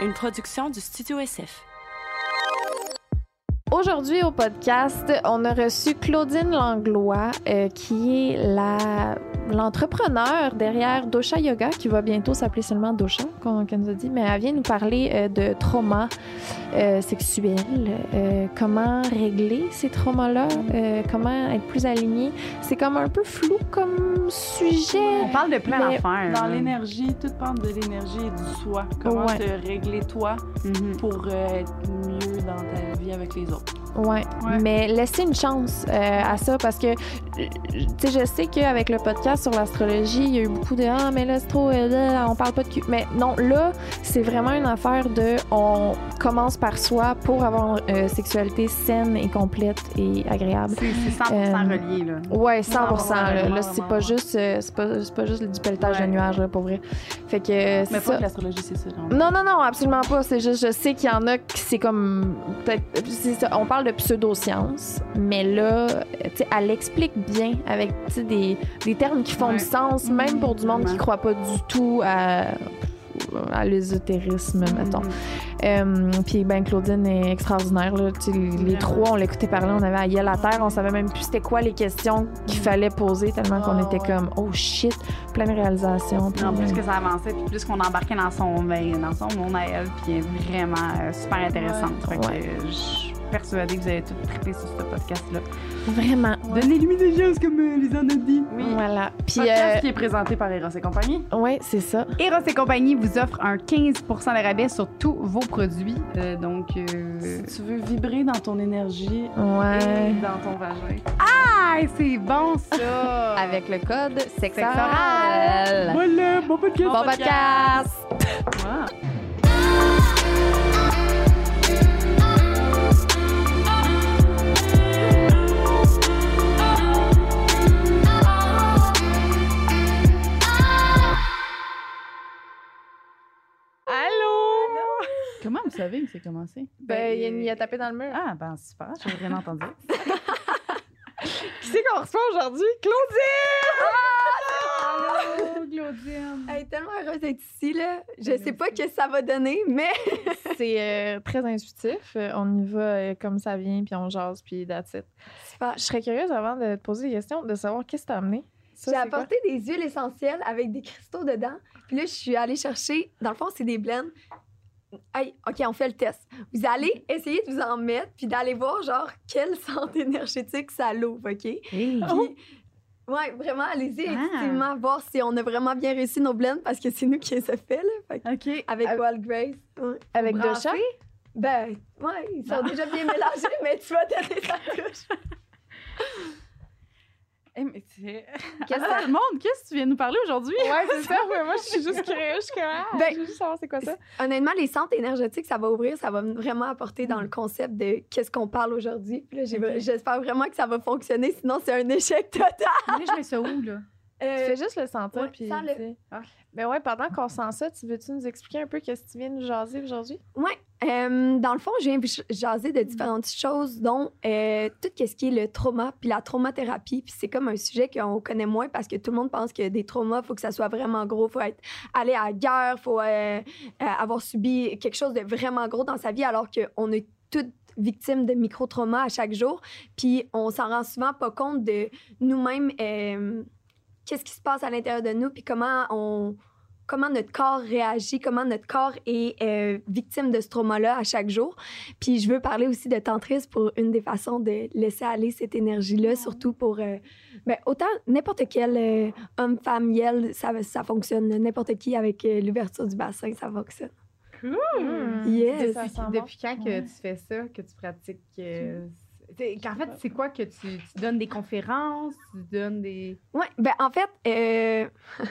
une production du Studio SF. Aujourd'hui au podcast, on a reçu Claudine Langlois, euh, qui est la l'entrepreneur derrière Dosha Yoga, qui va bientôt s'appeler seulement Dosha, qu'on nous a dit, mais elle vient nous parler euh, de trauma euh, sexuel, euh, comment régler ces traumas-là, euh, comment être plus aligné. C'est comme un peu flou comme sujet. On parle de plein d'affaires. Dans l'énergie, tout parle de l'énergie et du soi. Comment Ouais. te régler toi Mhm. pour euh, être mieux dans ta vie avec les autres. Ouais. Ouais. mais laissez une chance euh, à ça parce que, tu sais, je sais qu'avec le podcast sur l'astrologie, il y a eu beaucoup de ah mais là c'est trop, euh, là, on parle pas de cul. Mais non, là c'est vraiment une affaire de on commence par soi pour avoir une euh, sexualité saine et complète et agréable. C'est c'est 100% Euh, relié, là. Ouais, 100 Ouais, là. vraiment, Là, c'est pas juste c'est pas, c'est pas juste du pelletage Ouais. de nuages là, pour vrai. Fait que c'est Mais ça. pas que l'astrologie, c'est ça. genre. Non, non, non, absolument pas. C'est juste, je sais qu'il y en a qui c'est comme. peut-être- ça, On parle de pseudoscience, mais là, elle explique bien avec des, des termes qui font Ouais. du sens, même pour du monde qui Vraiment. croit pas du tout à, à l'ésotérisme, mettons. Euh, Puis, ben, Claudine est extraordinaire. Là. Les, trois, on l'écoutait parler, on avait à gueule à terre, on savait même plus c'était quoi les questions qu'il fallait poser, tellement qu'on était ouais. comme, oh shit, plein de réalisations. Puis en plus que ça avançait, puis plus qu'on embarquait dans son, ben, dans son monde à elle, puis vraiment euh, super intéressante. Ouais. Fait que Ouais. je persuadée que vous allez tout triper sur ce podcast-là. Vraiment. Donnez-lui des choses comme euh, les en a dit. Oui. Voilà. Puis, Podcast euh, qui est présenté par Eros et compagnie. ouais, c'est ça. Eros et compagnie vous offre un 15 de rabais sur tous vos produits. Euh, donc, euh... Si tu veux vibrer dans ton énergie Ouais. et dans ton vagin. ah, c'est bon ça! Avec le code sexe Sexe oral. Voilà, bon podcast! Bon podcast. Comment vous savez que c'est commencé? Ben, il a, il a tapé dans le mur. Ah, ben super, j'ai rien entendu. Qui c'est qu'on reçoit aujourd'hui? Claudine! Allô, Claudine! Elle est tellement heureuse d'être ici, là. Je sais pas que ça va donner, mais C'est euh, très intuitif. Euh, On y va euh, comme ça vient, puis on jase, puis that's it. super. Je serais curieuse avant de te poser des questions, de savoir qu'est-ce que t'as amené. J'ai quoi? apporté des huiles essentielles avec des cristaux dedans. Puis là, je suis allée chercher. Dans le fond, c'est des blends. Hey, OK, on fait le test. Vous allez essayer de vous en mettre, puis d'aller voir, genre, quelle santé énergétique ça l'ouvre, OK? Hey. Puis, ouais, vraiment, allez-y, Ah. voir si on a vraiment bien réussi nos blends, parce que c'est nous qui les a fait, là. Fait OK. avec Wild Grace. Ouais. Avec? Dosha? Ben, ouais, ils sont déjà bien mélangés, mais tu vas donner ta touche. Eh, mais c'est... Qu'est-ce Ah, le monde, qu'est-ce que tu viens nous parler aujourd'hui? Ouais, c'est ça. mais moi, je suis juste curieuse. Je ah, Ben, je veux juste savoir c'est quoi ça. Honnêtement, les centres énergétiques, ça va ouvrir, ça va vraiment apporter dans le concept de qu'est-ce qu'on parle aujourd'hui. J'espère vraiment que ça va fonctionner, sinon c'est un échec total. Mais je mets ça où, là? Tu Euh, fais juste le sentir. ouais, puis, sens-le. tu sais. Ah. Ben ouais, pendant qu'on sent ça, tu veux-tu nous expliquer un peu qu'est-ce que tu viens nous jaser aujourd'hui? ouais. Euh, dans le fond, je viens j- jaser de différentes choses, dont euh, tout ce qui est le trauma, puis la traumathérapie. Puis c'est comme un sujet qu'on connaît moins parce que tout le monde pense que des traumas, il faut que ça soit vraiment gros, faut être allé à la guerre, faut euh, euh, avoir subi quelque chose de vraiment gros dans sa vie, alors qu'on est toutes victimes de micro-traumas à chaque jour. Puis on s'en rend souvent pas compte de nous-mêmes, qu'est-ce qui se passe à l'intérieur de nous, puis comment on comment notre corps réagit, comment notre corps est euh, victime de ce trauma-là à chaque jour. Puis je veux parler aussi de tantrisme pour une des façons de laisser aller cette énergie-là, surtout pour euh, ben, autant n'importe quel euh, homme, femme, yel, ça, ça fonctionne. N'importe qui avec euh, l'ouverture du bassin, ça fonctionne. Yes. Ça sent bon. Depuis quand que Ouais. tu fais ça, que tu pratiques? Qu'en fait, c'est quoi que tu, tu donnes des conférences, tu donnes des... Ouais, ben en fait, euh,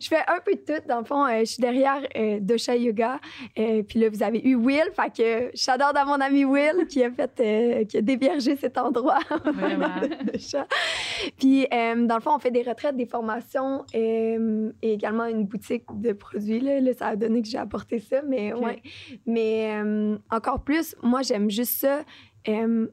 je fais un peu de tout. Dans le fond, euh, je suis derrière euh, Dosha Yoga. Euh, puis là, vous avez eu Will. Fait que j'adore dans mon ami Will qui a fait, euh, qui a déviergé cet endroit. Vraiment. de. Puis, euh, dans le fond, on fait des retraites, des formations euh, et également une boutique de produits. Là, Là, ça a donné que j'ai apporté ça, mais Ok. ouais. Mais euh, encore plus, moi, j'aime juste ça, euh,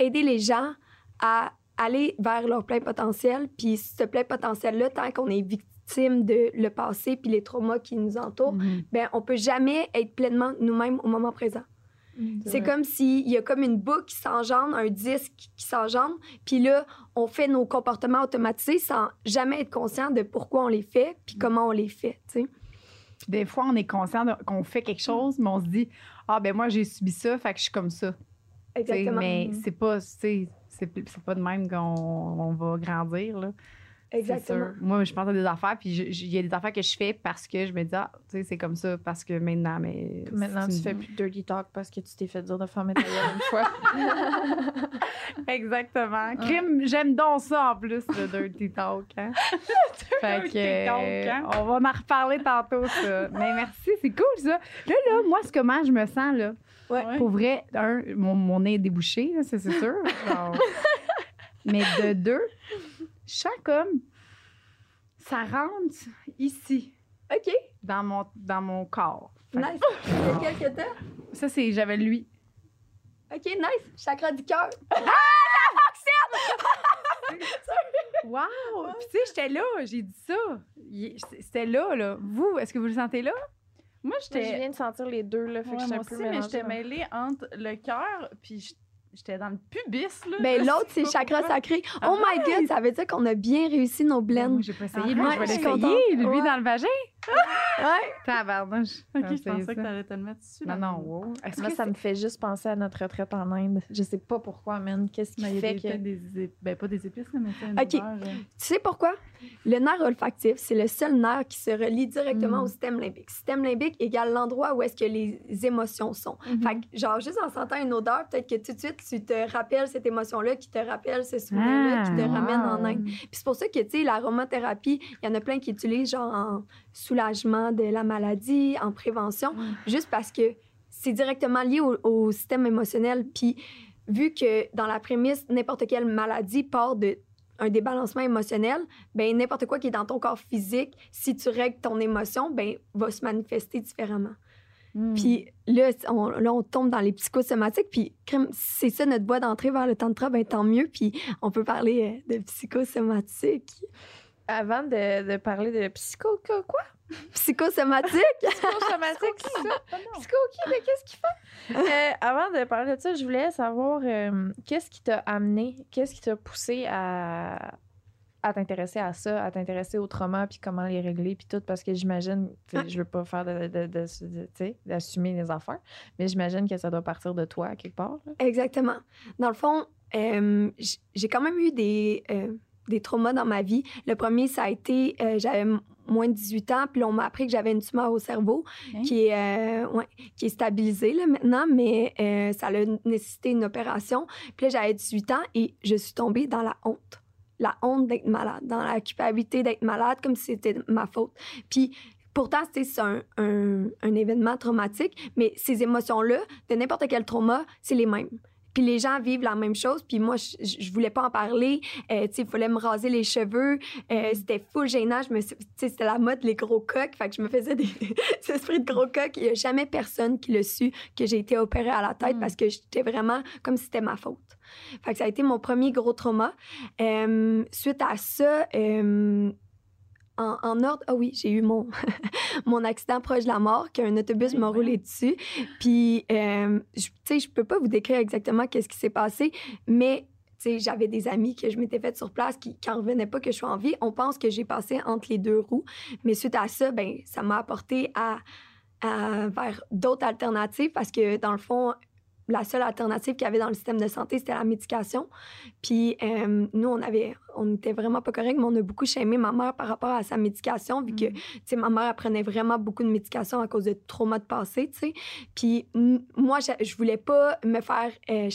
aider les gens à aller vers leur plein potentiel. Puis, ce plein potentiel-là, tant qu'on est victime, de le passé puis les traumas qui nous entourent, Mhm. ben on peut jamais être pleinement nous-mêmes au moment présent. C'est comme s'il y a comme une boucle qui s'engendre, un disque qui s'engendre, puis là, on fait nos comportements automatisés sans jamais être conscient de pourquoi on les fait puis comment on les fait, tu sais. Des fois, on est conscient qu'on fait quelque chose, mais on se dit Ah, ben moi, j'ai subi ça, fait que je suis comme ça. Exactement. Mais c'est pas, c'est pas de même qu'on on va grandir. Là. Exactement. Moi, je pense à des affaires, puis il y a des affaires que je fais parce que je me dis, ah, tu sais, c'est comme ça, parce que maintenant, mais. Maintenant, tu fais plus de dirty talk parce que tu t'es fait dire de ta gueule une fois. Exactement. Crime, j'aime donc ça en plus, le dirty talk. Hein? fait Dirty que, talk, hein? on va en reparler tantôt, ça. Mais merci, c'est cool, ça. Là, là, moi, c'est comment je me sens, là. Ouais. Pour vrai, un, mon, mon nez est débouché, ça, c'est sûr. Genre. Mais de deux, sens comme ça rentre ici, OK, dans mon, dans mon corps. Nice. Lequel que t'as? Ça, c'est, j'avais lui. OK, nice. Chakra du cœur. Wow! Puis tu sais, j'étais là, j'ai dit ça. C'était là, là. Vous, est-ce que vous le sentez là? Moi, je j'étais. viens de sentir les deux, là. Fait Ouais, que moi un peu aussi, mais j'étais mêlée entre le cœur, puis j'étais dans le pubis, là. Ben, l'autre, c'est chakra sacré. Oh my God, ça veut dire qu'on a bien réussi nos blends. Moi, j'ai pas essayé. Lui, Ah, je vais l'essayer. contente. Lui, Ouais. dans le vagin. Ouais. Tabarnouche. Ok, Ah, je c'est pensais ça. que t'allais te le mettre dessus. Non, là. non, wow. Est-ce Moi, que ça me fait juste penser à notre retraite en Inde. Je sais pas pourquoi, man. Qu'est-ce qui fait des, que. des, ben, pas des épices, mais c'est une Ok. odeur, euh. Tu sais pourquoi? Le nerf olfactif, c'est le seul nerf qui se relie directement Mm. au système limbique. Système limbique égale l'endroit où est-ce que les émotions sont. Fait que, genre, juste en sentant une odeur, peut-être que tout de suite, tu te rappelles cette émotion-là, qui te rappelle ce souvenir-là, qui te Ah, ramène en. Inde. Puis c'est pour ça que, tu sais, l'aromathérapie, il y en a plein qui utilisent, genre, en soulagement de la maladie, en prévention, juste parce que c'est directement lié au, au système émotionnel. Puis vu que dans la prémisse, n'importe quelle maladie part de un débalancement émotionnel, ben n'importe quoi qui est dans ton corps physique, si tu règles ton émotion, ben va se manifester différemment. Hmm. Puis là, on, là, on tombe dans les psychosomatiques. Puis crème, c'est ça notre voie d'entrée vers le tantra, ben tant mieux. Puis on peut parler euh, de psychosomatique. Avant de, de parler de psycho. Quoi? Psychosomatique? Psychosomatique, c'est ça? Psycho qui? Mais qu'est-ce qu'il fait? Euh, avant de parler de ça, je voulais savoir euh, qu'est-ce qui t'a amené, qu'est-ce qui t'a poussé à, à t'intéresser à ça, à t'intéresser au trauma, puis comment les régler, puis tout, parce que j'imagine, Ah. je veux pas faire de, de- de- de- tu sais, d'assumer les affaires, mais j'imagine que ça doit partir de toi, quelque part. là. Exactement. Dans le fond, euh, j'ai quand même eu des, euh, des traumas dans ma vie. Le premier, ça a été, euh, j'avais moins de 18 ans, puis on m'a appris que j'avais une tumeur au cerveau qui, est, euh, ouais, qui est stabilisée là, maintenant, mais ça a nécessité une opération. Puis là, j'avais 18 ans et je suis tombée dans la honte. La honte d'être malade, dans la culpabilité d'être malade, comme si c'était ma faute. Puis Pourtant, c'est un, un, un événement traumatique, mais ces émotions-là, de n'importe quel trauma, c'est les mêmes. Puis les gens vivent la même chose, puis moi, je, je voulais pas en parler. Euh, tu sais, il fallait me raser les cheveux. Euh, c'était full gênant. Je me, suis- tu sais, c'était la mode, les gros coques. Fait que je me faisais des esprits de gros coques. Il y a jamais personne qui l'a su que j'ai été opérée à la tête Mm. parce que j'étais vraiment comme si c'était ma faute. Fait que ça a été mon premier gros trauma. Euh, suite à ça, en, en ordre, ah oui, j'ai eu mon, mon accident proche de la mort, qu'un autobus Oui, m'a roulé dessus. Puis, euh, tu sais, je peux pas vous décrire exactement qu'est-ce qui s'est passé, mais tu sais, j'avais des amis que je m'étais fait sur place qui n'en revenaient pas que je sois en vie. On pense que j'ai passé entre les deux roues, mais suite à ça, ben, ça m'a apporté à, à- vers d'autres alternatives parce que dans le fond, la seule alternative qu'il y avait dans le système de santé, c'était la médication. Puis euh, nous, on avait, on n'était vraiment pas correct, mais on a beaucoup shamé ma mère par rapport à sa médication, vu que, Mm. tu sais, ma mère elle prenait vraiment beaucoup de médication à cause de traumas de passé, tu sais. Puis moi, je, je voulais pas me faire euh,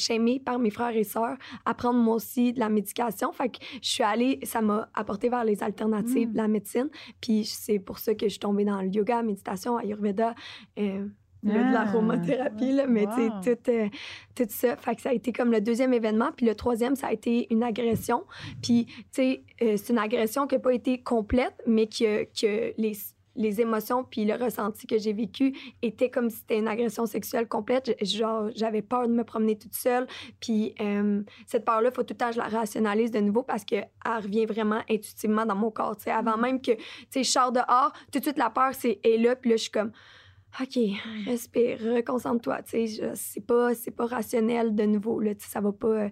par mes frères et sœurs à prendre moi aussi de la médication. Fait que je suis allée, ça m'a apporté vers les alternatives Mm. de la médecine. Puis c'est pour ça que je suis tombée dans le yoga, la méditation, Ayurveda, euh, de Ah, l'aromathérapie, là, mais tu sais, wow. tout, euh, tout ça. Fait que ça a été comme le deuxième événement. Puis le troisième, ça a été une agression. Puis, tu sais, euh, c'est une agression qui n'a pas été complète, mais que, que les, les émotions puis le ressenti que j'ai vécu était comme si c'était une agression sexuelle complète. Genre, j'avais peur de me promener toute seule. Puis euh, cette peur-là, faut tout le temps que je la rationalise de nouveau parce qu'elle revient vraiment intuitivement dans mon corps. tu sais. Avant même que, tu sais, je sors dehors, tout de suite, la peur, c'est est là. Puis là, je suis comme, OK, respire, reconcentre-toi. Tu sais, je- c'est pas, c'est pas rationnel de nouveau. Là, ça va pas. euh,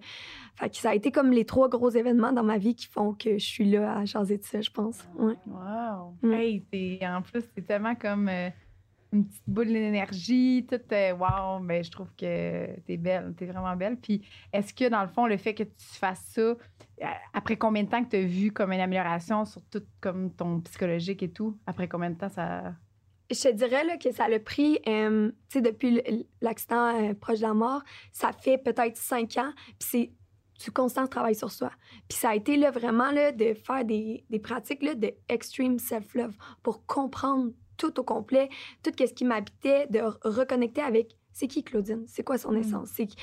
Fait que ça a été comme les trois gros événements dans ma vie qui font que je suis là à jaser de ça, je pense. Ouais. Wow. Mm. Hey, t'es- en plus, c'est tellement comme euh, une petite boule d'énergie. Tout, euh, wow, ben, je trouve que t'es belle. T'es vraiment belle. Puis, est-ce que, dans le fond, le fait que tu fasses ça, après combien de temps que tu as vu comme une amélioration sur tout comme ton psychologique et tout? Après combien de temps ça. Je te dirais là, que ça l'a pris, euh, tu sais, depuis l'accident euh, proche de la mort, ça fait peut-être cinq ans. Puis c'est du constant travail sur soi. Puis ça a été là, vraiment là, de faire des, des pratiques là, de extreme self-love pour comprendre tout au complet, tout ce qui m'habitait, de re- reconnecter avec c'est qui Claudine, c'est quoi son essence? c'est qui-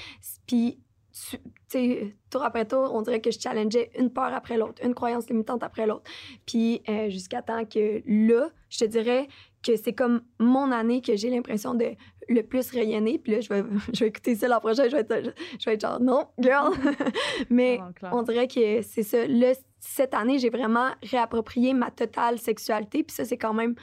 Puis, tu tu sais, tour après tour, on dirait que je challengeais une peur après l'autre, une croyance limitante après l'autre. Puis euh, jusqu'à temps que là, je te dirais que c'est comme mon année que j'ai l'impression de le plus rayonner. Puis là, je vais, je vais écouter ça l'an prochain, je vais être, je vais être genre non, girl. Mais on dirait que c'est ça. Là, cette année, j'ai vraiment réapproprié ma totale sexualité. Puis ça, c'est quand même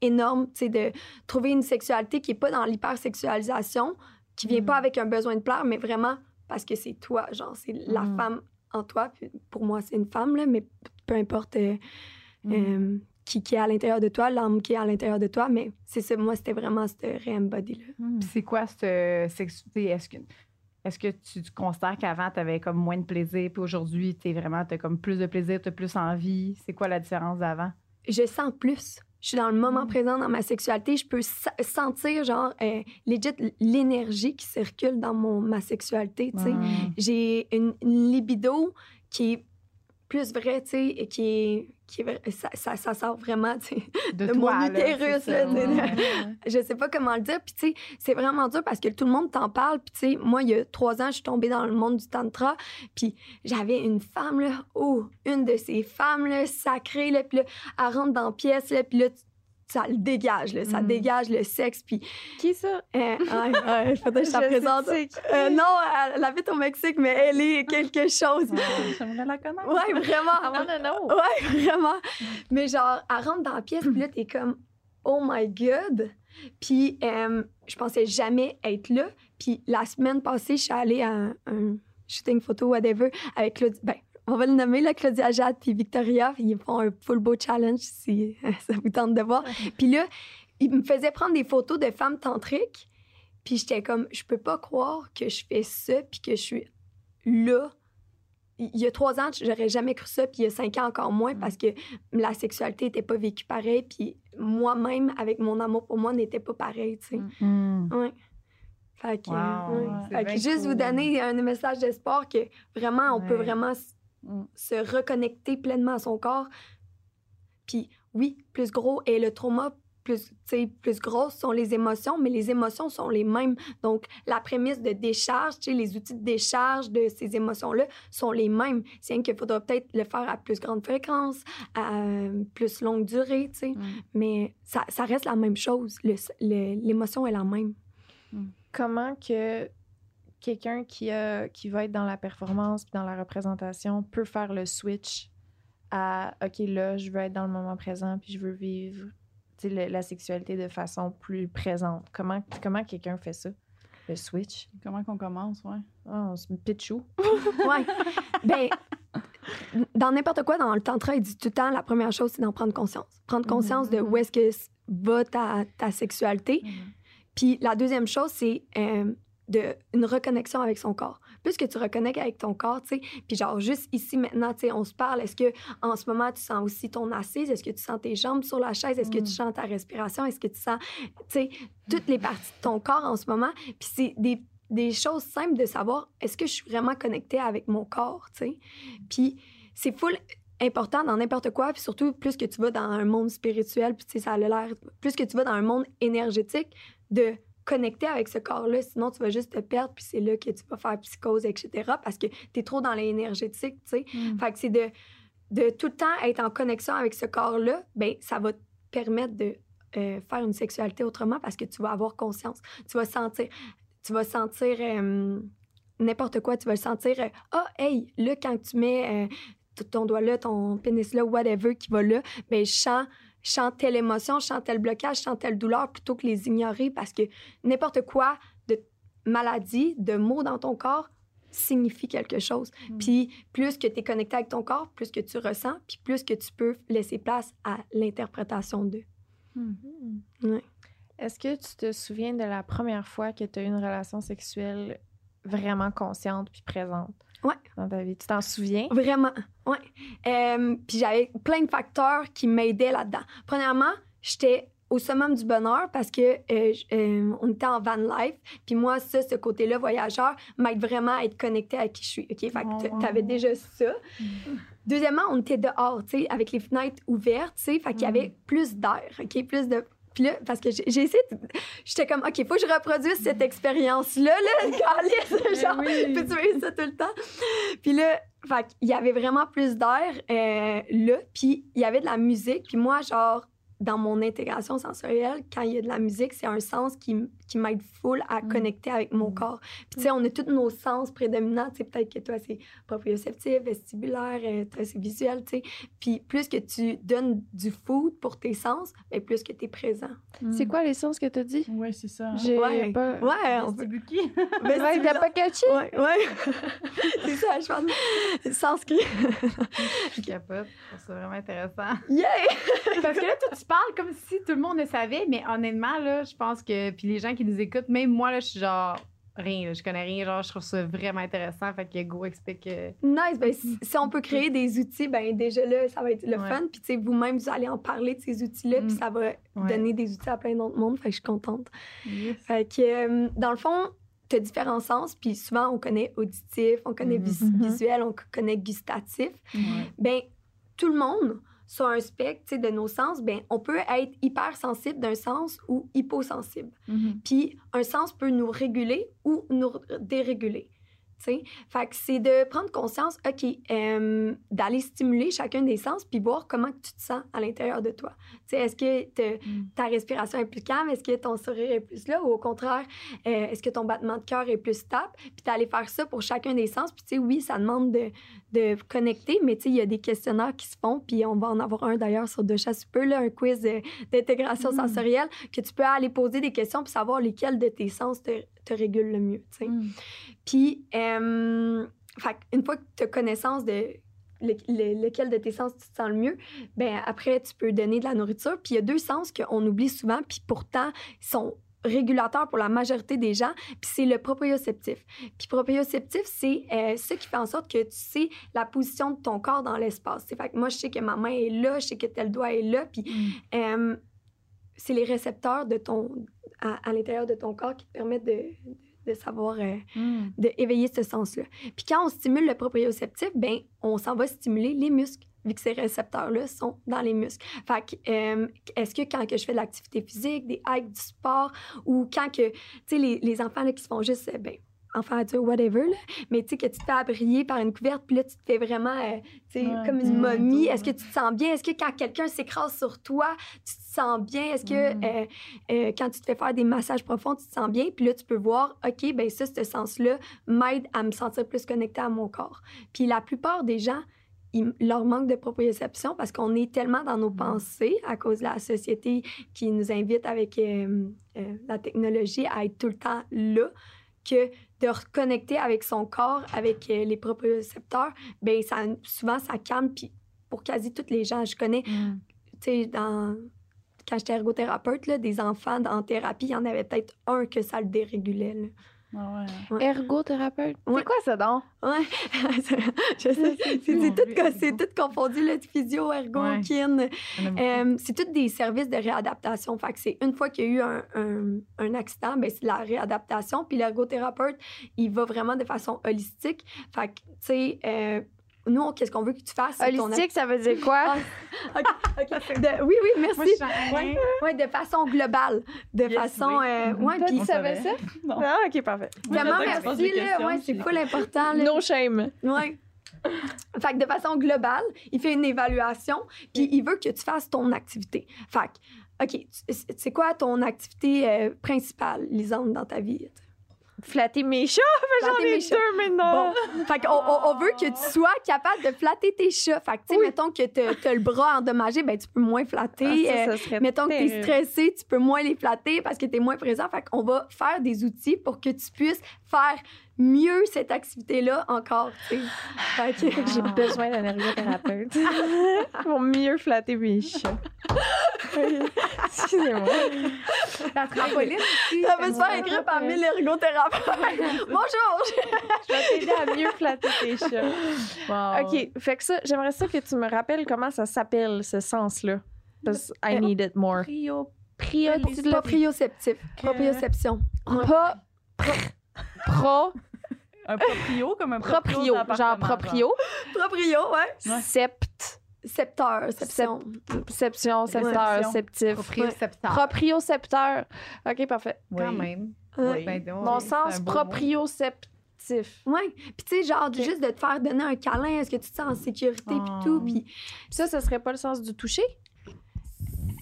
énorme, tu sais, de trouver une sexualité qui est pas dans l'hypersexualisation, qui vient Mm. pas avec un besoin de plaire, mais vraiment parce que c'est toi, genre, c'est la Mm. femme en toi. Puis pour moi, c'est une femme, là, mais peu importe euh, Mm. euh, qui, qui est à l'intérieur de toi, l'âme qui est à l'intérieur de toi, mais c'est ça, moi, c'était vraiment ce re-embody-là. Puis c'est quoi cette sexualité? Est-ce que, est-ce que tu, tu considères qu'avant, tu avais comme moins de plaisir, puis aujourd'hui, tu vraiment, tu as comme plus de plaisir, tu as plus envie? C'est quoi la différence d'avant? je sens plus. Je suis dans le moment Mm. présent dans ma sexualité. Je peux sentir, genre, euh, legit, l'énergie qui circule dans mon, ma sexualité, tu sais. Mm. J'ai une, une libido qui est plus vraie, tu sais, et qui est... Qui est ça, ça, ça sort vraiment, tu sais. de mon toi, utérus, là, ouais. Je sais pas comment le dire. Puis, tu sais, c'est vraiment dur parce que tout le monde t'en parle. Puis, tu sais, moi, il y a trois ans, je suis tombée dans le monde du tantra. Puis, j'avais une femme, là, oh, une de ces femmes, là, sacrées, là. Puis là, elle rentre dans la pièce, là. Puis là, tu- ça le dégage, là. Ça Mm. dégage le sexe. Puis, Qui ça? euh, faudrait que je te Je présente. Euh, non, elle, habite au Mexique, mais elle est quelque chose. Ouais, J'aimerais la connaître. Ouais, I vraiment. wanna know. Ouais, vraiment. Mais genre, elle rentre dans la pièce, puis là, t'es comme, oh my God. Puis, euh, je pensais jamais être là. Puis, la semaine passée, je suis allée à un, un shooting photo, whatever, avec Claudia. Ben, on va le nommer, là, Claudia Jade puis Victoria. Ils font un full beau challenge si ça vous tente de voir. Puis là, ils me faisaient prendre des photos de femmes tantriques. Puis j'étais comme, je peux pas croire que je fais ça, puis que je suis là. Il y a trois ans, j'aurais jamais cru ça, puis il y a cinq ans encore moins, Mm. parce que la sexualité était pas vécue pareil, puis moi-même, avec mon amour pour moi, n'était pas pareil, tu sais. Mm. Ouais. Fait que, Wow, ouais. c'est Fait que juste cool. vous donner un message d'espoir que vraiment, on peut vraiment Mm. se reconnecter pleinement à son corps. Puis oui, plus gros est le trauma, plus, tu sais, plus grosses sont les émotions, mais les émotions sont les mêmes. Donc, la prémisse de décharge, tu sais, les outils de décharge de ces émotions-là sont les mêmes. C'est rien qu'il faudra peut-être le faire à plus grande fréquence, à plus longue durée, tu sais. Mm. Mais ça, ça reste la même chose. Le- le- L'émotion est la même. Comment que quelqu'un qui, a, qui va être dans la performance puis dans la représentation peut faire le switch à OK, là, je veux être dans le moment présent puis je veux vivre tu sais, le- la sexualité de façon plus présente. Comment, comment quelqu'un fait ça? Le switch? Comment qu'on commence, ouais? Ah, on se pitch où? Ouais. ben, dans n'importe quoi, dans le tantra, il dit tout le temps, la première chose, c'est d'en prendre conscience. Prendre conscience de où est-ce que va ta, ta sexualité. Puis la deuxième chose, c'est euh, de, une reconnexion avec son corps. Plus que tu reconnectes avec ton corps, tu sais, puis genre juste ici maintenant, tu sais, on se parle, est-ce que en ce moment tu sens aussi ton assise, est-ce que tu sens tes jambes sur la chaise, est-ce que Mm. tu sens ta respiration, est-ce que tu sens, tu sais, toutes les parties de ton corps en ce moment, puis c'est des des choses simples de savoir est-ce que je suis vraiment connectée avec mon corps, tu sais? Puis c'est full important dans n'importe quoi, puis surtout plus que tu vas dans un monde spirituel, puis tu sais, ça a l'air, plus que tu vas dans un monde énergétique, de connecter avec ce corps-là, sinon tu vas juste te perdre, puis c'est là que tu vas faire psychose, etc., parce que tu es trop dans l'énergétique, tu sais. Mm. Fait que c'est de, de tout le temps être en connexion avec ce corps-là, ben ça va permettre de euh, faire une sexualité autrement parce que tu vas avoir conscience. Tu vas sentir, tu vas sentir euh, n'importe quoi. Tu vas sentir, euh, ah, hey, là, quand tu mets ton doigt là, ton pénis là, whatever qui va là, ben, je sens, je sens telle émotion, je sens tel blocage, je sens telle douleur plutôt que les ignorer parce que n'importe quoi de maladie, de mots dans ton corps signifie quelque chose. Mm. Puis plus que tu es connecté avec ton corps, plus que tu ressens, puis plus que tu peux laisser place à l'interprétation d'eux. Ouais. Est-ce que tu te souviens de la première fois que tu as eu une relation sexuelle vraiment consciente puis présente? Ouais. dans ta vie? Tu t'en souviens? Vraiment, ouais. Euh, puis j'avais plein de facteurs qui m'aidaient là-dedans. Premièrement, j'étais au summum du bonheur parce que euh, euh, on était en van life. Puis moi, ça, ce côté-là, voyageur, m'aide vraiment à être connecté à qui je suis. OK? Fait que t- Oh. t'avais déjà ça. Deuxièmement, on était dehors, tu sais, avec les fenêtres ouvertes, tu sais, fait qu'il y avait plus d'air, OK? Plus de. Puis là, parce que j'ai essayé, de- j'étais comme, OK, faut que je reproduise cette expérience-là, là, genre, oui. peux-tu vivre ça tout le temps? Puis là, fait qu'il y avait vraiment plus d'air euh, là, puis il y avait de la musique, puis moi, genre, dans mon intégration sensorielle, quand il y a de la musique, c'est un sens qui, qui m'aide full à Mm. connecter avec mon Mm. corps. Puis tu sais, on a tous nos sens prédominants, tu sais, peut-être que toi, c'est proprioceptif, vestibulaire, euh, toi, c'est visuel, tu sais. Puis plus que tu donnes du food pour tes sens, ben plus que tu es présent. C'est quoi les sens que tu as dit? Ouais, c'est ça. hein. J'ai Ouais. pas. Ouais, on peut... Vestibuki. Ouais, t'as pas catché? Ouais, ouais. c'est ça, je pense. Je capote. Je trouve ça vraiment intéressant. Yeah! Parce que là, toi, tu parles comme si tout le monde le savait, mais honnêtement, là, je pense que. Puis les gens qui nous écoutent, même moi, là, je suis genre. Rien, là, je connais rien, genre, je trouve ça vraiment intéressant. Fait que go explique. euh, Nice. Ben, si, si on peut créer des outils, ben déjà là, ça va être le Ouais. fun. Puis, tu sais, vous-même, vous allez en parler de ces outils-là, puis Mm. ça va Ouais. donner des outils à plein d'autres mondes. Fait que je suis contente. Yes. Fait que, euh, dans le fond, tu as différents sens, puis souvent, on connaît auditif, on connaît Mhm. visuel, on connaît gustatif. Ben tout le monde sur un spectre de nos sens, ben on peut être hypersensible d'un sens ou hyposensible. Mhm. Puis un sens peut nous réguler ou nous déréguler. Tu sais. Fait que c'est de prendre conscience, OK, euh, d'aller stimuler chacun des sens puis voir comment tu te sens à l'intérieur de toi. Est-ce que te- Mm. ta respiration est plus calme? Est-ce que ton sourire est plus là? Ou au contraire, euh, est-ce que ton battement de cœur est plus stable? Puis d'aller faire ça pour chacun des sens. Puis tu sais, oui, ça demande de, de connecter, mais tu sais, il y a des questionnaires qui se font. Puis on va en avoir un d'ailleurs sur Deux Chats peu, là, un quiz euh, d'intégration Mm. sensorielle que tu peux aller poser des questions puis savoir lesquels de tes sens te, te régulent le mieux. tu sais. Mm. Puis, euh, fait une fois que tu as connaissance de le- le- lequel de tes sens tu te sens le mieux, ben après, tu peux donner de la nourriture. Puis il y a deux sens qu'on oublie souvent, puis pourtant, ils sont régulateurs pour la majorité des gens, puis c'est le proprioceptif. Puis proprioceptif, c'est euh, ce qui fait en sorte que tu sais la position de ton corps dans l'espace. C'est Fait que moi, je sais que ma main est là, je sais que tel doigt est là, puis Mm. euh, c'est les récepteurs de ton, à, à l'intérieur de ton corps qui te permettent de, de savoir, euh, Mm. d'éveiller ce sens-là. Puis quand on stimule le proprioceptif, ben on s'en va stimuler les muscles vu que ces récepteurs-là sont dans les muscles. Fait que, euh, est-ce que quand que je fais de l'activité physique, des hikes, du sport, ou quand que, tu sais, les, les enfants là, qui se font juste, euh, ben, enfants adultes, whatever, là, mais tu sais, que tu te fais abrier par une couverte, puis là, tu te fais vraiment, euh, tu sais, Ouais, comme une mm, momie. Est-ce que tu te sens bien? Est-ce que quand quelqu'un s'écrase sur toi, tu te sens bien? Est-ce que Mm. euh, euh, quand tu te fais faire des massages profonds, tu te sens bien? Puis là, tu peux voir, OK, ben ça, ce sens-là m'aide à me sentir plus connecté à mon corps. Puis la plupart des gens, ils- leur manque de proprioception parce qu'on est tellement dans nos pensées à cause de la société qui nous invite avec euh, euh, la technologie à être tout le temps là que de reconnecter avec son corps, avec euh, les propriocepteurs, ben ça, souvent ça calme. Puis pour quasi tous les gens, je connais, Mm. tu sais, dans quand j'étais ergothérapeute, là, des enfants en thérapie, il y en avait peut-être un que ça le dérégulait. là. Ah ouais. Ergothérapeute. Ouais. C'est quoi ça donc? Ouais, je sais, c'est tout, c'est tout confondu, le physio, ergo, Ouais. kin. Euh, c'est tous des services de réadaptation. Fait que c'est une fois qu'il y a eu un, un- un accident, ben c'est la réadaptation. Puis l'ergothérapeute, il va vraiment de façon holistique. Fait que, tu sais, euh, nous, qu'est-ce qu'on veut que tu fasses? Holistique, ça veut dire quoi? OK, OK. De- oui, oui, merci. Moi. Ouais, ouais, de façon globale. De Yes, façon. oui. euh, Mhm. ouais, Toi, puis tu savais ça? Non. Ah, ok, parfait. Vraiment, merci, là. Ouais, c'est full important, là. No shame. Ouais. Fait que de façon globale, il fait une évaluation, puis il veut que tu fasses ton activité. Fait que, OK, c'est quoi ton activité euh, principale, Lisande, dans ta vie? Flatter mes chats, j'en Flatter ai mes chats. deux maintenant. Bon, fait qu'on on, on veut que tu sois capable de flatter tes chats. Fait que, tu sais, Oui. mettons que t'as t'as le bras endommagé, ben tu peux moins flatter. Ah, ça, Euh, ça serait Mettons que t'es terrible. stressé, tu peux moins les flatter parce que t'es moins présent. Fait qu'on va faire des outils pour que tu puisses faire mieux cette activité-là encore, tu sais. Fait que- J'ai besoin d'un ergothérapeute pour mieux flatter mes chats. Excusez-moi. La trampoline aussi. Ça peut se faire écrire par mille ergothérapeutes. Bonjour! Je vais t'aider à mieux flatter tes chats. Wow. OK, fait que ça, j'aimerais ça que tu me rappelles comment ça s'appelle, ce sens-là. Parce que I Euh, need it more. Prio. Prio, tu l'as- Proprioceptif. Proprioception. Pas pr- pro, Un proprio comme un proprio. proprio, genre proprio, Proprio, ouais. Ouais. sept, Septeur, seption. seption, septeur, septif. Propriocepteur. Propriocepteur. OK, parfait. Oui. Quand même. Ouais. Ben, donc, Mon oui, sens un proprioceptif. Ouais. Puis tu sais, genre, juste de te faire donner un câlin, est-ce que tu te sens en sécurité, puis Oh. tout. Puis Ça, ce serait pas le sens du toucher?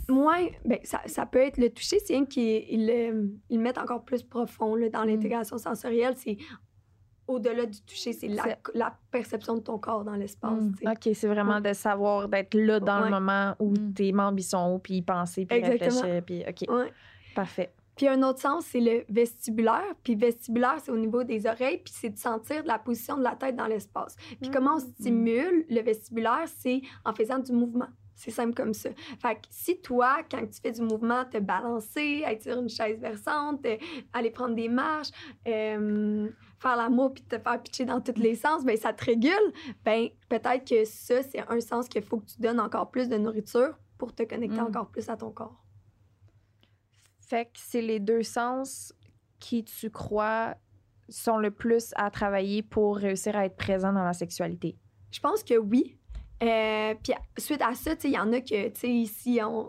moi, ben, ça, ça peut être le toucher, c'est rien qu'ils ils, le- ils le mettent encore plus profond là, dans Mm. l'intégration sensorielle. C'est au-delà du toucher, c'est la, perception de ton corps dans l'espace. Mm. sais. OK, c'est vraiment de savoir d'être là dans le moment où Mm. tes membres ils sont hauts, puis y penser, puis Exactement. réfléchir, puis OK, Ouais. parfait. Puis un autre sens, c'est le vestibulaire. Puis vestibulaire, c'est au niveau des oreilles, puis c'est de sentir la position de la tête dans l'espace. Puis comment on stimule le vestibulaire, c'est en faisant du mouvement. C'est simple comme ça. Fait que si toi, quand tu fais du mouvement, te balancer, être sur une chaise versante, euh, aller prendre des marches, euh, faire l'amour puis te faire pitcher dans tous les sens, ben ça te régule. Ben peut-être que ça, c'est un sens qu'il faut que tu donnes encore plus de nourriture pour te connecter Mm. encore plus à ton corps. Fait que c'est les deux sens qui, tu crois, sont le plus à travailler pour réussir à être présent dans la sexualité. Je pense que oui. Euh, puis suite à ça, il y en a que, tu sais, ici, on.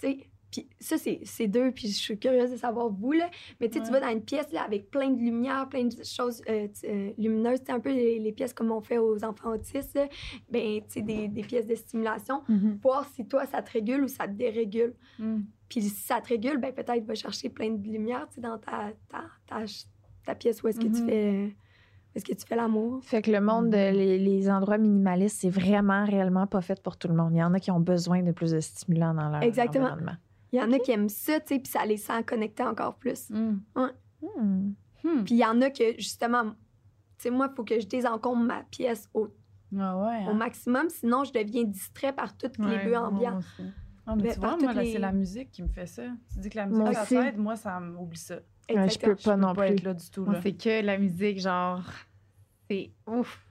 Puis ça, c'est c'est deux, puis je suis curieuse de savoir vous, là. Mais tu sais, tu vas dans une pièce, là, avec plein de lumière, plein de choses euh, euh, lumineuses, un peu les, les pièces comme on fait aux enfants autistes, là. Ben, tu sais, des, des pièces de stimulation. Mhm. Voir si toi, ça te régule ou ça te dérégule. Mm. Puis si ça te régule, ben peut-être va chercher plein de lumière, tu sais, dans ta, ta, ta, ta pièce où est-ce que tu Mhm. fais... Est-ce que tu fais l'amour? Fait que le monde, de- les, les endroits minimalistes, c'est vraiment réellement pas fait pour tout le monde. Il y en a qui ont besoin de plus de stimulants dans leur Exactement. environnement. Il y en a qui aiment ça, tu sais, puis ça les sent connecter encore plus. Mm. Hmm. Hmm. Puis il y en a que, justement, tu sais, moi, il faut que je désencombre ma pièce au, Ah ouais. au hein? maximum, sinon je deviens distrait par tous les Ouais, moi ambiants. Ah, mais tu vois, toutes moi, les- c'est la musique qui me fait ça. Tu dis que la Moi musique, ça aussi. t'aide. Moi, ça m'oublie ça. Ouais, je peux pas non Je peux pas plus. être là du tout. C'est que la musique, genre, c'est ouf.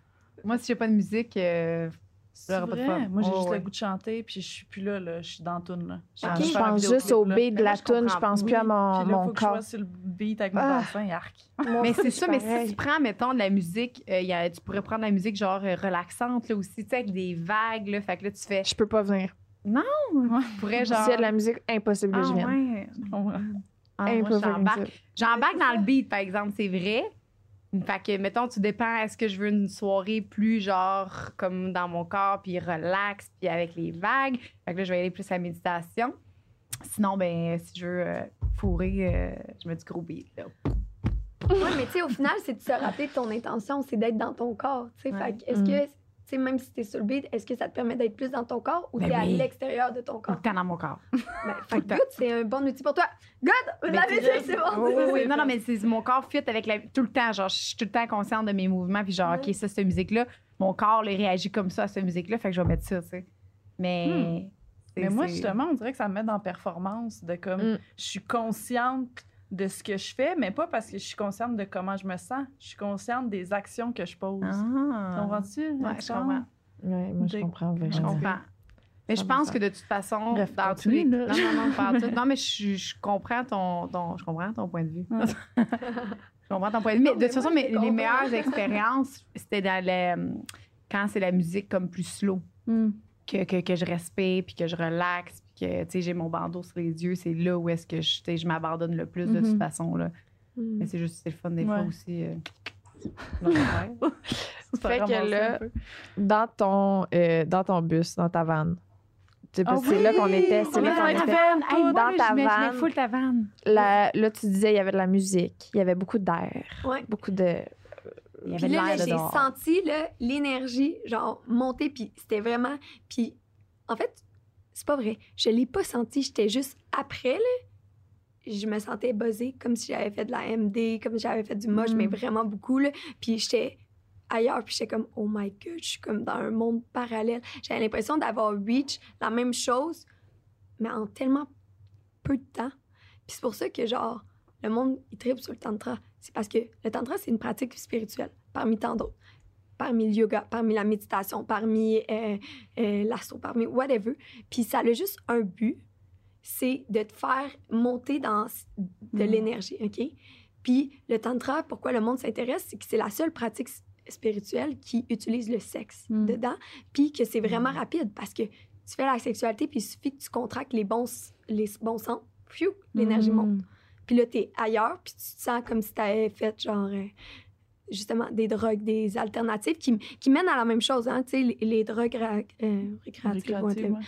Moi, si j'ai pas de musique, euh, j'aurais pas de fun. Moi, j'ai Oh, juste ouais. le goût de chanter, puis je suis plus là, là. Je suis dans la toune, là. Je, Ah, Je je pense juste au beat de la toune, je pense plus à mon, Puis là, mon faut que je corps. sur le beat avec mon Ah. arc. Mais c'est ça, mais si tu prends, mettons, de la musique, euh, y a- tu pourrais prendre de la musique genre euh, relaxante là, aussi, tu sais, avec des vagues, là, fait que là, tu fais. Je peux pas venir. Tu pourrais genre. S'il y a de la musique, impossible que Ah, je vienne. ouais. Ah, j'embarque. J'embarque dans le beat, par exemple, c'est vrai. Fait que, mettons, tu dépends, est-ce que je veux une soirée plus genre comme dans mon corps, puis relax, puis avec les vagues? Fait que là, je vais aller plus à la méditation. Sinon, ben, si je veux euh, fourrer, euh, je mets du gros beat. Là. Oui, mais tu sais, au final, c'est de se rappeler de ton intention, c'est d'être dans ton corps. tu sais. Ouais. Fait que est-ce Mm. que, tu sais, même si t'es sur le beat, est-ce que ça te permet d'être plus dans ton corps ou Ben t'es à l'extérieur de ton corps? temps dans mon corps. Ben, fait good, c'est un bon outil pour toi. Good! Mais La tu- musique, c'est bon. Oui, oui, Non, non, mais c'est mon corps fit avec la. Tout le temps, genre, je suis tout le temps consciente de mes mouvements, puis genre, Ouais. OK, ça, cette musique-là, mon corps là, réagit comme ça à cette musique-là, fait que je vais mettre ça, tu sais. Mais. c'est- Mais moi, justement, on dirait que ça me met dans performance, de comme, Mm. je suis consciente de ce que je fais, mais pas parce que je suis consciente de comment je me sens. Je suis consciente des actions que je pose. Ah. Comprends-tu? Ouais, je comprends. Ouais, moi, je comprends Je vraiment. comprends. Mais je pense que de toute façon, Bref, dans tous les... Non, non, non, tout. Non, mais je, je comprends ton, ton, je comprends ton point de vue. Ouais. je comprends ton point de vue. Mais de mais toute façon, te les comprends. meilleures expériences, c'était dans le, quand c'est la musique comme plus slow. Que, que, que je respire, puis que je relaxe, que, tu sais, j'ai mon bandeau sur les yeux. C'est là où est-ce que je, tu sais, je m'abandonne le plus de Mhm. toute façon, là. Mm. Mais c'est juste, c'est le fun des fois aussi. euh, Fait que là-. Dans ton, euh, dans ton bus, dans ta vanne. C'est là qu'on était. C'est On là est qu'on dans ta était. vanne. Hey, moi, Dans ta je mets- je mets vanne. full ta vanne. La- là, tu disais, il y avait de la musique, il y avait beaucoup d'air, Ouais. beaucoup de. Il y Puis avait de là, là, j'ai senti là, l'énergie, genre, monter, puis c'était vraiment... Puis, en fait, c'est pas vrai. Je l'ai pas senti, j'étais juste après, là. Je me sentais buzzée, comme si j'avais fait de la MD, comme si j'avais fait du moche, Mm. mais vraiment beaucoup, là. Puis j'étais ailleurs, puis j'étais comme, oh my God, je suis comme dans un monde parallèle. J'avais l'impression d'avoir reach la même chose, mais en tellement peu de temps. Puis c'est pour ça que, genre, le monde, il tripe sur le tantra. C'est parce que le tantra, c'est une pratique spirituelle, parmi tant d'autres. Parmi le yoga, parmi la méditation, parmi euh, euh, parmi whatever. Puis ça a juste un but, c'est de te faire monter dans de Mhm. l'énergie, OK? Puis le tantra, pourquoi le monde s'intéresse, c'est que c'est la seule pratique spirituelle qui utilise le sexe Mhm. dedans, puis que c'est vraiment rapide parce que tu fais la sexualité, puis il suffit que tu contractes les bons, les bons sens, l'énergie Mm. monte. Puis là, t'es ailleurs, puis tu te sens comme si t'avais fait, genre, euh, justement, des drogues, des alternatives qui, qui mènent à la même chose, hein, tu sais, les, les drogues euh, récréatives, Récréative, whatever. ouais.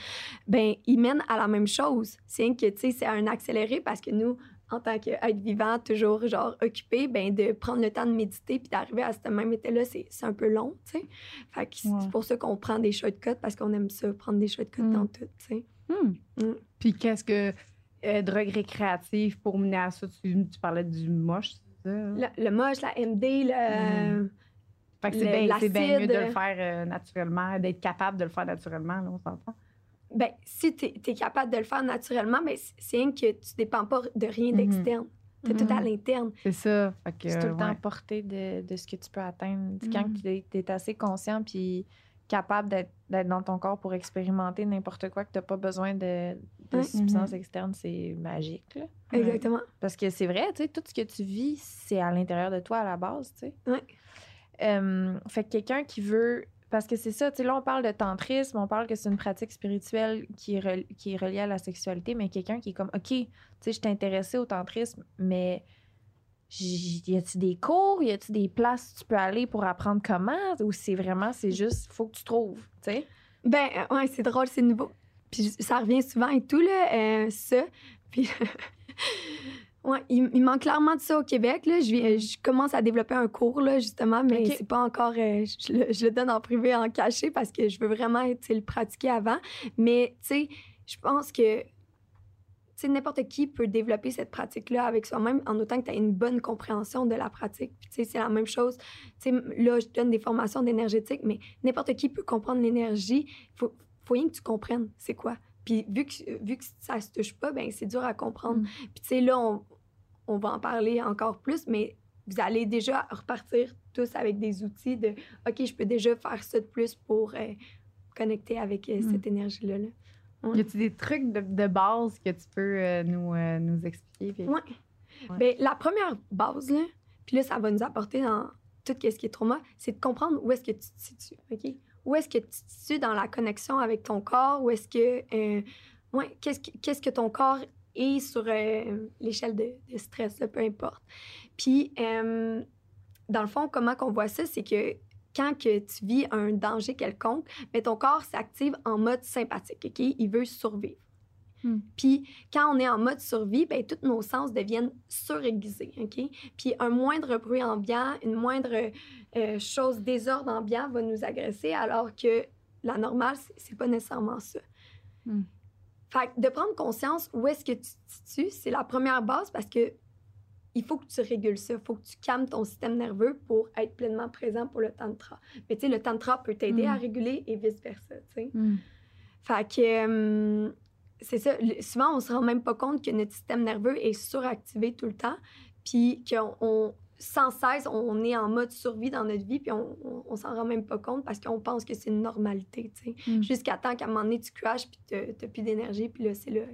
ben, ils mènent à la même chose. C'est que, tu sais, c'est un accéléré parce que nous, en tant qu'être vivant, toujours, genre, occupé, ben, de prendre le temps de méditer puis d'arriver à ce même état-là, c'est un peu long, tu sais. Fait que c'est pour ça qu'on prend des shortcuts parce qu'on aime ça, prendre des shortcuts Mm. dans tout, tu sais. Hmm. Puis qu'est-ce que euh, drogue récréative pour mener à ça? Tu, tu parlais du moche, ça? Le, le moche, la MD, le... Fait que c'est bien, c'est bien mieux de le faire euh, naturellement, d'être capable de le faire naturellement, là, on s'entend. Ben, si tu es, capable de le faire naturellement, ben, c'est- rien que tu dépends pas de rien Mhm. d'externe. Tu tout à Mhm. l'interne. C'est ça. Que, C'est tout le temps ouais. portée de, de ce que tu peux atteindre. Quand Mm. tu es, assez conscient puis capable d'être d'être dans ton corps pour expérimenter n'importe quoi, que tu n'as pas besoin de, de Ouais. substances Mhm. externes, c'est magique. là. Exactement. Parce que c'est vrai, tu sais, tout ce que tu vis, c'est à l'intérieur de toi à la base, tu sais. Euh, fait que quelqu'un qui veut. Parce que c'est ça, tu sais, là, on parle de tantrisme, on parle que c'est une pratique spirituelle qui est, qui est reliée à la sexualité, mais quelqu'un qui est comme, OK, tu sais, je suis intéressée au tantrisme, mais y a-tu des cours, y a-tu des places où tu peux aller pour apprendre comment, ou c'est vraiment, c'est juste, faut que tu trouves, tu sais? Ben, euh, ouais, c'est drôle, c'est nouveau. Puis ça revient souvent et tout, là, euh, ça. Puis, ouais, il, il manque clairement de ça au Québec, là. Je, viens- je commence à développer un cours, là, justement, mais Ok. c'est pas encore... euh, je, le, je le donne en privé, en caché, parce que je veux vraiment, le pratiquer avant. Mais, tu sais, je pense que... Tu sais, n'importe qui peut développer cette pratique-là avec soi-même en autant que tu as une bonne compréhension de la pratique. Tu sais, c'est la même chose. Tu sais, là, je donne des formations d'énergétique, mais n'importe qui peut comprendre l'énergie. Faut, faut rien que tu comprennes c'est quoi. Puis vu que, vu que ça se touche pas, ben c'est dur à comprendre. Mm. Puis tu sais, là, on, on va en parler encore plus, mais vous allez déjà repartir tous avec des outils de OK, je peux déjà faire ça de plus pour euh, connecter avec euh, Mm. cette énergie-là. là. Y a-tu des trucs de, de base que tu peux euh, nous, nous expliquer? puis- Ouais. Ouais. Ben, la première base, là, puis là, ça va nous apporter dans tout ce qui est trauma, c'est de comprendre où est-ce que tu te situes, OK? Où est-ce que tu te situes dans la connexion avec ton corps? Où est-ce que... euh, ouais, qu'est-ce que, qu'est-ce que ton corps est sur euh, l'échelle de, stress, peu importe. Puis, euh, dans le fond, comment qu'on voit ça, c'est que quand que tu vis un danger quelconque, mais ton corps s'active en mode sympathique, OK? Il veut survivre. Hmm. Puis, quand on est en mode survie, ben, tous nos sens deviennent suraiguisés, OK? Puis, un moindre bruit ambiant, une moindre euh, chose, désordre ambiant va nous agresser, alors que la normale, c'est- pas nécessairement ça. Hmm. Fait que de prendre conscience où est-ce que tu te situes, c'est la première base parce que il faut que tu régules ça. Il faut que tu calmes ton système nerveux pour être pleinement présent pour le tantra. Mais tu sais, le tantra peut t'aider Mm. à réguler et vice-versa, tu sais. Mm. Fait que hum, c'est ça. Souvent, on se rend même pas compte que notre système nerveux est suractivé tout le temps, puis qu'on on- sans cesse, on est en mode survie dans notre vie, puis on, on, on s'en rend même pas compte parce qu'on pense que c'est une normalité, tu sais. Mm. Jusqu'à temps qu'à un moment donné, tu crashes, puis t'as t'as plus d'énergie, puis là, c'est le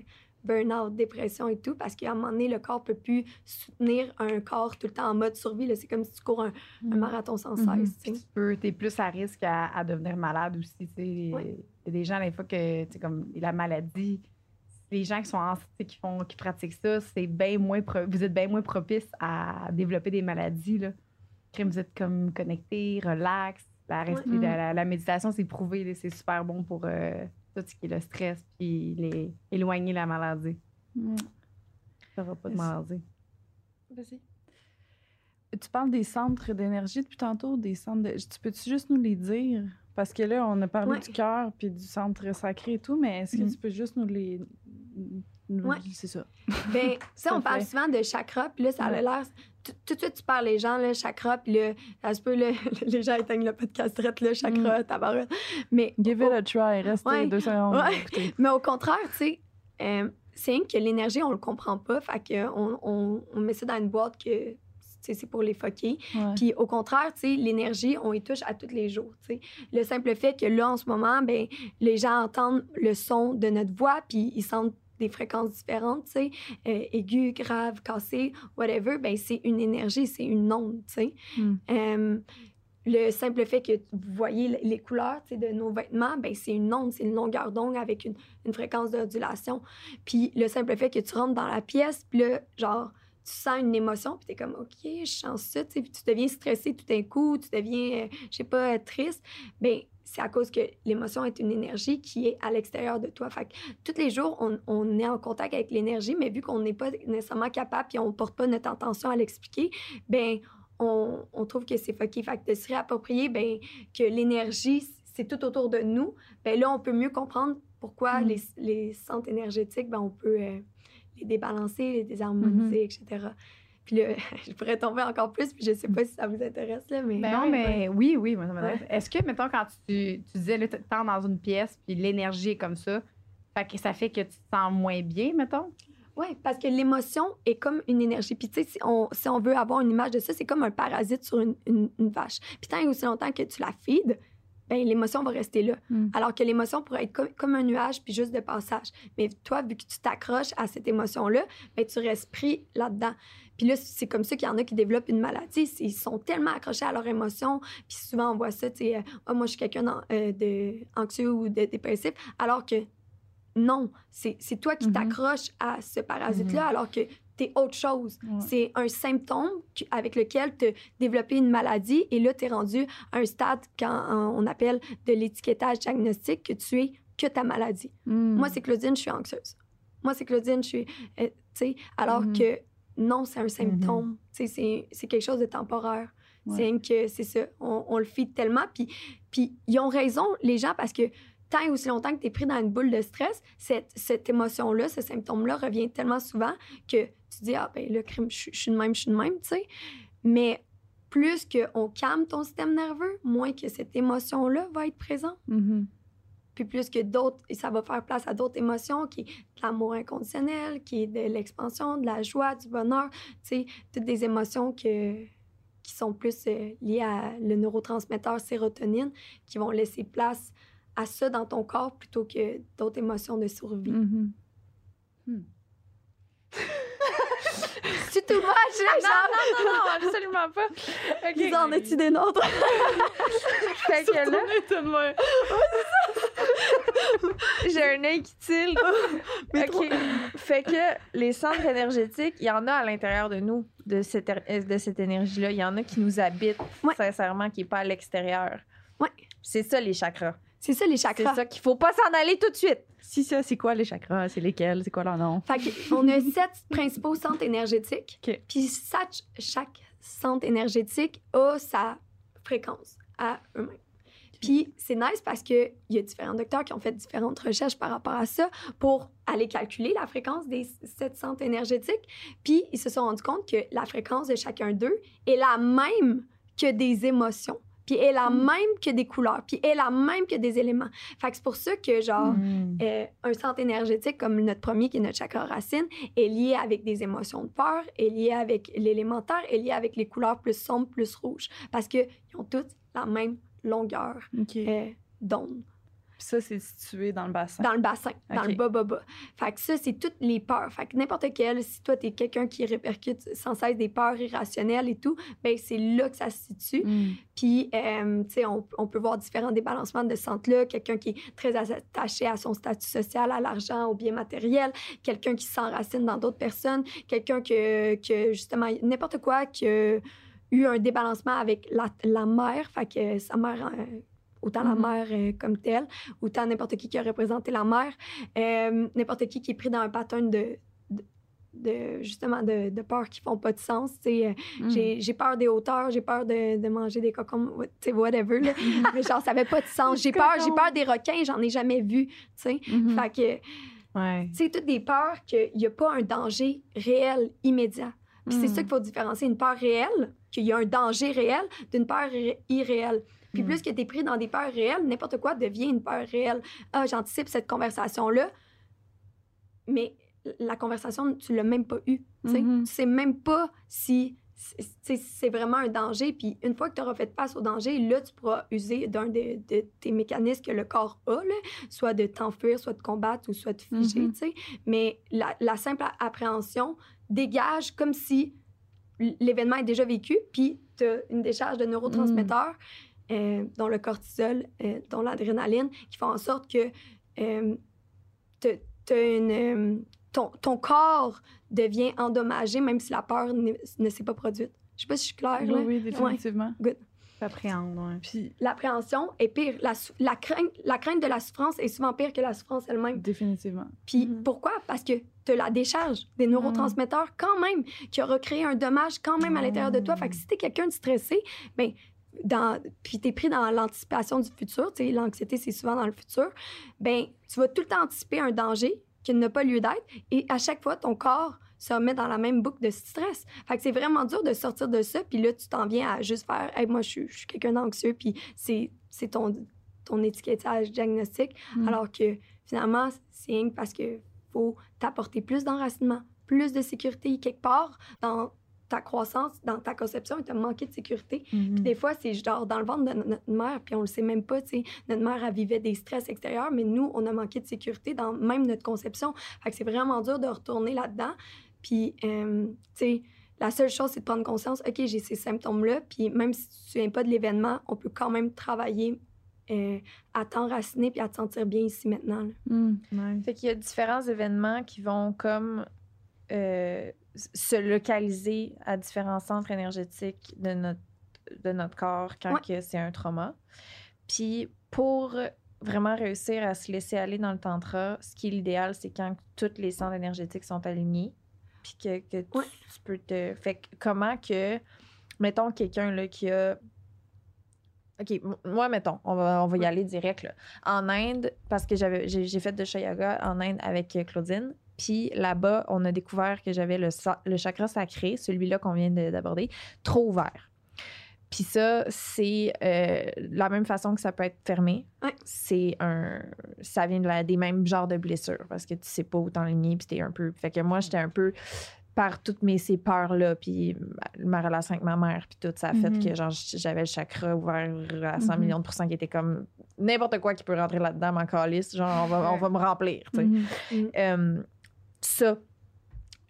burn-out, dépression et tout, parce qu'à un moment donné, le corps peut plus soutenir un corps tout le temps en mode survie. là. C'est comme si tu cours un, un marathon sans cesse, sais. tu peux, t'es plus à risque à, à devenir malade aussi. Il y a des gens, des fois, que, comme la maladie, les gens qui sont en- qui font, qui pratiquent ça, c'est bien moins, pro- vous êtes bien moins propice à développer des maladies, là. vous êtes comme connecté, relax. La, Ouais. la, la- la méditation, c'est prouvé, c'est super bon pour euh, tout ce qui est le stress, puis les, éloigner la maladie. Mm. Ça aura pas de maladie. Vas-y. Tu parles des centres d'énergie depuis tantôt, des centres de... Tu peux-tu juste nous les dire? Parce que là, on a parlé Ouais. du cœur puis du centre sacré et tout, mais est-ce que Mm. tu peux juste nous les... Ouais. C'est ça. Ben, sais, on Ça parle souvent de chakra, puis là, ça a l'air. Tout, de suite, tu parles les gens, là, chakra, puis là, ça se peut, les gens éteignent le podcast direct, là, chakra, tabarouette. Mais, Give it a try. Restez deux secondes. Mais au contraire, tu sais, euh, c'est que l'énergie, on le comprend pas, fait qu'on on, on met ça dans une boîte que. C'est pour les foquer. Ouais. Puis au contraire, tu sais, l'énergie, on y touche à tous les jours. tu sais. Le simple fait que là, en ce moment, ben, les gens entendent le son de notre voix, puis ils sentent des fréquences différentes, tu sais, euh, aiguës, graves, cassées, whatever, ben c'est une énergie, c'est une onde, tu sais. Mm. Euh, le simple fait que vous voyez les couleurs de nos vêtements, ben c'est une onde, c'est une longueur d'onde avec une, une fréquence d'ondulation. Puis le simple fait que tu rentres dans la pièce, puis là, genre, tu sens une émotion, puis t'es comme, OK, je sens ça, tu puis tu deviens stressé tout d'un coup, tu deviens, euh, je sais pas, euh, triste. Ben c'est à cause que l'émotion est une énergie qui est à l'extérieur de toi. Fait que tous les jours, on, on est en contact avec l'énergie, mais vu qu'on n'est pas nécessairement capable, puis on porte pas notre attention à l'expliquer, ben on, on trouve que c'est fucké. Fait que de se réapproprier, ben, que l'énergie, c'est tout autour de nous, ben là, on peut mieux comprendre pourquoi Mm. les, les centres énergétiques, ben, on peut euh, les débalancer, les désharmoniser, etc. Puis là, je pourrais tomber encore plus, puis je sais pas si ça vous intéresse, là, mais... Ben non, mais oui, oui, moi, ça m'intéresse. Ouais. Est-ce que, mettons, quand tu, tu disais, là, tu dans une pièce, puis l'énergie est comme ça, fait que ça fait que tu te sens moins bien, mettons? Oui, parce que l'émotion est comme une énergie. Puis, tu sais, si on, si on veut avoir une image de ça, c'est comme un parasite sur une, une- une vache. Puis, tant et aussi longtemps que tu la feeds, ben l'émotion va rester là. Mm. Alors que l'émotion pourrait être comme, comme un nuage, puis juste de passage. Mais toi, vu que tu t'accroches à cette émotion-là, ben tu restes pris là-dedans. Puis là, c'est comme ça qu'il y en a qui développent une maladie. Ils sont tellement accrochés à leur émotion. Puis souvent, on voit ça, tu sais, Ah, moi, je suis quelqu'un d'an- euh, ou de dépressif. Alors que non, c'est toi qui Mhm. t'accroches à ce parasite-là, alors que tu es autre chose. Ouais. C'est un symptôme avec lequel tu as développé une maladie et là, tu es rendu à un stade qu'on appelle de l'étiquetage diagnostique que tu es que ta maladie. Mm. Moi, c'est Claudine, je suis anxieuse. Moi, c'est Claudine, je suis. euh, tu sais, alors Mhm. que non, c'est un symptôme. Tu sais, c'est- quelque chose de temporaire. Ouais. C'est que c'est ça. On, on le fait tellement. Puis, puis ils ont raison, les gens, parce que tant et aussi longtemps que tu es pris dans une boule de stress, cette, cette émotion-là, ce symptôme-là revient tellement souvent que tu dis, ah, ben le crime, je, je suis de même, je suis de même, tu sais. Mais plus qu'on calme ton système nerveux, moins que cette émotion-là va être présente. Mhm. Puis plus que d'autres, ça va faire place à d'autres émotions, qui est de l'amour inconditionnel, qui est de l'expansion, de la joie, du bonheur, tu sais, toutes des émotions que, qui sont plus euh, liées à le neurotransmetteur sérotonine, qui vont laisser place à ça dans ton corps plutôt que d'autres émotions de survie. Mhm. C'est tout moi, j'ai Non, non, non, absolument pas. OK. Vous en as-tu des nôtres? Fait que là, j'ai un œil qui tille. OK. Fait que les centres énergétiques, il y en a à l'intérieur de nous, de cette, er- de cette énergie-là. Il y en a qui nous habitent, Ouais. sincèrement, qui n'est pas à l'extérieur. Ouais. C'est ça, les chakras. C'est ça, les C'est chakras. ça qu'il faut pas s'en aller tout de suite. Si ça, c'est quoi les chakras? C'est lesquels? C'est quoi leur nom? Fait on a sept principaux centres énergétiques. OK. Puis chaque, chaque centre énergétique a sa fréquence à eux-mêmes. Puis c'est nice parce qu'il y a différents docteurs qui ont fait différentes recherches par rapport à ça pour aller calculer la fréquence des sept centres énergétiques. Puis ils se sont rendus compte que la fréquence de chacun d'eux est la même que des émotions. Puis est la même que des couleurs. Puis est la même que des éléments. Fait que c'est pour ça que, genre, Mm. euh, un centre énergétique comme notre premier, qui est notre chakra racine, est lié avec des émotions de peur, est lié avec l'élémentaire, est lié avec les couleurs plus sombres, plus rouges. Parce qu'ils ont toutes la même longueur euh, d'onde Puis ça, c'est situé dans le bassin. dans le bassin, dans le bas-bas-bas. Fait que ça, c'est toutes les peurs. Fait que n'importe quelle, si toi, t'es quelqu'un qui répercute sans cesse des peurs irrationnelles et tout, ben c'est là que ça se situe. Mm. Puis, euh, tu sais, on, on peut voir différents débalancements de ce centre-là. Quelqu'un qui est très attaché à son statut social, à l'argent, aux biens matériels. Quelqu'un qui s'enracine dans d'autres personnes. Quelqu'un que, que, justement, n'importe quoi, que, eu un débalancement avec la, la mère, fait que sa mère, euh, autant la Mhm. mère euh, comme telle, autant n'importe qui qui a représenté la mère, euh, n'importe qui qui est pris dans un pattern de, de, de- justement de, de peur qui font pas de sens. euh, Mm. J'ai peur des hauteurs, j'ai peur de, de manger des sais, whatever. Là. Mais genre, ça avait pas de sens. J'ai peur, j'ai peur des requins, j'en ai jamais vu. tu sais. Mhm. Fait que, Ouais. c'est toutes des peurs qu'il n'y a pas un danger réel, immédiat. Puis c'est Mm. ça qu'il faut différencier. Une peur réelle, qu'il y a un danger réel, d'une peur irré- irréelle. Puis Mm. plus que tu es pris dans des peurs réelles, n'importe quoi devient une peur réelle. Ah, j'anticipe cette conversation-là, mais la conversation, tu l'as même pas eue. Tu sais. Mhm. Tu sais même pas si c'est- vraiment un danger. Puis une fois que tu auras fait face au danger, là, tu pourras user d'un de, de tes mécanismes que le corps a, là, soit de t'enfuir, soit de combattre ou soit de figer. Mhm. tu sais. Mais la, la simple appréhension dégage comme si l'événement est déjà vécu, puis tu as une décharge de neurotransmetteurs, euh, dont le cortisol, euh, dont l'adrénaline, qui font en sorte que euh, une, euh, ton, ton corps devient endommagé, même si la peur ne, ne s'est pas produite. Je sais pas si je suis claire, Oui, là. oui, définitivement. T'appréhendes, ouais. Puis, L'appréhension est pire. La, crainte, la crainte de la souffrance est souvent pire que la souffrance elle-même. définitivement. Puis Mhm. pourquoi? Parce que tu as la décharge des neurotransmetteurs quand même, qui aura créé un dommage quand même à l'intérieur de toi. Fait que si tu es quelqu'un de stressé, ben, dans, puis tu es pris dans l'anticipation du futur, tu sais, l'anxiété, c'est souvent dans le futur, ben, tu vas tout le temps anticiper un danger qui n'a pas lieu d'être. Et à chaque fois, ton corps se remet dans la même boucle de stress. Fait que c'est vraiment dur de sortir de ça. Puis là, tu t'en viens à juste faire, hey, moi, je suis, quelqu'un d'anxieux, puis c'est c'est ton, ton étiquetage diagnostic. Mm. Alors que finalement, c'est parce que faut t'apporter plus d'enracinement, plus de sécurité quelque part dans ta croissance, dans ta conception, et t'as manqué de sécurité. Mhm. Puis des fois, c'est genre dans le ventre de no- notre mère, puis on le sait même pas, tu sais. Notre mère, elle vivait des stress extérieurs, mais nous, on a manqué de sécurité dans même notre conception. Fait que c'est vraiment dur de retourner là-dedans. Puis, euh, tu sais, la seule chose, c'est de prendre conscience, OK, j'ai ces symptômes-là, puis même si tu ne te souviens pas de l'événement, on peut quand même travailler euh, à t'enraciner puis à te sentir bien ici maintenant. là. Mm. Ouais. Fait qu'il y a différents événements qui vont comme euh, se localiser à différents centres énergétiques de notre, de notre corps quand Ouais. c'est un trauma. Puis pour vraiment réussir à se laisser aller dans le tantra, ce qui est l'idéal, c'est quand tous les centres énergétiques sont alignés. Puis que, que tu, Ouais. tu peux te... Fait que comment que... Mettons quelqu'un qui a... OK, moi, mettons, on va, on va y aller direct. Là. En Inde, parce que j'ai fait de Yoga en Inde avec euh, Claudine. Puis là-bas, on a découvert que j'avais le, chakra sacré, celui-là qu'on vient de- d'aborder, trop ouvert. Puis ça, c'est euh, la même façon que ça peut être fermé. Ouais. C'est un. Ça vient de la- des mêmes genres de blessures parce que tu sais pas où t'enligner, puis t'es un peu. Fait que moi, j'étais un peu par toutes mes ces peurs-là, puis ma, relation avec ma mère, puis tout, ça a fait que genre j'avais le chakra ouvert à 100 Mhm. millions de pourcents qui était comme n'importe quoi qui peut rentrer là-dedans, ma calice, genre on va, on va me remplir, tu sais. Mhm. Euh, ça,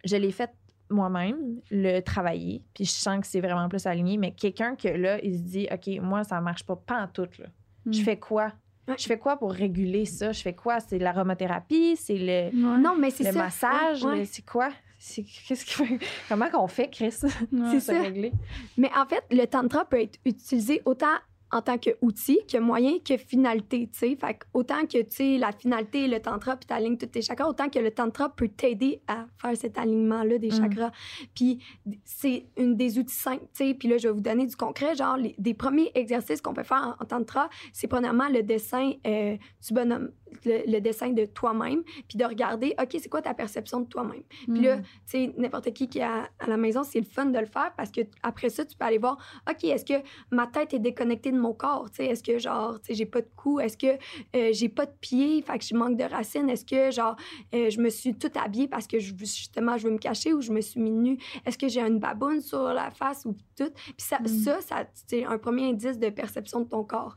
je l'ai fait moi-même, le travailler, puis je sens que c'est vraiment plus aligné, mais quelqu'un que là, il se dit, OK, moi, ça marche pas, pas en tout, là. Je Mm. fais quoi? Je fais quoi pour réguler ça? Je fais quoi? C'est l'aromathérapie? C'est le, Non, mais c'est le ça. massage? Ouais, C'est quoi? C'est, qu'est-ce fait? Comment qu'on fait, Chris? C'est ça. régler? Mais en fait, le tantra peut être utilisé autant en tant qu'outil, que moyen, que finalité, tu sais. Fait que autant que, tu sais, la finalité, le tantra, puis t'alignes tous tes chakras, autant que le tantra peut t'aider à faire cet alignement-là des Mm. chakras. Puis c'est une des outils simples, tu sais. Puis là, je vais vous donner du concret, genre, les- des premiers exercices qu'on peut faire en, en tantra, c'est premièrement le dessin euh, du bonhomme, le, le dessin de toi-même, puis de regarder, OK, c'est quoi ta perception de toi-même? Puis là, tu sais, n'importe qui qui est à, à la maison, c'est le fun de le faire parce que après ça, tu peux aller voir, OK, est-ce que ma tête est déconnectée de mon corps? Tu sais, est-ce que, genre, tu sais, j'ai pas de cou? Est-ce que euh, j'ai pas de pieds? Fait que je manque de racines? Est-ce que, genre, euh, je me suis tout habillée parce que, je, justement, je veux me cacher ou je me suis mis nue? Est-ce que j'ai une baboune sur la face ou tout? Puis ça, Mm. ça, ça c'est un premier indice de perception de ton corps.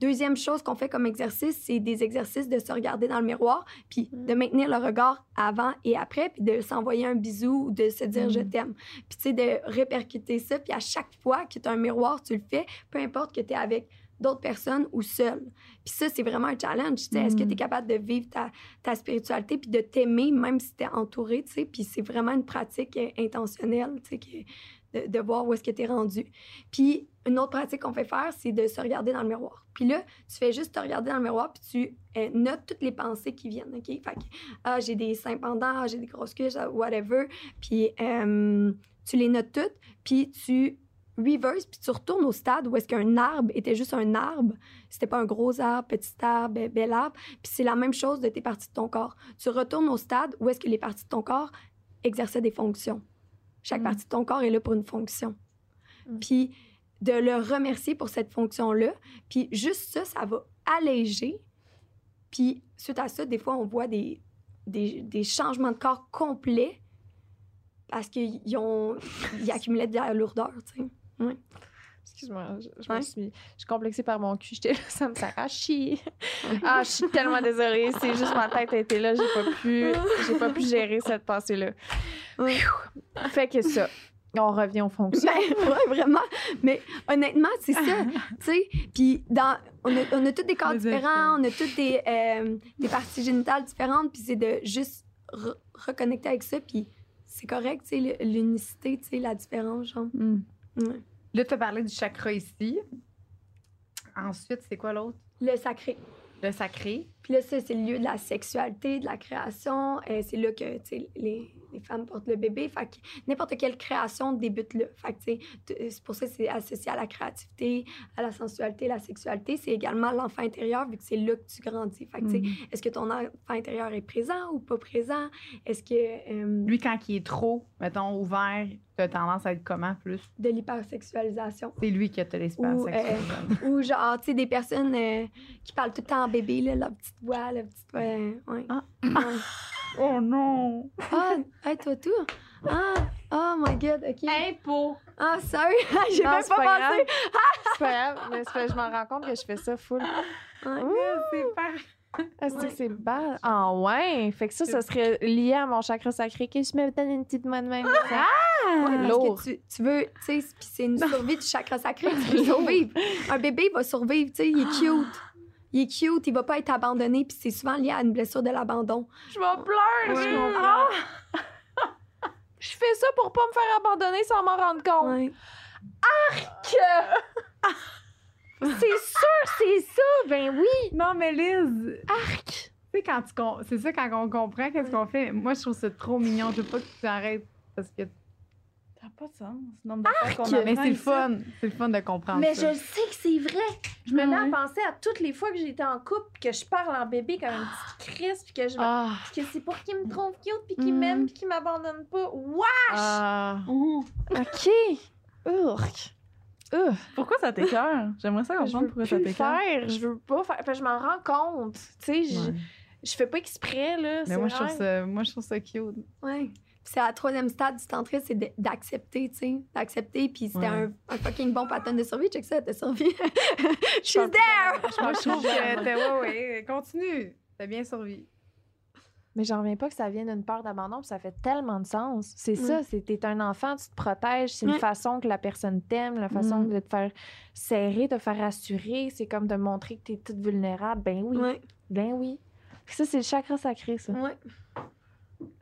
Deuxième chose qu'on fait comme exercice, c'est des exercices de se regarder dans le miroir, puis Mm. de maintenir le regard avant et après, puis de s'envoyer un bisou ou de se dire Mm. je t'aime. Puis tu sais, de répercuter ça, puis à chaque fois que tu as un miroir, tu le fais, peu importe que tu es avec d'autres personnes ou seul. Puis ça, c'est vraiment un challenge. tu sais. Est-ce que Mm. tu es capable de vivre ta, ta spiritualité puis de t'aimer même si tu es entouré, tu sais? Puis c'est vraiment une pratique euh, intentionnelle, tu sais, de, de voir où est-ce que tu es rendu. Puis une autre pratique qu'on fait faire, c'est de se regarder dans le miroir. Puis là, tu fais juste te regarder dans le miroir puis tu euh, notes toutes les pensées qui viennent, OK? Fait que, ah, j'ai des seins pendants, ah, j'ai des grosses cuisses, ah, whatever. Puis euh, tu les notes toutes, puis tu reverse, puis tu retournes au stade où est-ce qu'un arbre était juste un arbre. C'était pas un gros arbre, petit arbre, be- bel arbre. Puis c'est la même chose de tes parties de ton corps. Tu retournes au stade où est-ce que les parties de ton corps exerçaient des fonctions. Chaque Mm. partie de ton corps est là pour une fonction. Mm. Puis de le remercier pour cette fonction-là, puis juste ça, ça va alléger. Puis suite à ça, des fois, on voit des, des, des changements de corps complets parce qu'ils ont ils accumulaient de la lourdeur, tu sais. Excuse-moi, je, je Ouais. me suis, je suis complexée par mon cul. J'étais là, ça me sert à chier. Ah, je suis tellement désolée. C'est juste ma tête a été là. J'ai pas pu, j'ai pas pu gérer cette pensée-là. Ouais. Fait que ça. On revient aux fonctions. Ben, ouais, vraiment. Mais honnêtement, c'est ça. tu sais, puis dans, on a, on a tous des corps différents, on a toutes des, euh, des parties génitales différentes, puis c'est de juste re- reconnecter avec ça, puis c'est correct, tu sais, le- l'unicité, tu sais, la différence, genre. Mm. Ouais. Là, tu as parlé du chakra ici. Ensuite, c'est quoi l'autre? Le sacré. Le sacré. Puis là, ça, c'est le lieu de la sexualité, de la création. Euh, c'est là que, tu sais, les, les femmes portent le bébé. Fait que n'importe quelle création débute là. Fait que, c'est pour ça que c'est associé à la créativité, à la sensualité, la sexualité. C'est également l'enfant intérieur, vu que c'est là que tu grandis. Fait que, Mhm. est-ce que ton enfant intérieur est présent ou pas présent? Est-ce que euh, Lui, quand il est trop, mettons, ouvert, tu as tendance à être comment plus? de l'hypersexualisation? C'est lui qui a te l'espace Ou, euh, ou genre, tu sais, des personnes euh, qui parlent tout le temps en bébé, là, leur petite voix, leur petite voix. ouais. Ah. Ouais. Oh non! Ah, hey, toi, tout. Ah, oh my god, ok. Impôt. Ah, sorry, j'ai même pas, pas pensé. C'est pas grave, mais parce je me rends compte que je fais ça full. Ouais. c'est pas... Est-ce Ouais. que c'est bad? Ah ouais! Fait que ça, ça serait lié à mon chakra sacré que je me donne une petite main de même? Ouais, parce lourd. que tu, tu veux, tu sais, puis c'est une survie du chakra sacré, tu veux survivre. Un bébé va survivre, tu sais, il est cute. Il est cute, il va pas être abandonné, puis c'est souvent lié à une blessure de l'abandon. Je vais pleurer! Ouais. Je comprends. Je fais ça pour pas me faire abandonner sans m'en rendre compte. Ouais. C'est sûr, c'est ça! Ben oui! Non, mais Liz, Arc! tu sais, quand tu c'est ça, quand on comprend qu'est-ce qu'on fait, moi, je trouve ça trop mignon. Je veux pas que tu t'arrêtes parce que... Ça n'a pas de sens. d'affaires qu'on Mais c'est le fun. C'est le fun de comprendre Mais ça. je sais que c'est vrai. Je me mets à penser à toutes les fois que j'ai été en couple, que je parle en bébé comme une petite crise, puis que je me- Ah, puis que c'est pour qu'il me trouve cute, puis qu'il Mm. m'aime, puis qu'il m'abandonne pas. Wesh! ah. OK. Urk. Pourquoi ça t'écœure? J'aimerais ça Je comprendre veux pourquoi ça le t'écœure. faire. Je veux pas faire. Que je m'en rends compte. Tu sais, je, Ouais. je fais pas exprès, là. Mais c'est moi, je trouve ça, moi, je trouve ça cute. Ouais. C'est la troisième stade du tantrisme, c'est d'accepter, tu sais. D'accepter, puis c'était Ouais. un, un fucking bon pattern de survie. Check ça, t'as survécu. She's pense- there! Je trouve que t'es... Ouais, ouais, continue. T'as bien survécu. Mais j'en reviens pas que ça vienne d'une peur d'abandon, puis ça fait tellement de sens. C'est ça, c'est t'es un enfant, tu te protèges, c'est une façon que la personne t'aime, la façon Mm. de te faire serrer, de te faire rassurer, c'est comme de montrer que t'es toute vulnérable. Ben oui, ben oui. Puis ça, c'est le chakra sacré, ça. ouais.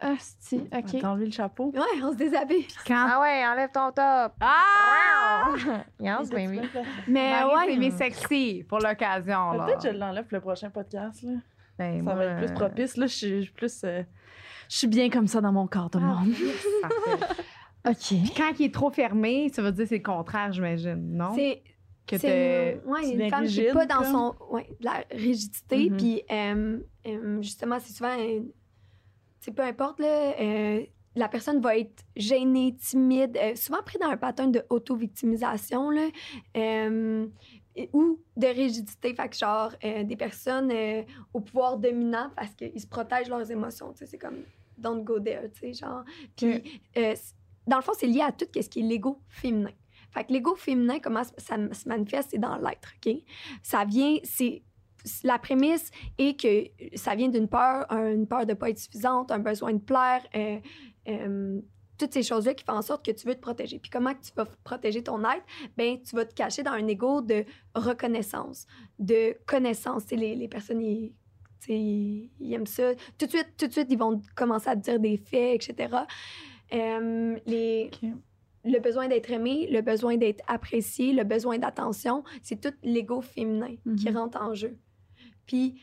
Ah, si, ok. T'as enlevé le chapeau? Ouais, on se déshabille. Quand... Ah ouais, enlève ton top. Ah! yes, oui. Mais ouais. mes sexy pour l'occasion, là. Peut-être que je l'enlève pour le prochain podcast. Là. Ben, Ça moi, va être plus euh, propice. Là, je suis plus. euh, je suis bien comme ça dans mon corps, tout le monde. parfait. OK. Quand il est trop fermé, ça veut dire que c'est le contraire, j'imagine, non? C'est Que c'est t'es... une, ouais, une femme qui rigide, n'est pas dans comme. son. Ouais, de la rigidité. Mhm. Puis, euh, euh, justement, c'est souvent. euh, sais, peu importe, là, euh, la personne va être gênée, timide, euh, souvent pris dans un pattern de auto-victimisation, là, euh, ou de rigidité. Fait que, genre, des personnes au pouvoir dominant parce qu'ils se protègent leurs émotions. Tu sais, c'est comme don't go there, tu sais, genre. Puis, dans le fond, c'est lié à tout ce qui est l'ego féminin. Fait que l'ego féminin, comment ça ça se manifeste, c'est dans l'être, OK? Ça vient, c'est... La prémisse est que ça vient d'une peur, un- une peur de ne pas être suffisante, un besoin de plaire, euh, euh, toutes ces choses-là qui font en sorte que tu veux te protéger. Puis comment tu vas protéger ton être? Ben, tu vas te cacher dans un ego de reconnaissance, de connaissance. Les, les personnes, ils, ils aiment ça. Tout de suite, tout de suite, ils vont commencer à te dire des faits, etc. Euh, les, le besoin d'être aimé, le besoin d'être apprécié, le besoin d'attention, c'est tout l'ego féminin qui Mhm. rentre en jeu. Puis,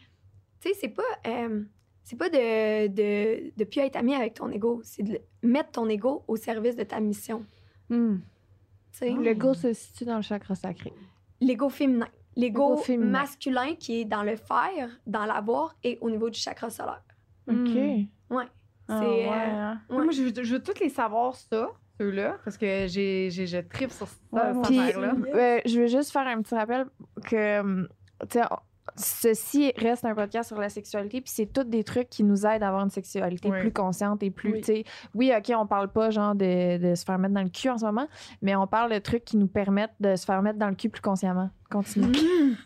tu sais, c'est pas, euh, c'est pas de, de, de plus être ami avec ton ego, c'est de mettre ton ego au service de ta mission. Hmm. Tu sais, Le go se situe dans le chakra sacré. l'ego féminin. L'ego L'ego masculin qui est dans le faire, dans l'avoir et au niveau du chakra solaire. OK. Ouais. Ah, ouais, euh, hein. ouais. Moi, je veux, je veux tous les savoir, ça, ceux-là, parce que j'ai, j'ai, je tripe sur ça, Ouais, cette moi Puis, affaire-là. euh, je veux juste faire un petit rappel que, tu sais, ceci reste un podcast sur la sexualité, puis c'est tous des trucs qui nous aident à avoir une sexualité Oui. plus consciente et plus, Oui. tu sais, oui, OK, on parle pas genre de, de se faire mettre dans le cul en ce moment, mais on parle de trucs qui nous permettent de se faire mettre dans le cul plus consciemment. Continue.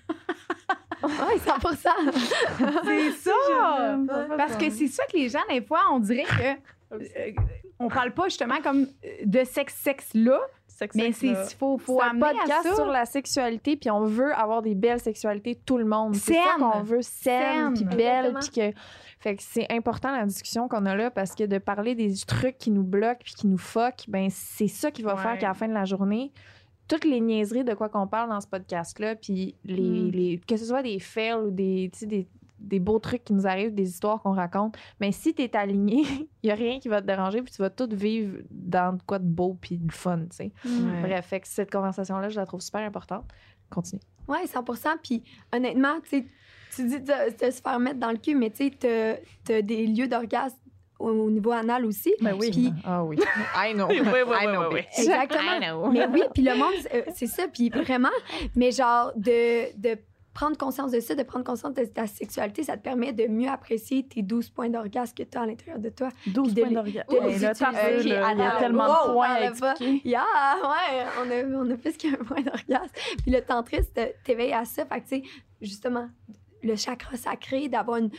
Ouais, 100 C'est ça! Parce que c'est ça que les gens, des fois, on dirait que. euh, on parle pas justement comme euh, de sexe-sexe-là, Sexe, mais c'est faut, faut un à podcast ça. sur la sexualité, puis on veut avoir des belles sexualités, tout le monde. C'est ça qu'on veut, saine, puis belle, puis que... Fait que c'est important la discussion qu'on a là, parce que de parler des trucs qui nous bloquent puis qui nous fuck, ben c'est ça qui va Ouais. faire qu'à la fin de la journée, toutes les niaiseries de quoi qu'on parle dans ce podcast-là, puis les, Mm. les- que ce soit des fails ou des, tu sais, des, des beaux trucs qui nous arrivent, des histoires qu'on raconte, mais si t'es aligné, il y a rien qui va te déranger, puis tu vas tout vivre dans de quoi de beau puis de fun, tu sais. Ouais. Bref, fait que cette conversation-là, je la trouve super importante. Continue. Ouais, 100 Puis honnêtement, tu tu dis de, de se faire mettre dans le cul, mais tu sais, t'as des lieux d'orgasme au, au niveau anal aussi. Ben oui. Ah oui. I know. Oui, oui, oui, I oui, know, oui, bitch. Exactement. I know. Mais oui, puis le monde, euh, c'est ça, puis vraiment, mais genre de, de prendre conscience de ça, de prendre conscience de ta sexualité, ça te permet de mieux apprécier tes 12 points d'orgasme que tu as à l'intérieur de toi. 12 Puis de points d'orgasme. de les Hey, là, utiliser. t'as peu, Ok, là, il y a tellement wow, de points à parle pas. expliquer. Yeah, ouais, on a, on a plus qu'un point d'orgasme. Puis le tantrisme te- t'éveille à ça. Fait que, tu sais, justement, le chakra sacré, d'avoir une.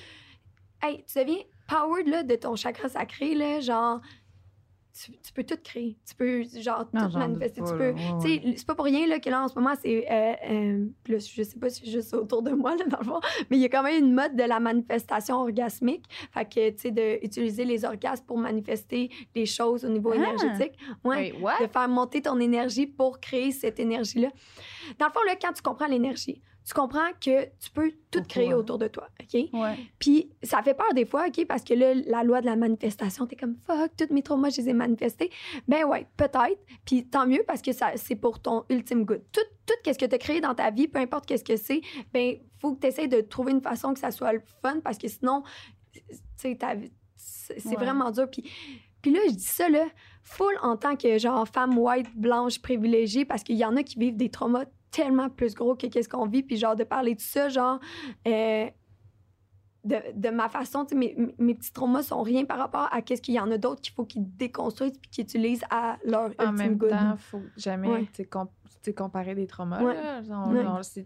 Hey, tu deviens powered là, de ton chakra sacré, là, genre. Tu, tu peux tout créer. Tu peux, genre, Non, tout manifester. Tu peux. Ouais, Tu sais, c'est pas pour rien là, que là, en ce moment, c'est. Euh, euh, là, je sais pas si c'est juste autour de moi, là, dans le fond, mais il y a quand même une mode de la manifestation orgasmique. Fait que, tu sais, d'utiliser les orgasmes pour manifester les choses au niveau Ah! énergétique. Ouais Wait, de faire monter ton énergie pour créer cette énergie-là. Dans le fond, là, quand tu comprends l'énergie, tu comprends que tu peux tout Autour, créer autour de toi, OK? Ouais. Puis ça fait peur des fois, OK? Parce que là, la loi de la manifestation, t'es comme « fuck, tous mes traumas, je les ai manifestés ». Ben ouais, peut-être. Puis tant mieux parce que ça, c'est pour ton ultime good. Tout, tout ce que tu as créé dans ta vie, peu importe qu'est-ce que c'est, ben faut que tu essaies de trouver une façon que ça soit le fun parce que sinon, tu sais, c'est c'est Ouais. vraiment dur. Puis, puis là, je dis ça, là, full en tant que genre femme white, blanche, privilégiée, parce qu'il y en a qui vivent des traumas tellement plus gros que qu'est-ce qu'on vit. Puis genre, de parler de ça, genre, euh, de, de ma façon, tu sais, mes, mes- petits traumas sont rien par rapport à qu'est-ce qu'il y en a d'autres qu'il faut qu'ils déconstruisent puis qu'ils utilisent à leur En ultime même good. temps, faut jamais Ouais. com- comparer des traumas. Ouais.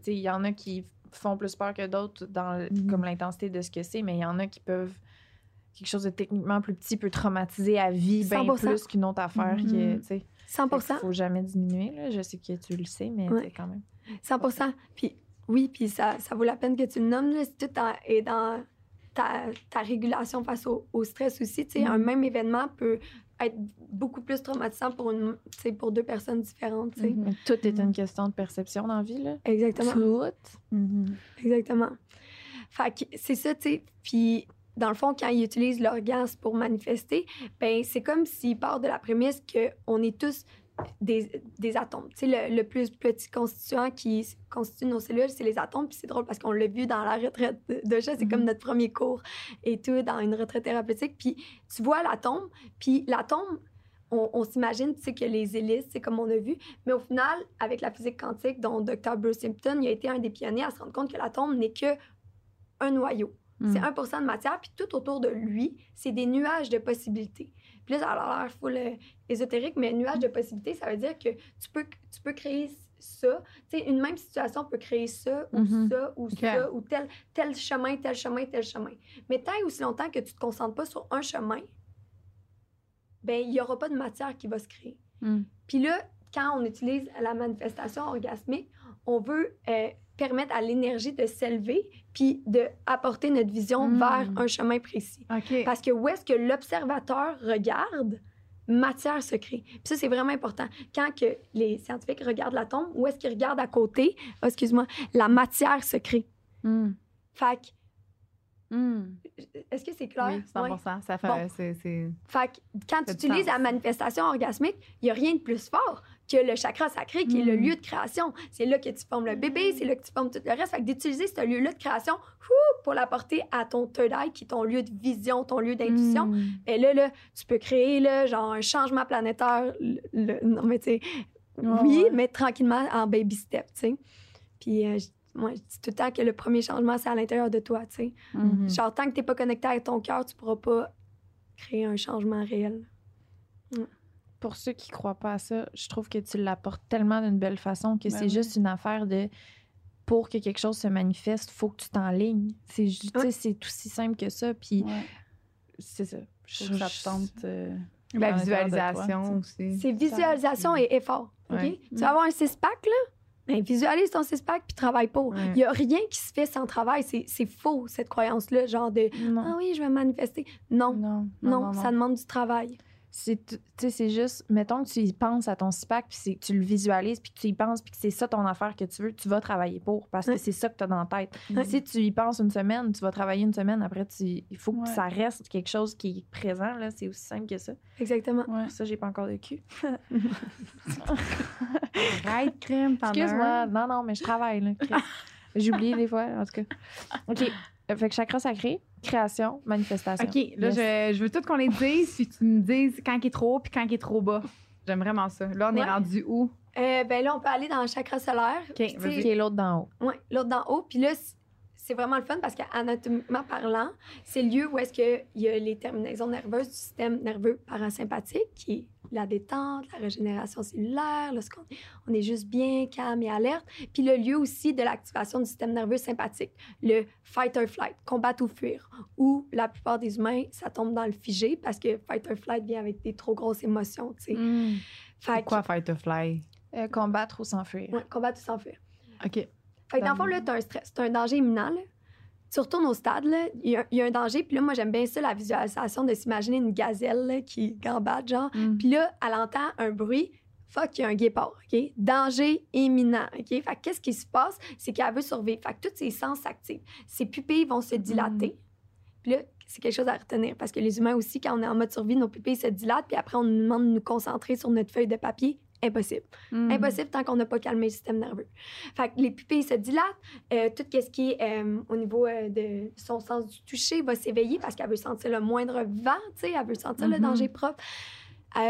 Il y en a qui font plus peur que d'autres dans Mhm. comme l'intensité de ce que c'est, mais il y en a qui peuvent quelque chose de techniquement plus petit peut traumatiser à vie bien 100%. plus qu'une autre affaire tu sais. 100 Fait qu'il faut jamais diminuer là. je sais que tu le sais mais Ouais. quand même 100 Puis oui, puis ça, ça vaut la peine que tu le nommes. Là, c'est tout est dans ta, ta régulation face au, au stress aussi. Un même événement peut être beaucoup plus traumatisant pour, une, pour deux personnes différentes. Mais tout est Mhm. une question de perception dans la vie là Exactement. tout Exactement. Fait que c'est ça, tu sais. Puis, dans le fond, quand ils utilisent l'orgasme pour manifester, ben c'est comme s'ils partent de la prémisse qu'on est tous des, des atomes. Tu sais, le, le plus petit constituant qui constitue nos cellules, c'est les atomes. Puis c'est drôle parce qu'on l'a vu dans la retraite de- chat, c'est comme notre premier cours et tout, dans une retraite thérapeutique. Puis tu vois l'atome, puis l'atome, on, on s'imagine, tu sais, que les hélices, c'est comme on a vu, mais au final, avec la physique quantique, dont Dr. Bruce Simpson, il a été un des pionniers à se rendre compte que l'atome n'est que un noyau. C'est 1% de matière, puis tout autour de lui, c'est des nuages de possibilités. Puis là, ça a l'air full euh, ésotérique, mais nuage de possibilités, ça veut dire que tu peux, tu peux créer ça. Tu sais, une même situation peut créer ça, ou Mhm. ça, ou ça, ou tel, tel chemin, tel chemin, tel chemin. Mais tant et aussi longtemps que tu te concentres pas sur un chemin, ben il y aura pas de matière qui va se créer. Mm. Puis là, quand on utilise la manifestation orgasmique, on veut euh, permettre à l'énergie de s'élever puis de apporter notre vision Mm. vers un chemin précis. Parce que où est-ce que l'observateur regarde, matière se crée. Puis ça, c'est vraiment important. Quand que les scientifiques regardent l'atome, où est-ce qu'ils regardent à côté, oh, excuse-moi, la matière se crée. Mm. Fait que, Mm. est-ce que c'est clair? Oui, 100 Ouais. Ça fait. Bon. c'est- Fait que quand tu utilises la manifestation orgasmique, il n'y a rien de plus fort que le chakra sacré qui est le Mm. lieu de création. C'est là que tu formes le bébé, c'est là que tu formes tout le reste. Fait que d'utiliser ce lieu-là de création pour l'apporter à ton third eye, qui est ton lieu de vision, ton lieu d'intuition, Mm. Et là, là, tu peux créer là, genre un changement planétaire. le- le- non, mais tu sais, oui, ouais. mais tranquillement en baby step, tu sais. Puis euh, moi, je dis tout le temps que le premier changement, c'est à l'intérieur de toi, tu sais. Mhm. Genre, tant que t'es pas connecté avec ton cœur, tu pourras pas créer un changement réel. Pour ceux qui croient pas à ça, je trouve que tu l'apportes tellement d'une belle façon que Ben c'est oui. juste une affaire de pour que quelque chose se manifeste, faut que tu t'enlignes. C'est c'est aussi simple que ça. Puis Ouais. c'est ça. Te tente. euh, La toi, visualisation aussi. C'est visualisation et effort. OK? Ouais. Tu vas avoir un six-pack, là? Ben, visualise ton six-pack puis travaille pour. Il Ouais. y a rien qui se fait sans travail. C'est faux, cette croyance-là, genre de « Ah non. oui, je vais manifester ». Non, Non, non, ça demande du travail. C'est tu sais, c'est juste mettons que tu y penses à ton SPAC puis c'est- tu le visualises puis que tu y penses puis que c'est ça ton affaire que tu veux tu vas travailler pour parce que c'est ça que tu as dans la tête. Si tu y penses une semaine tu vas travailler une semaine après tu il faut que Ouais. ça reste quelque chose qui est présent là c'est aussi simple que ça. Exactement. Ouais. ça j'ai pas encore de cul. Arrête, crème, excuse-moi. non non mais je travaille là Chris. j'oublie des fois en tout cas. Ok fait que chakra sacré création manifestation OK, là, Yes. je, je veux tout qu'on les dise, puis tu me dises quand il est trop haut puis quand il est trop bas. J'aime vraiment ça. Là, on est Ouais. rendu où? Euh, ben là, on peut aller dans le chakra solaire. OK, Puis, est l'autre d'en haut? Ouais, l'autre d'en haut. Puis là, c'est vraiment le fun parce qu'anatomiquement parlant, c'est le lieu où est-ce qu'il y a les terminaisons nerveuses du système nerveux parasympathique, qui est la détente, la régénération cellulaire, lorsqu'on on est juste bien calme et alerte. Puis le lieu aussi de l'activation du système nerveux sympathique, le fight or flight, combattre ou fuir, où la plupart des humains, ça tombe dans le figé parce que fight or flight vient avec des trop grosses émotions, tu sais. Mm. Fait que- quoi fight or fly? Euh, combattre ou s'enfuir Ouais, combattre ou s'enfuir. OK. Fait que dans le fond, là, t'as un stress, t'as un danger imminent, là. Tu retournes au stade, il y, a- il y a un danger. Puis là, moi, j'aime bien ça, la visualisation de s'imaginer une gazelle là, qui gambade, genre. Mm. Puis là, elle entend un bruit. Fuck, il y a un guépard, OK? Danger imminent, OK? Fait que qu'est-ce qui se passe? C'est qu'elle veut survivre. Fait que tous ses sens s'activent. Ses pupilles vont se dilater. Puis là, c'est quelque chose à retenir parce que les humains aussi, quand on est en mode survie, nos pupilles se dilatent. Puis après, on nous demande de nous concentrer sur notre feuille de papier. Impossible. Mm. Impossible tant qu'on n'a pas calmé le système nerveux. Fait que les pupilles se dilatent, euh, tout ce qui est euh, au niveau euh, de son sens du toucher va s'éveiller parce qu'elle veut sentir le moindre vent, tu sais, elle veut sentir le Mhm. danger propre.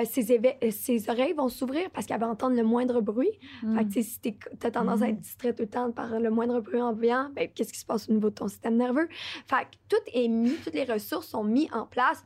Ses, éve- ses oreilles vont s'ouvrir parce qu'elle va entendre le moindre bruit. Mm. Fait que si tu as tendance à être distrait tout le temps par le moindre bruit ambiant, ben, qu'est-ce qui se passe au niveau de ton système nerveux? Fait que tout est mis, toutes les ressources sont mises en place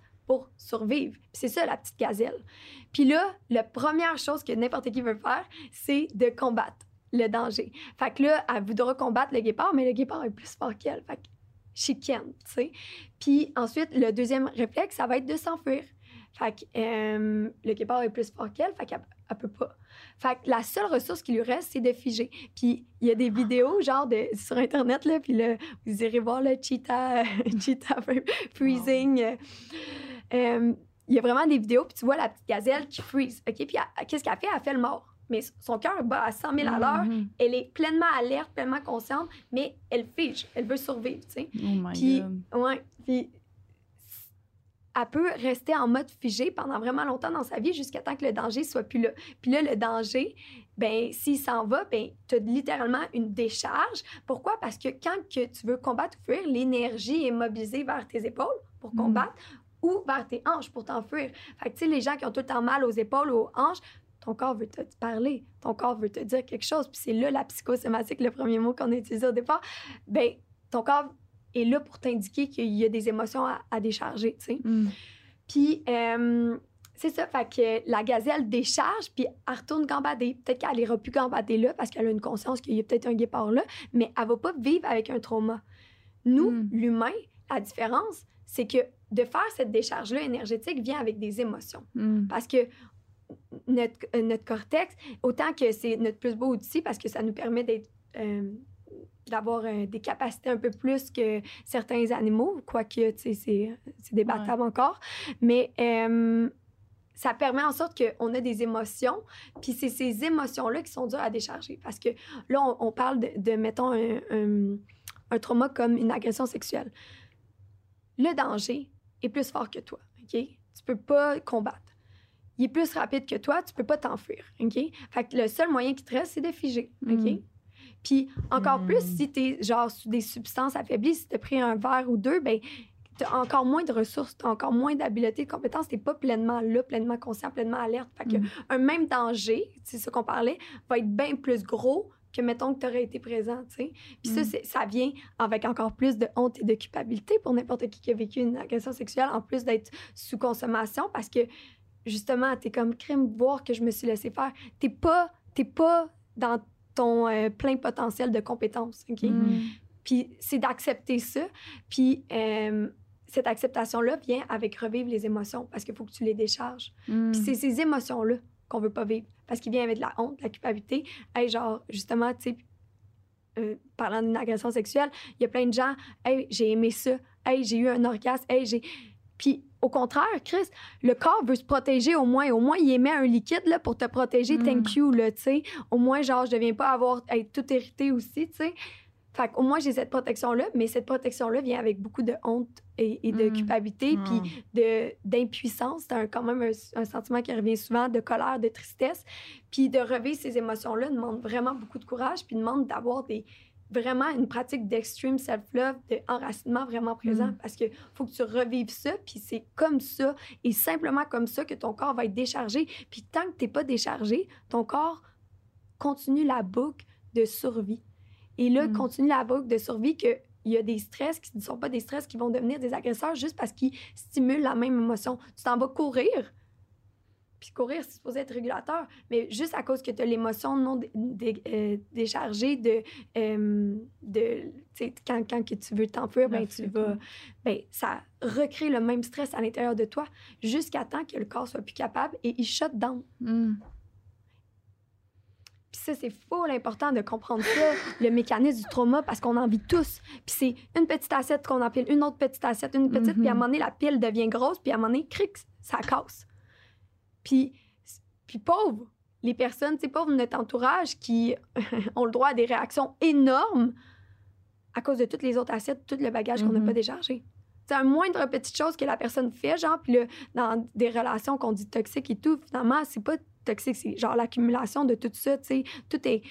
survivre. C'est ça, la petite gazelle. Puis là, la première chose que n'importe qui veut faire, c'est de combattre le danger. Fait que là, elle voudra combattre le guépard, mais le guépard est plus fort qu'elle. Fait que she can, tu sais. Puis ensuite, le deuxième réflexe, ça va être de s'enfuir. Fait que euh, le guépard est plus fort qu'elle, fait qu'elle elle peut pas. Fait que la seule ressource qui lui reste, c'est de figer. Puis il y a des vidéos, genre, de, sur Internet, là, puis là, vous irez voir le cheetah, cheetah freezing. euh, euh, il y a vraiment des vidéos, puis tu vois la petite gazelle qui freeze. OK? Puis qu'est-ce qu'elle fait? Elle fait le mort. Mais son cœur bat à 100 000 à l'heure. Mhm. Elle est pleinement alerte, pleinement consciente, mais elle fige. Elle veut survivre, tu sais. Oh my Puis, God. ouais, puis elle peut rester en mode figé pendant vraiment longtemps dans sa vie jusqu'à temps que le danger soit plus là. Puis là, le danger, ben s'il s'en va, ben tu as littéralement une décharge. Pourquoi? Parce que quand que tu veux combattre ou fuir, l'énergie est mobilisée vers tes épaules pour Mm. combattre ou vers tes hanches pour t'enfuir. Fait que tu sais, les gens qui ont tout le temps mal aux épaules ou aux hanches, ton corps veut te parler, ton corps veut te dire quelque chose. Puis c'est là la psychosomatique, le premier mot qu'on a utilisé au départ. Ben ton corps est là pour t'indiquer qu'il y a des émotions à, à décharger, tu sais. Mm. Puis, euh, c'est ça, fait que la gazelle décharge, puis elle retourne gambader. Peut-être qu'elle n'ira plus gambader là parce qu'elle a une conscience qu'il y a peut-être un guépard là, mais elle va pas vivre avec un trauma. Nous, Mm. l'humain, la différence, c'est que de faire cette décharge-là énergétique vient avec des émotions. Mm. Parce que notre, euh, notre cortex, autant que c'est notre plus beau outil parce que ça nous permet d'être. euh, d'avoir euh, des capacités un peu plus que certains animaux, quoique, tu sais, c'est, débattable encore. Mais euh, ça permet en sorte qu'on a des émotions, puis c'est ces émotions-là qui sont dures à décharger. Parce que là, on, on parle de, de, mettons, un, un- un trauma comme une agression sexuelle. Le danger est plus fort que toi, OK? Tu peux pas combattre. Il est plus rapide que toi, tu peux pas t'enfuir, OK? Fait que le seul moyen qui te reste, c'est de figer, OK? Mm. Puis encore Mm. plus si t'es genre sous des substances affaiblies, si t'as pris un verre ou deux, ben t'as encore moins de ressources, t'as encore moins d'habiletés, de compétences, t'es pas pleinement là, pleinement conscient, pleinement alerte. Fait que Mm. un même danger, c'est ça qu'on parlait, va être bien plus gros que, mettons, que tu aurais été présent, tu sais. Puis ça, Mm. c'est- ça vient avec encore plus de honte et de culpabilité pour n'importe qui qui a vécu une agression sexuelle, en plus d'être sous consommation, parce que, justement, t'es comme crime, voir que je me suis laissé faire. T'es pas, t'es pas dans ton euh, plein potentiel de compétences, OK? Mm. Puis c'est d'accepter ça. Puis euh, cette acceptation-là vient avec revivre les émotions, parce qu'il faut que tu les décharges. Mm. Puis c'est ces émotions-là qu'on veut pas vivre. Parce qu'il vient avec de la honte, de la culpabilité. Hey, genre, justement, tu sais, euh, parlant d'une agression sexuelle, il y a plein de gens, hey, j'ai aimé ça. Hey, j'ai eu un orgasme. Hey, j'ai. Puis au contraire, Chris, le corps veut se protéger au moins. Au moins, il émet un liquide là, pour te protéger. Mm. Thank you, là, tu sais. Au moins, genre, je deviens pas avoir, être tout hérité aussi, tu sais. Fait qu'au moins, j'ai cette protection-là, mais cette protection-là vient avec beaucoup de honte et, et de Mm. culpabilité. Mm. Puis de d'impuissance. C'est un- quand même un, un sentiment qui revient souvent, de colère, de tristesse. Puis de revivre ces émotions-là demande vraiment beaucoup de courage, puis demande d'avoir des vraiment une pratique d'extreme self-love, d'enracinement vraiment présent, Mm. parce que faut que tu revives ça, puis c'est comme ça, et simplement comme ça que ton corps va être déchargé. Puis tant que t'es pas déchargé, ton corps continue la boucle de survie. Et là, Mm. continue la boucle de survie que il y a des stress qui ne sont pas des stress qui vont devenir des agresseurs juste parce qu'ils stimulent la même émotion. Tu t'en vas courir, puis courir, c'est supposé être régulateur, mais juste à cause que tu as l'émotion non euh, déchargée de... euh, de quand, quand que tu veux t'enfuir, ben, tu vas... Ben, ça recrée le même stress à l'intérieur de toi jusqu'à temps que le corps soit plus capable et il shut down. Mm. Puis ça, c'est fou l'important de comprendre ça, le mécanisme du trauma, parce qu'on en vit tous. Puis c'est une petite assiette qu'on empile, une autre petite assiette, une petite, puis à un Mhm. moment donné, la pile devient grosse, puis à un moment donné, cric, ça casse. Puis, puis pauvres, les personnes, pauvres de notre entourage qui ont le droit à des réactions énormes à cause de toutes les autres assiettes, tout le bagage qu'on n'a pas déchargé. C'est un moindre petite chose que la personne fait, genre, puis là, dans des relations qu'on dit toxiques et tout, finalement, c'est pas toxique, c'est genre l'accumulation de tout ça, tu sais. Tout est.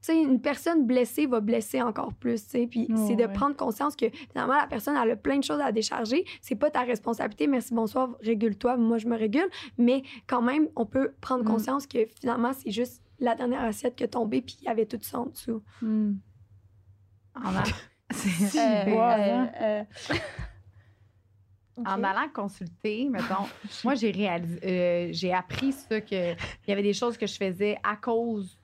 tout- Tu sais, une personne blessée va blesser encore plus, tu sais. Puis Oh, c'est de ouais. prendre conscience que finalement, la personne, elle a plein de choses à décharger. C'est pas ta responsabilité. Merci, bonsoir, régule-toi. Moi, je me régule. Mais quand même, on peut prendre Mm. conscience que finalement, c'est juste la dernière assiette qui est tombée, puis il y avait tout ça en dessous. Mm. En, a- Euh, euh, hein? euh, en allant consulter, mettons, moi, j'ai réalisé, euh, j'ai appris ça, qu'il y avait des choses que je faisais à cause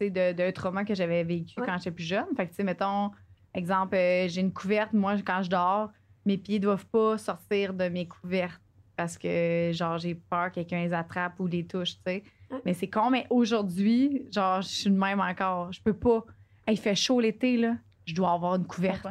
de- d'un trauma que j'avais vécu Ouais. quand j'étais plus jeune. Fait que, tu sais, mettons, exemple, euh, j'ai une couverte, moi, quand je dors, mes pieds doivent pas sortir de mes couvertes parce que, genre, j'ai peur que quelqu'un les attrape ou les touche, tu sais. Ouais. Mais c'est con, mais aujourd'hui, genre, je suis de même encore. Je peux pas. Hey, il fait chaud l'été, là. Je dois avoir une couverte.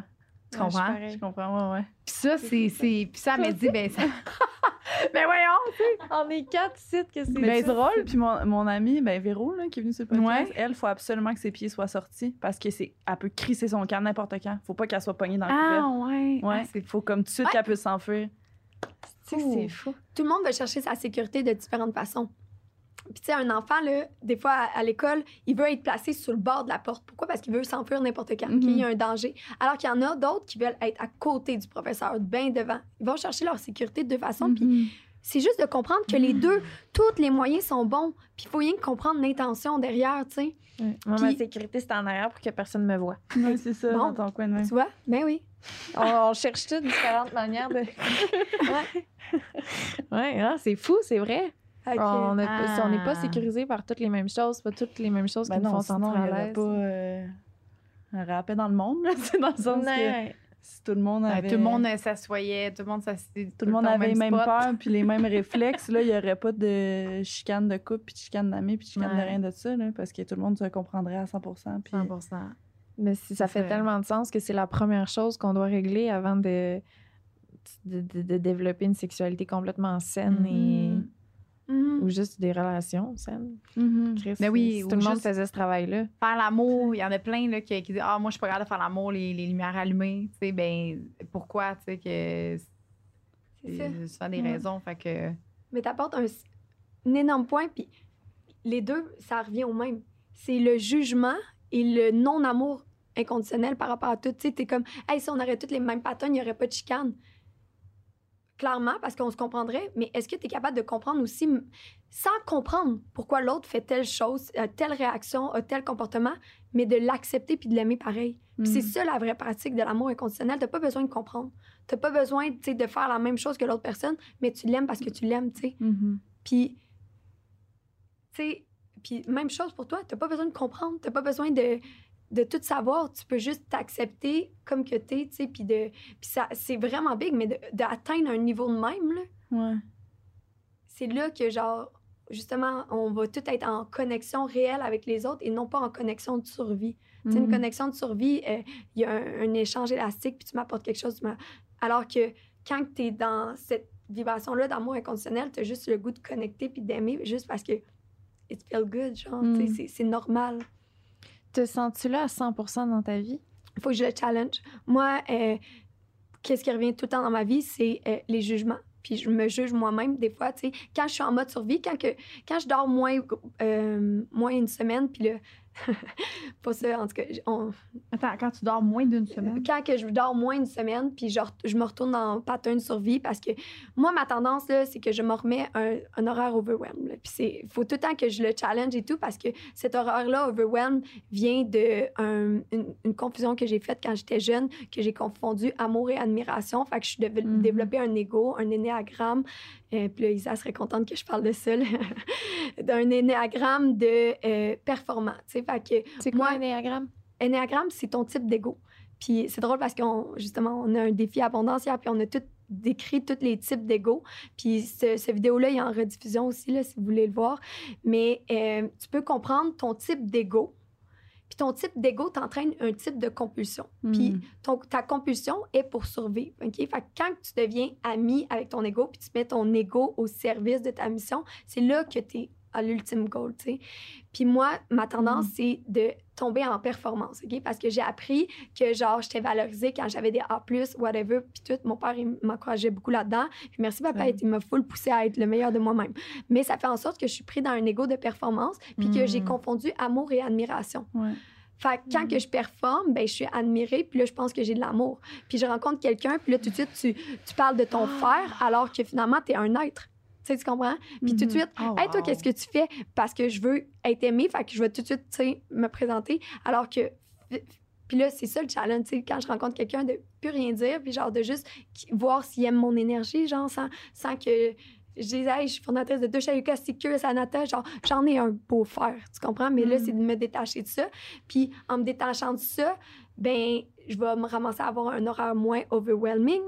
Tu Ouais, je suis comprends? Je comprends, ouais, ouais. Puis ça, c'est. c'est- Puis ça m'a dit, ben, ça. ben voyons! On est quatre sites que c'est Mais c'est ça. drôle, puis mon, mon amie, ben Véro, là, qui est venue sur le podcast, Ouais. elle, il faut absolument que ses pieds soient sortis parce que c'est, elle peut crisser son camp n'importe quand. Faut pas qu'elle soit pognée dans le Ah, couvert. ouais. Ouais, Ah, c'est faut comme tout de suite Ouais. qu'elle puisse s'enfuir. Tu sais que C'est fou. tout le monde va chercher sa sécurité de différentes façons. Puis, tu sais, un enfant, là, des fois, à, à l'école, il veut être placé sur le bord de la porte. Pourquoi? Parce qu'il veut s'enfuir n'importe quand, Mhm. qu'il y a un danger. Alors qu'il y en a d'autres qui veulent être à côté du professeur, bien devant. Ils vont chercher leur sécurité de deux façons. Puis, Mhm. c'est juste de comprendre que les deux, tous les moyens sont bons. Puis, il faut rien que comprendre l'intention derrière, tu sais. Moi, Puis- ma sécurité, c'est en arrière pour que personne me voit. Ouais, c'est ça, Bon. dans ton coin de main. Tu vois? Ben oui. On, on cherche toutes différentes manières de. ouais. Ouais, ah, c'est fou, c'est vrai. Que- On n'est Ah. pas sécurisé par toutes les mêmes choses, pas toutes les mêmes choses Ben qui nous non, font sinon, sentir il y à l'aise. pas euh, un rappel dans le monde, là. C'est dans le sens que... Si tout le monde avait, Tout le monde euh, s'assoyait, tout le monde s'asseyait. tout le monde avait les mêmes peurs puis les mêmes réflexes, là, il n'y aurait pas de chicane de couple, puis de chicane d'amis, puis de chicane de rien de ça, là, parce que tout le monde se comprendrait à 100 puis 100%. Mais si ça fait tellement de sens que c'est la première chose qu'on doit régler avant de, de, de- de développer une sexualité complètement saine et, Mhm. Mhm. ou juste des relations saines. Mhm. Chris, Mais oui, si ou tout le monde faisait ce travail-là. Faire l'amour, il y en a plein là, qui, qui disent Ah, moi, je suis pas capable de faire l'amour, les, les lumières allumées. Tu sais, ben, pourquoi? Tu sais, que C'est ça. c'est souvent des Ouais. raisons. Fait que. Mais t'apportes un, un énorme point, puis les deux, ça revient au même. C'est le jugement et le non-amour inconditionnel par rapport à tout. Tu sais, t'es comme, hey, si on aurait toutes les mêmes patterns, il n'y aurait pas de chicane. Clairement, parce qu'on se comprendrait, mais est-ce que tu es capable de comprendre aussi, sans comprendre pourquoi l'autre fait telle chose, a telle réaction, a tel comportement, mais de l'accepter puis de l'aimer pareil? C'est Mhm. ça la vraie pratique de l'amour inconditionnel. T'as pas besoin de comprendre. T'as pas besoin tu de faire la même chose que l'autre personne, mais tu l'aimes parce que tu l'aimes, tu sais. Mhm. Puis, tu sais, puis même chose pour toi, t'as pas besoin de comprendre, t'as pas besoin de, de tout savoir, tu peux juste t'accepter comme que t'es, tu sais, puis de, puis ça, c'est vraiment big, mais de- d'atteindre un niveau de même, là, Ouais. c'est là que, genre, justement, on va tout être en connexion réelle avec les autres et non pas en connexion de survie. Tu sais, une Mhm. connexion de survie, euh, il y a un, un échange élastique, puis tu m'apportes quelque chose. tu Alors que quand tu es dans cette vibration-là d'amour inconditionnel, tu as juste le goût de connecter puis d'aimer juste parce que it feels good, genre, tu sais, Mm. c'est- c'est normal. Te sens-tu là à 100 dans ta vie? Il faut que je le challenge. Moi, euh, qu'est-ce qui revient tout le temps dans ma vie, c'est euh, les jugements. Puis je me juge moi-même des fois. Quand je suis en mode survie, quand, que, quand je dors moins, euh, moins une semaine, puis là, pas ça, en tout cas, on, Attends, quand tu dors moins d'une semaine? quand que je dors moins une semaine, puis je, je me retourne dans pattern de survie parce que moi, ma tendance, c'est que je me remets un, un horaire overwhelm. là. Puis c'est faut tout le temps que je le challenge et tout parce que cet horaire-là, overwhelm, vient de un- une, une confusion que j'ai faite quand j'étais jeune, que j'ai confondu amour et admiration. Fait que je suis Mhm. développé un ego, un énéagramme. Euh, puis là, Isa serait contente que je parle de ça, d'un énéagramme de euh, performant. Fait que C'est quoi Moi- un c'est ton type d'ego. Puis c'est drôle parce qu'on justement on a un défi abondance hier, puis on a tout décrit tous les types d'ego. Puis ce, ce vidéo-là, il est en rediffusion aussi, là, si vous voulez le voir. Mais euh, tu peux comprendre ton type d'ego. Puis ton type d'ego t'entraîne un type de compulsion. Puis ton- ta compulsion est pour survivre. OK? Fait que quand tu deviens ami avec ton ego, puis tu mets ton ego au service de ta mission, c'est là que tu es à l'ultime goal, tu sais. Puis moi, ma tendance, c'est de tomber en performance, OK? Parce que j'ai appris que, genre, j'étais valorisée quand j'avais des A+, whatever, puis tout. Mon père, il m'encourageait beaucoup là-dedans. Puis merci, papa, Ouais. il m'a full poussé à être le meilleur de moi-même. Mais ça fait en sorte que je suis pris dans un ego de performance, puis que j'ai Mm. confondu amour et admiration. Ouais. Fait que quand que je performe, ben, je suis admirée, puis là, je pense que j'ai de l'amour. Puis je rencontre quelqu'un, puis là, tout de suite, tu, tu parles de ton faire, alors que finalement, tu es un être. Tu sais, tu comprends? Puis tout de Mhm. suite, Oh, hey, toi, wow. qu'est-ce que tu fais? Parce que je veux être aimée, fait que je vais tout de suite, tu sais, me présenter. Alors que. Puis là, c'est ça le challenge, tu sais, quand je rencontre quelqu'un de plus rien dire, puis genre de juste voir s'il aime mon énergie, genre sans, sans que je hey, je suis fondatrice de deux Yuka Secure, Sanata, genre, j'en ai un beau faire, tu comprends? Mais là, Mm. c'est de me détacher de ça. Puis en me détachant de ça, ben, je vais me ramasser à avoir un horaire moins overwhelming.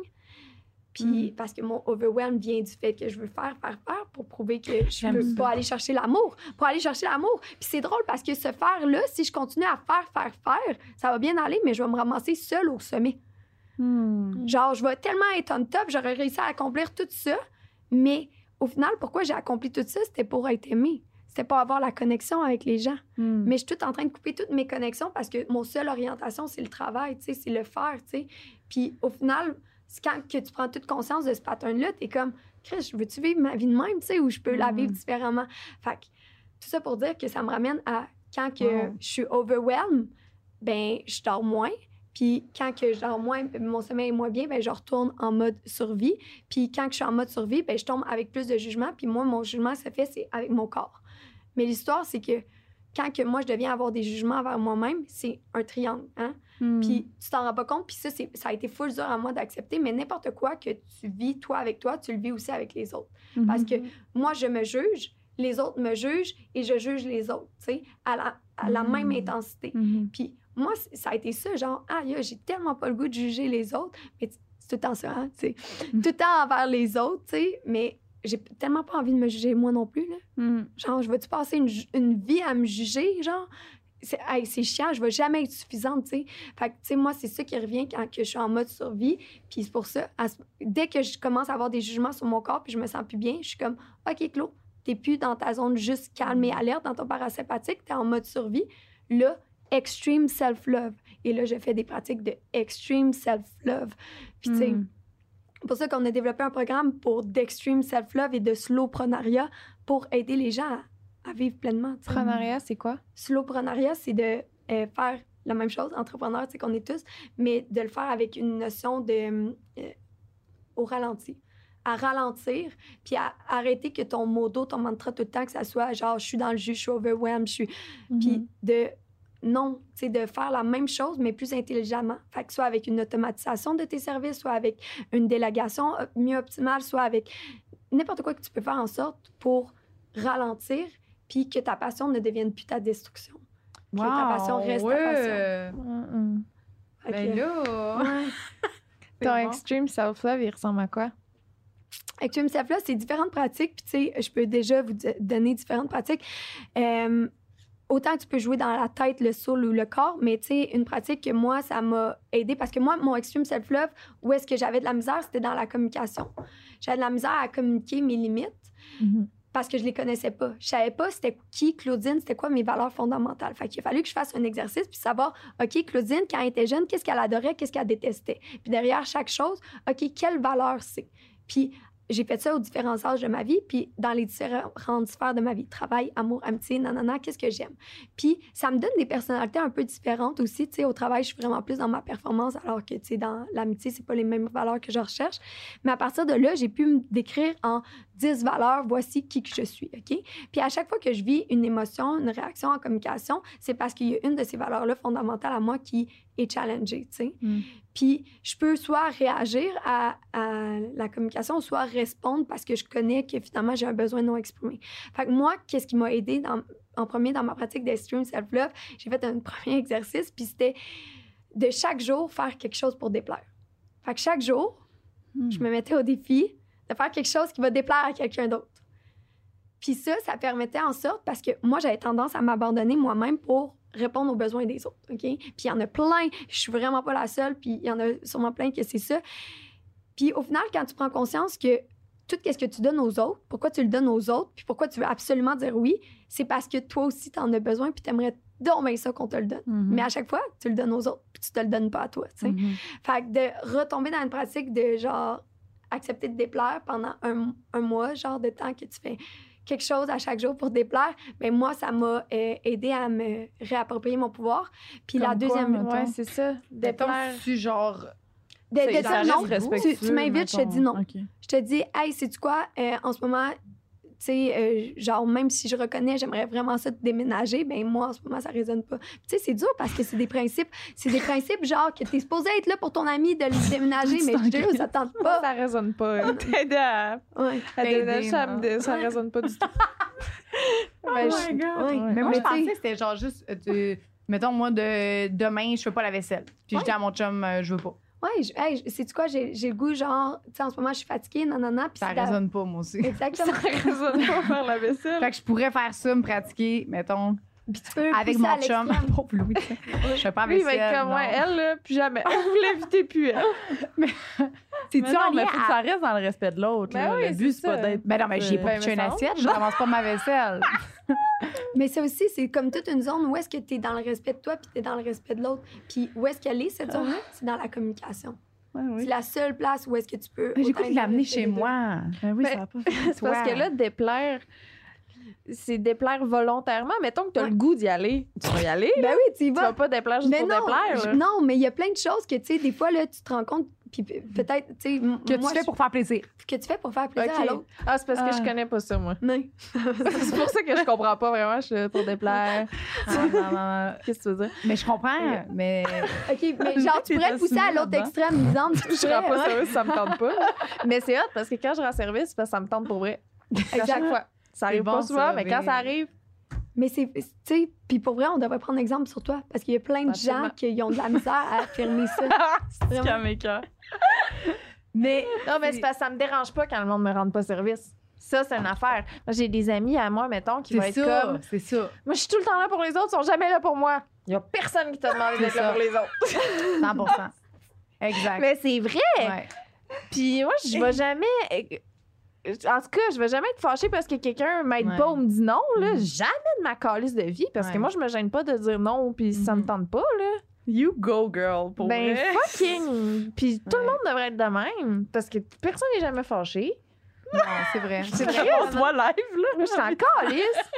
Puis parce que mon overwhelm vient du fait que je veux faire, faire, faire pour prouver que je peux ça. pas aller chercher l'amour. Pour aller chercher l'amour. Puis c'est drôle parce que ce faire-là, si je continue à faire, faire, faire, ça va bien aller, mais je vais me ramasser seule au sommet. Mhm. Genre, je vais tellement être on top, j'aurais réussi à accomplir tout ça, mais au final, pourquoi j'ai accompli tout ça? C'était pour être aimée. C'était pour avoir la connexion avec les gens. Mhm. Mais je suis tout en train de couper toutes mes connexions parce que mon seule orientation, c'est le travail, c'est le faire, tu sais. Puis au final, quand que tu prends toute conscience de ce pattern-là, t'es comme, Chris, veux-tu vivre ma vie de même, tu sais, ou je peux la Mm. vivre différemment? Fait que tout ça pour dire que ça me ramène à quand que Wow. je suis overwhelmed, ben je dors moins. Puis quand que je dors moins, mon sommeil est moins bien, ben je retourne en mode survie. Puis quand que je suis en mode survie, ben je tombe avec plus de jugement. Puis moi, mon jugement se fait, c'est avec mon corps. Mais l'histoire, c'est que quand que moi, je deviens avoir des jugements envers moi-même, c'est un triangle. Hein? Mhm. Puis tu t'en rends pas compte. Puis ça, c'est- ça a été full dur à moi d'accepter. Mais n'importe quoi que tu vis, toi, avec toi, tu le vis aussi avec les autres. Mhm. Parce que moi, je me juge, les autres me jugent et je juge les autres, tu sais, à la, à la Mm. même intensité. Mhm. Puis moi, ça a été ça, genre, ah, j'ai tellement pas le goût de juger les autres, mais tout le temps ça, hein, tu sais. Mm. Tout le temps envers les autres, tu sais, mais j'ai tellement pas envie de me juger moi non plus, là. Mm. Genre, je vais-tu passer une, une vie à me juger, genre? C'est hey, chiant, je vais jamais être suffisante, tu sais. Fait que, tu sais, moi, c'est ça qui revient quand que je suis en mode survie. Puis c'est pour ça, à dès que je commence à avoir des jugements sur mon corps puis je me sens plus bien, je suis comme, OK, Claude, t'es plus dans ta zone juste calme et alerte, dans ton parasympathique, t'es en mode survie. Là, extreme self-love. Et là, je fais des pratiques de extreme self-love. Puis, tu sais, Mm. c'est pour ça qu'on a développé un programme pour d'extreme self-love et de slowprenariat pour aider les gens à, vivre pleinement. Prenariat, c'est quoi? Slowprenariat, c'est de euh, faire la même chose, entrepreneur, sais qu'on est tous, mais de le faire avec une notion de euh, au ralenti. À ralentir, puis à arrêter que ton d'eau, ton mantra tout le temps, que ça soit genre je suis dans le jus, je suis overwhelmed, je suis. Puis de. Non, c'est de faire la même chose, mais plus intelligemment. Fait que soit avec une automatisation de tes services, soit avec une délégation euh, mieux optimale, soit avec n'importe quoi que tu peux faire en sorte pour ralentir, puis que ta passion ne devienne plus ta destruction. Que ta passion reste ta passion. ouais. Mm-mm. Fait Ben là, Ouais. Ton bon. extreme self-love, il ressemble à quoi? Extreme Self-Love, c'est différentes pratiques. Puis, tu sais, je peux déjà vous donner différentes pratiques. Euh, autant tu peux jouer dans la tête, le soul ou le corps, mais tu sais, une pratique que moi, ça m'a aidé parce que moi, mon Extreme Self-Love, où est-ce que j'avais de la misère, c'était dans la communication. J'avais de la misère à communiquer mes limites parce que je les connaissais pas. Je savais pas c'était qui Claudine, c'était quoi mes valeurs fondamentales. Fait qu'il a fallu que je fasse un exercice puis savoir, OK, Claudine, quand elle était jeune, qu'est-ce qu'elle adorait, qu'est-ce qu'elle détestait? Puis derrière chaque chose, OK, quelle valeur c'est? Puis j'ai fait ça aux différents âges de ma vie, puis dans les différentes sphères de ma vie, travail, amour, amitié, nanana, qu'est-ce que j'aime? Puis ça me donne des personnalités un peu différentes aussi, tu sais, au travail, je suis vraiment plus dans ma performance, alors que, tu sais, dans l'amitié, c'est pas les mêmes valeurs que je recherche. Mais à partir de là, j'ai pu me décrire en 10 valeurs, voici qui que je suis, OK? Puis à chaque fois que je vis une émotion, une réaction en communication, c'est parce qu'il y a une de ces valeurs-là fondamentales à moi qui est challengée, tu sais. Mm. Puis je peux soit réagir à, à la communication, soit répondre parce que je connais que finalement j'ai un besoin non exprimé. Fait que moi, qu'est-ce qui m'a aidé dans- en premier dans ma pratique d'extreme self-love? J'ai fait un premier exercice, puis c'était de chaque jour faire quelque chose pour déplaire. Fait que chaque jour, Mm. je me mettais au défi de faire quelque chose qui va déplaire à quelqu'un d'autre. Puis ça, ça permettait en sorte, parce que moi, j'avais tendance à m'abandonner moi-même pour répondre aux besoins des autres, OK? Puis il y en a plein, je suis vraiment pas la seule, puis il y en a sûrement plein que c'est ça. Puis au final, quand tu prends conscience que tout ce que tu donnes aux autres, pourquoi tu le donnes aux autres, puis pourquoi tu veux absolument dire oui, c'est parce que toi aussi, tu en as besoin, puis tu aimerais donc bien ça qu'on te le donne. Mhm. Mais à chaque fois, tu le donnes aux autres, puis tu te le donnes pas à toi, tu sais. Mhm. Fait que de retomber dans une pratique de genre accepter de déplaire pendant un, un mois, genre de temps que tu fais quelque chose à chaque jour pour déplaire, ben moi, ça m'a euh, aidé à me réapproprier mon pouvoir. Puis la Comme quoi, deuxième... mettons? Ouais, c'est ça. Déplaire. tu genre. de, de dire non, tu, tu m'invites, je te dis non. Je te dis, hey, sais-tu quoi, Euh, en ce moment, tu sais, euh, genre, même si je reconnais, j'aimerais vraiment ça te déménager, ben moi, en ce moment, ça résonne pas. Tu sais, c'est dur parce que c'est des principes, c'est des principes genre que t'es supposé être là pour ton ami de le déménager, mais je te ça te tente pas. ça résonne pas. T'aider à, Ouais. à T'aider, déménager, ça, ça résonne pas du tout. Oh Ben, my je- God. ouais. Mais moi, Mais je pensais que c'était genre juste. euh, tu- Mettons, moi, de, demain, je fais pas la vaisselle. Puis je dis à mon chum, euh, je veux pas. Ouais, je, hey, sais-tu quoi, j'ai j'ai le goût, genre, tu sais, en ce moment, je suis fatiguée, non, non, non. Puis Ça la- résonne pas, moi aussi. Exactement. Ça résonne pas faire la vaisselle. Fait que je pourrais faire ça, me pratiquer, mettons, Puis tu peux avec mon chum. Pauvre Louis. Je fais pas la Lui, il va vaisselle. être comme, ouais, elle, là, plus jamais. Vous l'invitez plus, elle. Mais non, en mais lien faut que ça reste dans le respect de l'autre. Ben oui, le but, c'est c'est pas d'être. Ben non, mais j'ai Euh, pas ben, touché une assiette, je commence pas ma vaisselle. Mais ça aussi, c'est comme toute une zone où est-ce que tu es dans le respect de toi puis tu es dans le respect de l'autre. Puis où est-ce qu'elle est, cette zone-là? C'est dans la communication. Ouais, C'est oui. la seule place où est-ce que tu peux. J'ai cru l'amener chez moi. Ben oui, Ben, ça va pas. C'est parce que là, déplaire, c'est déplaire volontairement. Mettons que tu as Ouais. le goût d'y aller. Tu vas y aller. Ben oui, tu y Tu vas. vas pas déplaire juste Mais pour non, déplaire. je- non, mais il y a plein de choses que, tu sais, des fois, là, tu te rends compte, puis pe- peut-être, tu sais, Que moi, tu fais je- pour faire plaisir. que tu fais pour faire plaisir à l'autre. Ah, c'est parce que Ah. je connais pas ça, moi. Non. c'est pour ça que je comprends pas vraiment. Je suis là pour déplaire. Ah, non, non, non. Qu'est-ce que tu veux dire? Mais je comprends, mais OK, mais genre, tu pourrais pousser à l'autre extrême, disant, tu Je serais pas sérieuse, ça me tente pas. Mais c'est hot parce que quand je rends service, ça me tente pour vrai. À chaque fois. Ça arrive bon, pas ça, souvent, mais quand ça arrive, Mais c'est, tu sais, puis pour vrai, on devrait prendre exemple sur toi parce qu'il y a plein de Absolument. gens qui ont de la misère à affirmer ça. C'est Vraiment. Mais Non, mais c'est parce que ça me dérange pas quand le monde me rende pas service. Ça, c'est une affaire. Moi, j'ai des amis à moi, mettons, qui vont c'est être ça, comme. c'est ça. Moi, je suis tout le temps là pour les autres, ils sont jamais là pour moi. Il y a personne qui t'a demandé d'être là ça. pour les autres. 100% Exact. Mais c'est vrai. Ouais. Puis moi, je vais jamais. En tout cas, je vais jamais être fâchée parce que quelqu'un m'aide Ouais. pas ou me dit non. Là. Mhm. Jamais de ma calice de vie parce que moi, je me gêne pas de dire non puis ça me Mhm. tente pas. Là. You go, girl, pour ben, vrai. fucking. Puis tout le monde devrait être de même parce que personne n'est jamais fâché. Non, c'est vrai. C'est vrai. On se voit live, là. Moi, je suis en calice.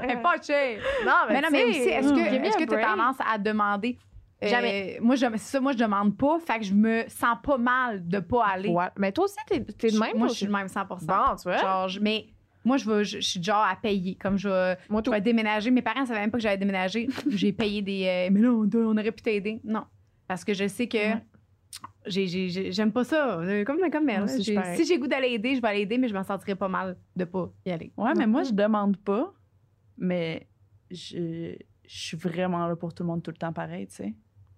Mais pas cher. Non, mais, Mais non, mais aussi, est-ce que tu as tendance à demander euh, Jamais. Moi, je, ça, moi, je demande pas. Fait que je me sens pas mal de pas aller. Ouais. Mais toi aussi, t'es t'es de Je- même. Moi, je suis de même 100 Bon, tu vois. Genre, je- mais moi, je, vais, je, je suis genre à payer. Comme je vais, Moi, je vais déménager. Mes parents ne savaient même pas que j'allais déménager. J'ai payé des. euh, mais là, on, aurait pu t'aider. Non. Parce que je sais que. J'ai- j'ai- J'aime pas ça. Euh, Comme, comme elle. Aussi, J'ai- si j'ai goût d'aller aider, je vais aller aider, mais je m'en sentirais pas mal de pas y aller. Ouais, mais moi, je demande pas, mais je, je suis vraiment là pour tout le monde tout le temps pareil, tu sais.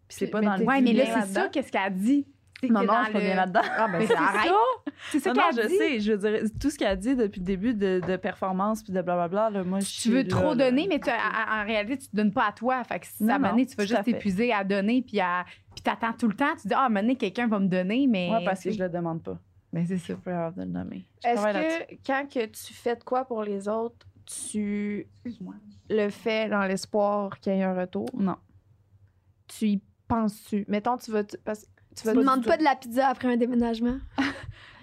Puis c'est pas mais dans le Ouais, mais là, c'est ça, qu'est-ce qu'elle a dit? Non, non, je suis pas bien là-dedans. Ah, ben, Mais c'est ça. C'est ça qu'elle je sais, je veux dire, tout ce qu'elle a dit depuis le début de, de performance puis de blablabla, là, moi, je tu veux là, trop là. donner, mais tu- en, en réalité, tu te donnes pas à toi. Fait que si Non, à un moment non, donné, tu vas juste t'épuiser à donner, puis à puis t'attends tout le temps. Tu dis, ah, à un moment donné, quelqu'un va me donner, mais. Ouais, parce que je le demande pas. Mais c'est ça. Je de le nommer. Est-ce que quand que tu fais de quoi pour les autres, tu Excuse-moi. le fais dans l'espoir qu'il y ait un retour? Non. Tu y penses-tu? Mettons, tu vas. t- Parce, que tu Tu vas ne demandes pas de la pizza après un déménagement?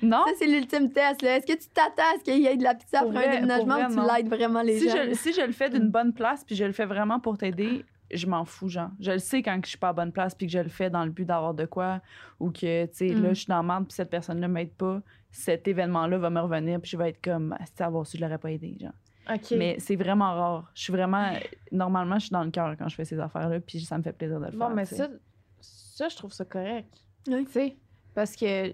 Non? Ça, c'est l'ultime test. là. Est-ce que tu t'attends à ce qu'il y ait de la pizza Pour après vrai- un déménagement ou tu non. l'aides vraiment les Si gens? je, si je le fais d'une bonne place puis je le fais vraiment pour t'aider, je m'en fous, genre. Je le sais quand que je suis pas à bonne place puis que je le fais dans le but d'avoir de quoi ou que, tu sais, Mm. là, je suis dans la merde puis cette personne-là m'aide pas, cet événement-là va me revenir puis je vais être comme, ah, si avoir su, je l'aurais pas aidé, genre. Mais c'est vraiment rare. Je suis vraiment, normalement, je suis dans le cœur quand je fais ces affaires-là puis ça me fait plaisir de le Bon, faire. mais tu sais. ça, ça, je trouve ça correct. Oui. Tu sais, parce que,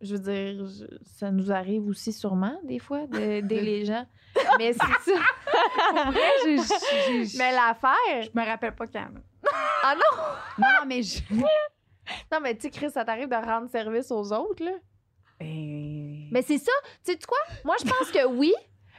je veux dire, je- ça nous arrive aussi sûrement, des fois, d'aider les gens. Mais c'est ça. Pour vrai, Mais l'affaire. je me rappelle pas quand. Ah non! Non, non, mais je. Non, mais tu sais, Chris, ça t'arrive de rendre service aux autres, là? Ben, Mais c'est ça. Tu sais quoi? Moi, je pense que oui,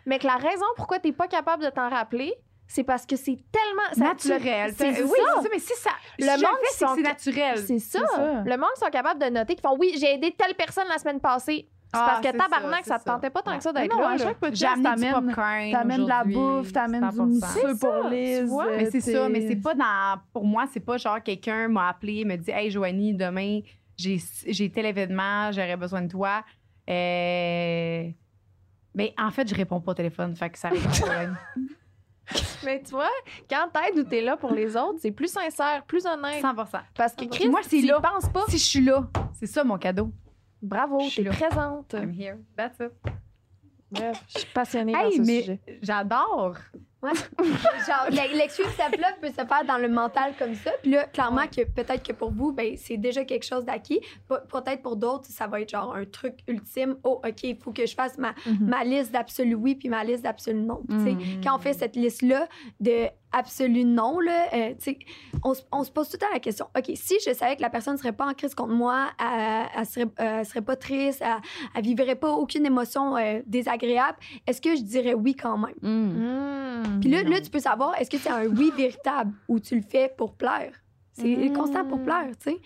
mais que la raison pourquoi t'es pas capable de t'en rappeler, c'est parce que c'est tellement. ça- naturel. C'est C'est- ça. oui, c'est ça, mais si ça. Le si je monde c'est sont- naturel. C'est ça. C'est ça. Le monde sont capables de noter qu'ils font oui, j'ai aidé telle personne la semaine passée. C'est Ah, parce que c'est tabarnak, ça, ça, te tentait pas tant Ouais. que ça d'être non, là. à chaque podcast, t'amènes de la bouffe, t'amènes du 100%. mousseux pour ça, Liz. tu vois. Mais c'est t'es- ça, mais c'est pas dans. Pour moi, c'est pas genre quelqu'un m'a appelé, me dit Hey, Joanie, demain, j'ai j'ai tel événement, j'aurais besoin de toi. Euh... Mais en fait, je réponds pas au téléphone, fait que ça règle pas le problème. Mais tu vois, quand t'aides ou t'es là pour les autres, c'est plus sincère, plus honnête. 100 Parce que Chris, Moi, c'est tu penses pas? Si je suis là, c'est ça mon cadeau. Bravo, Je suis t'es présente. I'm here. That's it. Bref, je suis passionnée dans Hey, ce mais sujet. J'adore. Genre, le- l'excuse step-là peut se faire dans le mental comme ça. Puis là, clairement, que peut-être que pour vous, ben, c'est déjà quelque chose d'acquis. Pe- Peut-être pour d'autres, ça va être genre un truc ultime. Oh, OK, il faut que je fasse ma, Mhm. ma liste d'absolu oui puis ma liste d'absolu non. Tu sais, Mhm. Quand on fait cette liste-là de absolu non, là, euh, tu sais, on, se- on se pose tout le temps la question, OK, si je savais que la personne ne serait pas en crise contre moi, elle, elle serait, euh, elle serait pas triste, elle, elle vivrait pas aucune émotion euh, désagréable, est-ce que je dirais oui quand même? Mm. Mmh. Puis là, là, tu peux savoir, est-ce que c'est un oui véritable ou tu le fais pour plaire? C'est Mm. constant pour plaire, tu sais.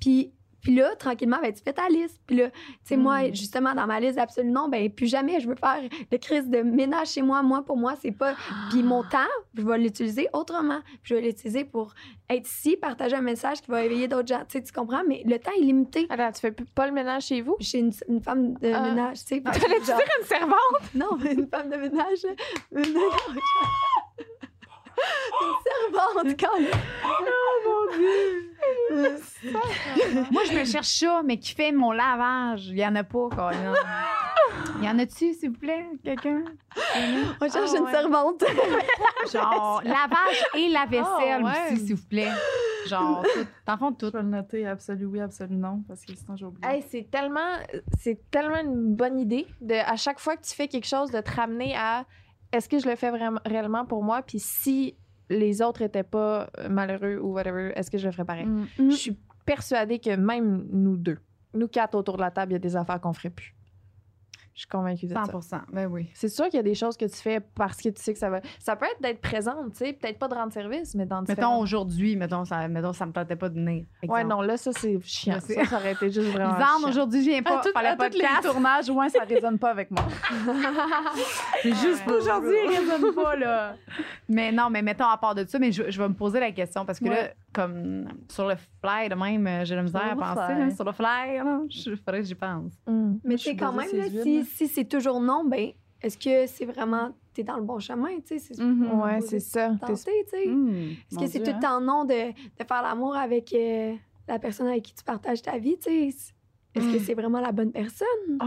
Puis, puis là, tranquillement, ben, tu fais ta liste. Puis là, tu sais, moi, Mm. justement, dans ma liste absolument, ben, plus jamais je veux faire de crise de ménage chez moi. Moi, pour moi, c'est pas. Puis mon temps, je vais l'utiliser autrement. Puis je vais l'utiliser pour être ici, partager un message qui va éveiller d'autres gens. Tu sais, tu comprends? Mais le temps est limité. Attends, tu fais pas le ménage chez vous? J'ai une, une femme de Ah. ménage, tu sais. puis T'allais-tu genre- dire une servante? non, une femme de ménage. Une, une servante, quand même. Moi, je me cherche ça, mais qui fait mon lavage? Il y en a pas, Colin. Il y en a-tu, s'il vous plaît, quelqu'un? On cherche Ah, une ouais. servante. Genre, lavage et la vaisselle Ah, ouais. aussi, s'il vous plaît. Genre, tout. Dans le fond, Je tout. peux le noter absolu oui, absolu non, parce que sinon j'ai oublié. Hey, c'est tellement, c'est tellement une bonne idée de à chaque fois que tu fais quelque chose de te ramener à est-ce que je le fais vraiment réellement pour moi? Puis si les autres étaient pas euh, malheureux ou whatever, est-ce que je le ferais pareil? Mm. Je suis persuadée que même nous deux, nous quatre autour de la table, il y a des affaires qu'on ferait plus. Je suis convaincue de ça. 100 Ben oui. C'est sûr qu'il y a des choses que tu fais parce que tu sais que ça va. Ça peut être d'être présente, tu sais, peut-être pas de rendre service, mais dans Mettons aujourd'hui, mettons ça, mettons, ça me tentait pas de venir. Ouais, non, là, ça, c'est chiant. C'est- Ça, ça aurait été juste vraiment. Lisanne, chiant. aujourd'hui, je viens pas À, tout- à le tous les podcast. tournages, ouais, ça résonne pas avec moi. C'est juste Ouais. aujourd'hui, il résonne pas, là. Mais non, mais mettons à part de ça, mais je, je vais me poser la question parce que là, comme sur le fly de même, j'ai la misère à penser. là, sur le fly, là, je faudrait que j'y pense. Mm. Mais suis quand même, là, ces si, c'est toujours non, ben, est-ce que c'est vraiment. T'es dans le bon chemin, tu sais? c'est- Mhm. Ouais, c'est ça. Tu sais. Mm. Est-ce que c'est tout hein? le temps non de, de faire l'amour avec euh, la personne avec qui tu partages ta vie, tu sais? Est-ce que Mm. c'est vraiment la bonne personne? Oh,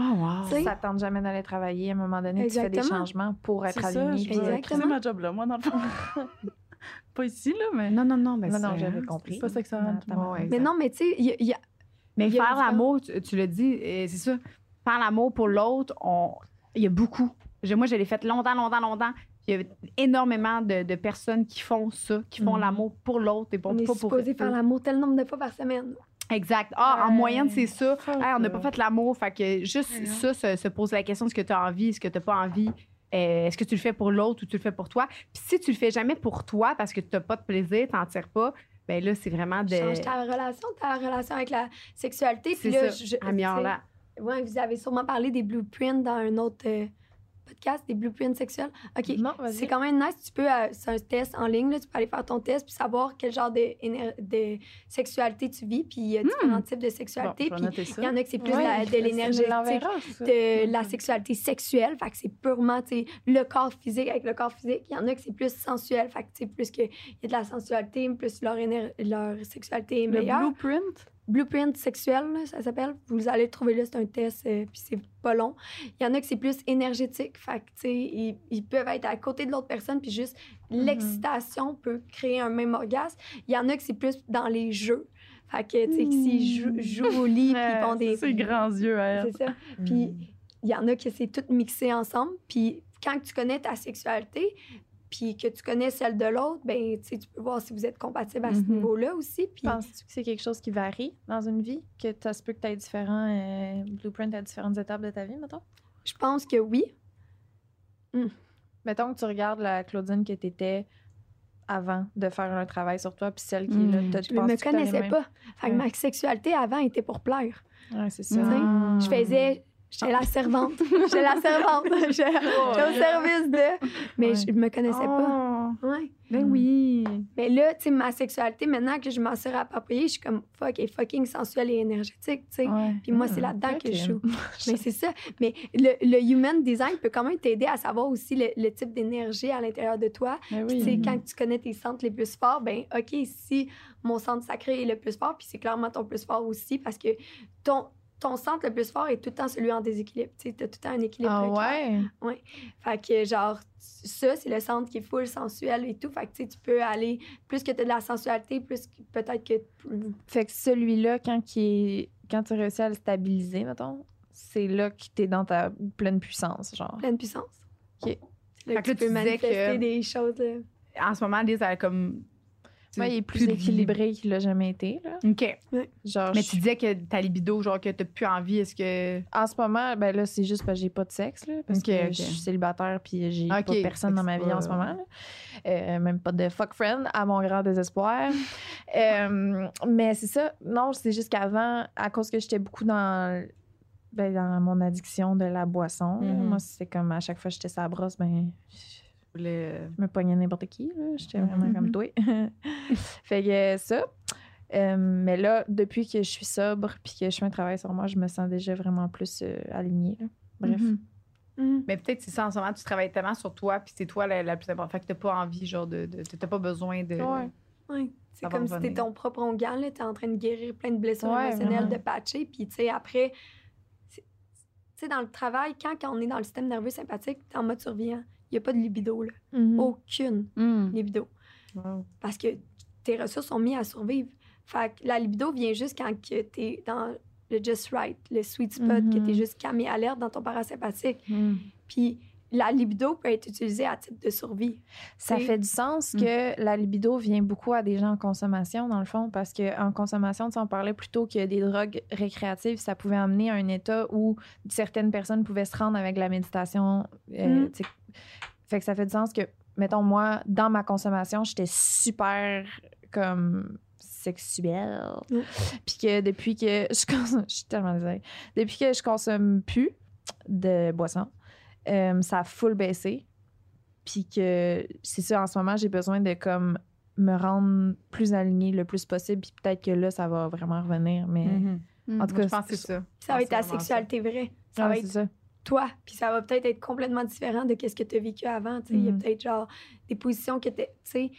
wow. Ça tente jamais d'aller travailler. À un moment donné, tu fais des Exactement. changements pour être C'est ça, aligné. Exactement. quitter ma job là, moi, dans le fond. pas ici, là, mais. Non, non, non, mais Non, non, c'est- j'avais compris. C'est pas tout le monde. ouais, Mais non, mais tu sais, il y a- il y a- Mais Il y a faire l'amour, tu, tu le dis, c'est ça. Faire l'amour pour l'autre, on... il y a beaucoup. Je- Moi, je l'ai fait longtemps, longtemps, longtemps. Il y a énormément de, de personnes qui font ça, qui font Mhm. l'amour pour l'autre et pour, on est pas pour supposé faire l'amour tel nombre de fois par semaine. Exact. Ah, en moyenne, c'est ça. Hey, on n'a pas fait l'amour. Fait que juste Ouais, ça, se, se pose la question est-ce que tu as envie, est-ce que tu n'as pas envie? Euh, est-ce que tu le fais pour l'autre ou tu le fais pour toi? Puis si tu le fais jamais pour toi parce que tu n'as pas de plaisir, tu n'en tires pas, ben là, c'est vraiment de. Change ta relation, ta relation avec la sexualité. C'est Puis là, ça. je- ouais, vous avez sûrement parlé des blueprints dans un autre euh, podcast, des blueprints sexuels. OK. C'est quand même nice. Tu peux, euh, c'est un test en ligne, là, tu peux aller faire ton test puis savoir quel genre de, de sexualité tu vis. Puis il y a différents types de sexualité. puis il y en a que c'est plus Ouais, la- de ça. de la sexualité sexuelle. Fait que c'est purement, le corps physique avec le corps physique. Il y en a que c'est plus sensuel. Fait que, plus qu'il y a de la sensualité, plus leur, leur sexualité est Le meilleure. blueprint? Blueprint sexuel, là, ça s'appelle. Vous allez le trouver là, c'est un test, euh, puis c'est pas long. Il y en a que c'est plus énergétique. Fait que, tu sais, ils, ils peuvent être à côté de l'autre personne, puis juste l'excitation peut créer un même orgasme. Il y en a que c'est plus dans les jeux. Fait que, tu sais, s'ils jouent, jouent au lit, puis ils font des. C'est grands yeux, hein. C'est ça. Puis il y en a que c'est tout mixé ensemble. Puis quand tu connais ta sexualité, puis que tu connais celle de l'autre, ben tu peux voir si vous êtes compatible à ce Mhm. niveau-là aussi. Puis Penses-tu que c'est quelque chose qui varie dans une vie? Que ça se peut que tu aies différents euh, blueprints à différentes étapes de ta vie, mettons? je pense que oui. Mettons que tu regardes la Claudine que tu étais avant de faire un travail sur toi, puis celle qui est là, Mm. t'as- Je tu me connaissais pas. Fait que Ouais. ma sexualité avant était pour plaire. Ouais, c'est ça. Ah. Je faisais. J'étais la servante. J'étais la servante. J'étais j'étais au service de. Mais Ouais. je me connaissais pas. Oh, Ouais. Ben Mm. oui. Mais là, tu sais, ma sexualité, maintenant que je m'en suis appropriée, je suis comme fuck, et fucking sensuelle et énergétique, tu sais. Ouais. Puis moi, c'est Mm. là-dedans que je joue. Mais c'est ça. Mais le, le human design peut quand même t'aider à savoir aussi le, le type d'énergie à l'intérieur de toi. Ben oui. tu sais, quand tu connais tes centres les plus forts, ben OK, si mon centre sacré est le plus fort, puis c'est clairement ton plus fort aussi, parce que ton, ton centre le plus fort est tout le temps celui en déséquilibre. Tu t'as tout le temps un équilibre. Ah ouais? Fait que, genre, ça, c'est le centre qui est full sensuel et tout. Fait que, tu sais, tu peux aller, plus que tu as de la sensualité, plus que- peut-être que. Fait que celui-là, quand, qui est... quand tu réussis à le stabiliser, mettons, c'est là que t'es dans ta pleine puissance, genre. pleine puissance. OK. C'est Là Fait que que tu peux tu manifester que- des choses. là. En ce moment, Lise, elle a comme. Ouais, il est plus de- équilibré qu'il l'a jamais été, là. OK. Genre, Mais tu disais que ta libido, genre que t'as plus envie, est-ce que. En ce moment, ben là, c'est juste parce que j'ai pas de sexe, là, parce que je suis célibataire puis j'ai pas personne fait dans ma vie en ce moment. là. Euh, même pas de fuck friend, à mon grand désespoir. Euh, mais c'est ça. Non, c'est juste qu'avant, à cause que j'étais beaucoup dans, ben, dans mon addiction de la boisson, Mhm. moi, c'est comme à chaque fois que j'étais sur la brosse, ben, voulais- je me pognais n'importe qui. là. J'étais vraiment Mhm. comme toi. fait que euh, ça. Euh, mais là, depuis que je suis sobre puis que je fais un travail sur moi, je me sens déjà vraiment plus euh, alignée. là. Bref. Mhm. Mhm. Mais peut-être c'est ça en ce moment, tu travailles tellement sur toi, puis c'est toi la, la plus importante. Fait que t'as pas envie, genre, de. de t'as pas besoin de. Ouais. Ouais. C'est comme si t'es ton propre onguent, là. T'es en train de guérir plein de blessures Ouais, émotionnelles, vraiment. de patcher. Puis, tu sais, après, tu sais, dans le travail, quand, quand on est dans le système nerveux sympathique, t'es en mode survie. Il n'y a pas de libido, là. Mhm. Aucune Mm. libido. Wow. Parce que tes ressources sont mises à survivre. Fait que la libido vient juste quand que t'es dans le just right, le sweet spot, que Mhm. t'es juste calme et alerte dans ton parasympathique. Mm. Puis la libido peut être utilisée à titre de survie. Ça fait du sens Mm. que la libido vient beaucoup à des gens en consommation, dans le fond, parce qu'en consommation, tu sais, on parlait plutôt que des drogues récréatives, ça pouvait amener à un état où certaines personnes pouvaient se rendre avec la méditation. euh, Mm. tu sais. Fait que ça fait du sens que, mettons, moi, dans ma consommation, j'étais super comme sexuelle. Mm. Puis que depuis que je consomme, je suis tellement désolée. Depuis que je consomme plus de boissons, euh, ça a full baissé. Puis que c'est ça, en ce moment, j'ai besoin de comme me rendre plus alignée le plus possible. Puis peut-être que là, ça va vraiment revenir. Mais Mhm. en tout Moi, cas, je pense que c'est ça. Ça va être ta sexualité vraie. Ça va être ça. Toi. Puis ça va peut-être être complètement différent de ce que tu as vécu avant. Il y a Mhm. peut-être genre des positions étaient. tu sais.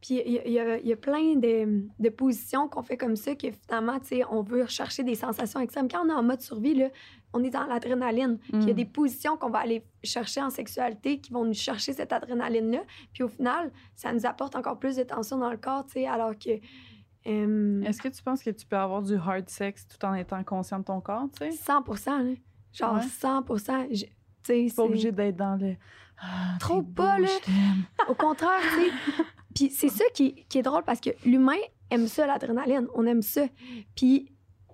Puis il y y y a plein de, de positions qu'on fait comme ça que finalement, tu sais, on veut rechercher des sensations extrêmes. Quand on est en mode survie, là, on est dans l'adrénaline. Puis il y a Mm. des positions qu'on va aller chercher en sexualité qui vont nous chercher cette adrénaline-là. Puis au final, ça nous apporte encore plus de tension dans le corps, tu sais, alors que. Est-ce que tu penses que tu peux avoir du hard sex tout en étant conscient de ton corps, tu sais? 100 là. Genre Ouais. 100 je- Tu sais, T'es c'est- pas obligé d'être dans le. Ah, Trop pas, beau, là. Au contraire, tu sais. Puis c'est ça qui, qui est drôle parce que l'humain aime ça, l'adrénaline. On aime ça. Puis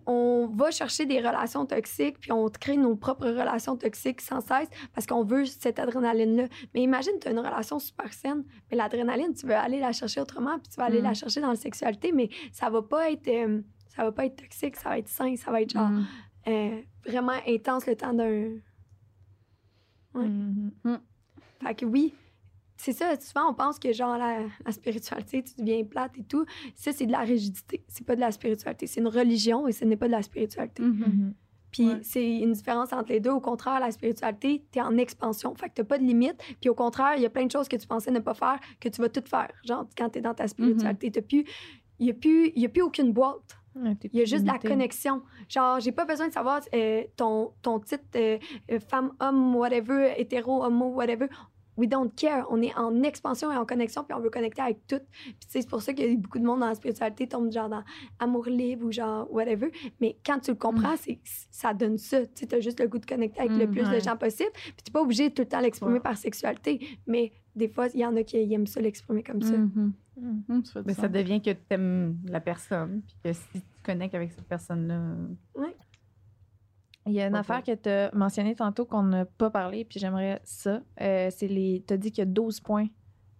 on va chercher des relations toxiques, puis on crée nos propres relations toxiques sans cesse parce qu'on veut cette adrénaline-là. Mais imagine, tu as une relation super saine, mais l'adrénaline, tu veux aller la chercher autrement, puis tu vas aller Mm. la chercher dans la sexualité, mais ça va pas être. euh, ça va pas être toxique, ça va être sain, ça va être genre Mm. Euh, vraiment intense le temps d'un. Ouais. Mhm. Fait que oui, c'est ça. Souvent, on pense que genre la, la spiritualité, tu deviens plate et tout. Ça, c'est de la rigidité. C'est pas de la spiritualité. C'est une religion et ce n'est pas de la spiritualité. Mhm. Mhm. Puis Ouais. c'est une différence entre les deux. Au contraire, la spiritualité, t'es en expansion. Fait que t'as pas de limite. Puis au contraire, il y a plein de choses que tu pensais ne pas faire que tu vas tout faire. Genre, quand t'es dans ta spiritualité, t'as plus... Il y a plus, il y a plus aucune boîte. Ouais, Il y a juste la connexion. Genre, j'ai pas besoin de savoir euh, ton, ton titre euh, euh, femme, homme, whatever, hétéro, homo, whatever. We don't care. On est en expansion et en connexion, puis on veut connecter avec tout. Puis c'est pour ça que beaucoup de monde dans la spiritualité tombe genre dans amour libre ou genre whatever. Mais quand tu le comprends, c'est ça donne ça. Tu t'as juste le goût de connecter avec le Mm, plus de gens possible. Puis t'es pas obligé de tout le temps l'exprimer Ouais. par sexualité. Mais des fois, il y en a qui aiment ça l'exprimer comme ça. Ça fait du Mais ça devient que tu aimes la personne, puis que si tu connectes avec cette personne-là. Il y a une affaire que tu as mentionnée tantôt qu'on n'a pas parlé, puis j'aimerais ça. Euh, c'est les. Tu as dit qu'il y a 12 points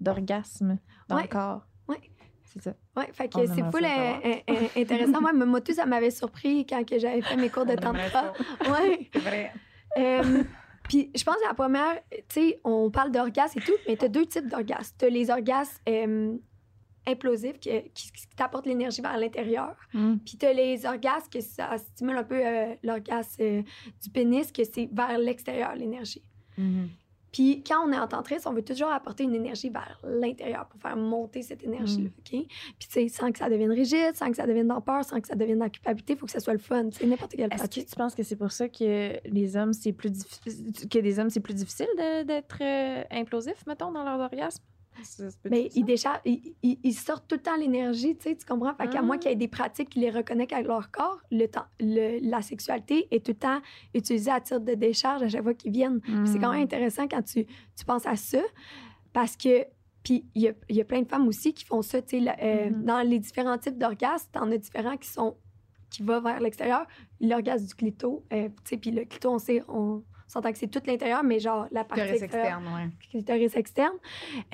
d'orgasme dans Ouais. le corps. Ouais. C'est ça. Ouais, fait que c'est full intéressant. Moi, moi, tout, ça m'avait surpris quand que j'avais fait mes cours de tantra. Ouais. C'est vrai. Euh, Puis je pense que la première, tu sais, on parle d'orgasme et tout, mais tu as deux types d'orgasmes. Tu as les orgasmes euh, implosifs qui, qui- qui t'apportent l'énergie vers l'intérieur. Mm. Puis tu as les orgasmes que ça stimule un peu euh, l'orgasme euh, du pénis, que c'est vers l'extérieur l'énergie. Mhm. Puis quand on est en tantrisme, on veut toujours apporter une énergie vers l'intérieur pour faire monter cette énergie-là, OK? Puis tu sais, sans que ça devienne rigide, sans que ça devienne dans peur, sans que ça devienne dans culpabilité, il faut que ça soit le fun, c'est n'importe quelle Est-ce que tu penses que c'est pour ça que les hommes, c'est plus difficile que des hommes, c'est plus difficile de- d'être euh, implosif, mettons, dans leur orgasme? Mais ils, déchargent, ils, ils- ils sortent tout le temps l'énergie, tu sais, tu comprends? Fait qu'à Ah. moins qu'il y ait des pratiques qui les reconnectent avec leur corps, le temps, le- la sexualité est tout le temps utilisée à titre de décharge à chaque fois qu'ils viennent. C'est quand même intéressant quand tu, tu penses à ça, parce que, puis il y a, y a plein de femmes aussi qui font ça, tu sais, euh, Mhm. dans les différents types d'orgasmes, t'en as différents qui sont, qui vont vers l'extérieur. L'orgasme du clito, euh, tu sais, puis le clito, on sait, on s'entend que c'est tout l'intérieur, mais genre la partie externe, ouais. clitoris externe,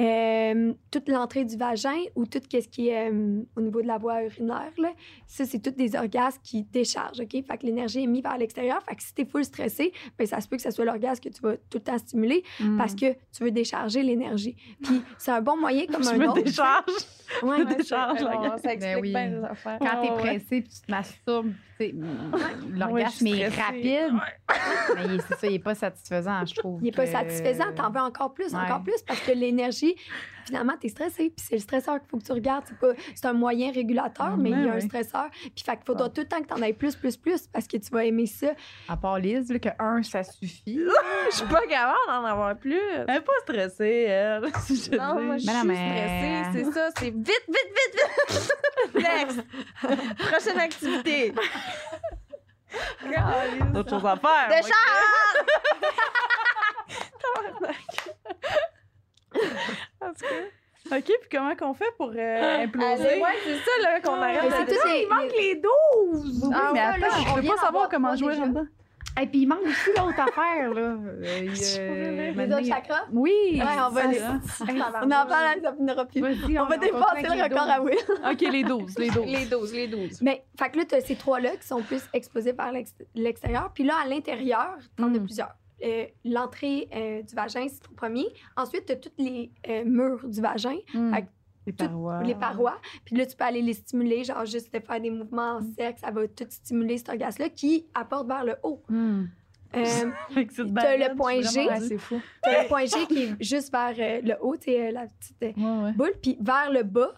euh, toute l'entrée du vagin ou tout ce qui est euh, au niveau de la voie urinaire, là, ça, c'est toutes des orgasmes qui déchargent, OK? Fait que l'énergie est mise vers l'extérieur. Fait que si t'es full stressé, ben, ça se peut que ce soit l'orgasme que tu vas tout le temps stimuler Mm. parce que tu veux décharger l'énergie. Puis c'est un bon moyen comme je un me autre. décharge. Ouais. je me décharge, la bon, gang. ça explique oui. bien des affaires. Quand t'es Ouais, ouais. pressé puis tu te masturbes, tu sais, l'orgasme est rapide, mais c'est ça, il est pas satisfaisant, je trouve. Il n'est pas satisfaisant, t'en veux encore plus, Ouais. encore plus, parce que l'énergie, finalement, t'es stressé, puis c'est le stresseur qu'il faut que tu regardes. C'est, pas, c'est un moyen régulateur, mais il y a un stresseur. Puis fait qu'il faudra tout le temps que t'en aies plus, plus, plus, parce que tu vas aimer ça. À part Lise, là, que un, ça suffit. Je suis pas capable d'en avoir plus. Elle est pas stressée, elle. je Non, dis. moi, je suis mais- stressée, c'est ça. C'est vite, vite, vite, vite. Next. Prochaine activité. D'autres choses à faire. moi. Décharge! En tout cas. OK, puis comment qu'on fait pour euh, imploser? Ouais, c'est ça là qu'on Mais arrête c'est de tout les- manque les- les 12! Oui, Ah, mais là, attends, on je peux pas savoir voir comment jouer là-dedans. Et puis il manque aussi l'autre affaire, là. Euh, il y a- Les autres chakras? Oui! Ouais, on va c'est les-. On en parle, ça finira plus. Vas-y, On va dépasser le record à 12. Will. OK, les 12, les 12. Les 12, les 12. Mais, fait que là, tu as ces trois-là qui sont plus exposés l'ex- l'extérieur. Puis là, à l'intérieur, tu en as Mm. plusieurs. Euh, L'entrée euh, du vagin, c'est ton premier. Ensuite, tu as tous les euh, murs du vagin, Hmm. Fait que Les tout- parois. les parois. Puis là, tu peux aller les stimuler, genre juste de faire des mouvements en cercle. Ça va tout stimuler cet orgasme-là qui apporte vers le haut. Hmm. Euh, Fait que c'est T'as le point G. Ouais, fou. T'as le point G qui est juste vers euh, le haut, tu sais, euh, la petite euh, Ouais, ouais. boule. Puis vers le bas,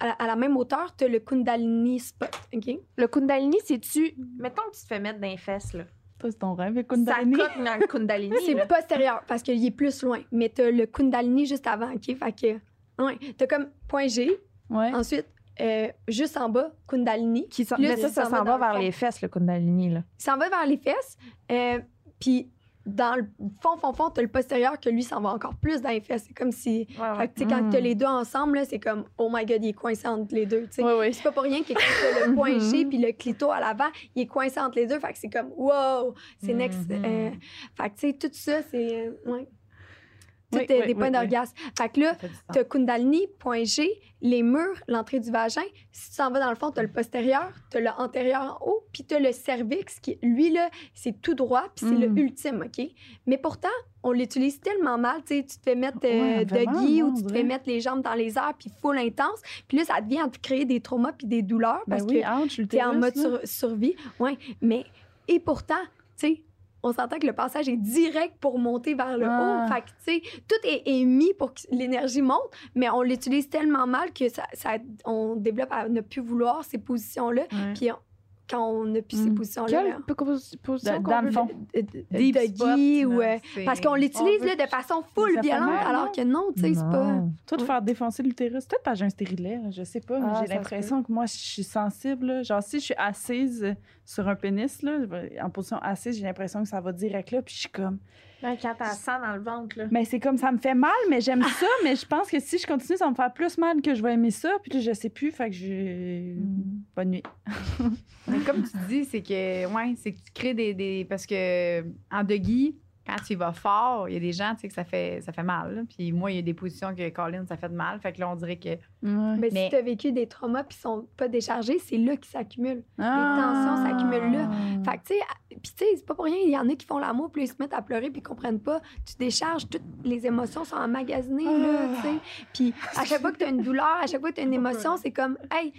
à la, à la même hauteur, tu as le Kundalini spot. OK? Le Kundalini, c'est-tu. Mettons que tu te fais mettre dans les fesses, là. Toi, c'est ton rêve, le Ça Kundalini? cote dans le Kundalini. C'est postérieur parce qu'il est plus loin. Mais tu as le Kundalini juste avant. OK? Fait que, ouais. Tu as comme point G. Ouais. Ensuite, euh, juste en bas, Kundalini. Qui Mais ça, ça s'en va va dans le vers les fesses, le Kundalini, là. Il s'en va vers les fesses. euh, Puis dans le fond, fond, fond, tu as le postérieur que lui s'en va encore plus dans les fesses. C'est comme si. Fait que, tu sais, quand Mm. tu as les deux ensemble, c'est comme, oh my god, il est coincé entre les deux. oui. C'est pas pour rien que t'as le point G puis le clito à l'avant, il est coincé entre les deux. Fait que c'est comme, wow, c'est next. Mhm. euh, fait que, tu sais, tout ça, c'est. Tout Oui, oui, des oui, points oui. d'orgasme. Fait que là, sens. t'as Kundalini, point G, les murs, l'entrée du vagin. Si tu s'en vas dans le fond, t'as le postérieur, t'as le antérieur en haut, puis t'as le cervix qui, lui, là, c'est tout droit, puis c'est Mm. le ultime, OK? Mais pourtant, on l'utilise tellement mal, tu sais, tu te fais mettre euh, Ouais, vraiment, doggy moi, ou tu te fais mettre les jambes dans les airs, puis full intense. Puis là, ça devient à te créer des traumas puis des douleurs Ben parce oui, que ouch, t'es en mode sur- survie. Ouais, mais, et pourtant, tu sais, on s'entend que le passage est direct pour monter vers le Ah. haut. Fait que, tu sais, tout est, est mis pour que l'énergie monte, mais on l'utilise tellement mal que ça, ça- on développe à ne plus vouloir ces positions-là. Puis quand on n'a plus ces Mm. positions-là, Quelle position Dans- le fond. spot, ou... euh, parce qu'on l'utilise de façon full violente, alors que non, tu sais, c'est pas... Toi, de faire défoncer l'utérus, peut-être parce que j'ai un stérilet, je sais pas, mais Ah, j'ai l'impression que moi, je suis sensible. là. Genre, si je suis assise sur un pénis, là, en position assise, j'ai l'impression que ça va direct là, puis je suis comme. Ouais, quand t'as sang dans le ventre, là. Mais c'est comme ça me fait mal, mais j'aime ça, mais je pense que si je continue, ça va me faire plus mal que je vais aimer ça, puis là, je sais plus, fait que j'ai. Mm. Bonne nuit. Mais comme tu dis, c'est que, ouais, c'est que tu crées des, des- Parce que en doggy, quand tu y vas fort, il y a des gens, tu sais, que ça fait, ça fait mal. là. Puis moi, il y a des positions que Colin, ça fait de mal. Fait que là, on dirait que. Mais, Mais- si tu as vécu des traumas puis sont pas déchargés, c'est là qu'ils s'accumulent. Ah. tensions s'accumulent là. Fait que, tu sais, à- puis tu sais, c'est pas pour rien, il y en a qui font l'amour, puis ils se mettent à pleurer, puis ils comprennent pas. Tu décharges, toutes les émotions sont emmagasinées, là, tu sais. Puis à chaque fois que tu as une douleur, à chaque fois que tu as une émotion, c'est comme, hey,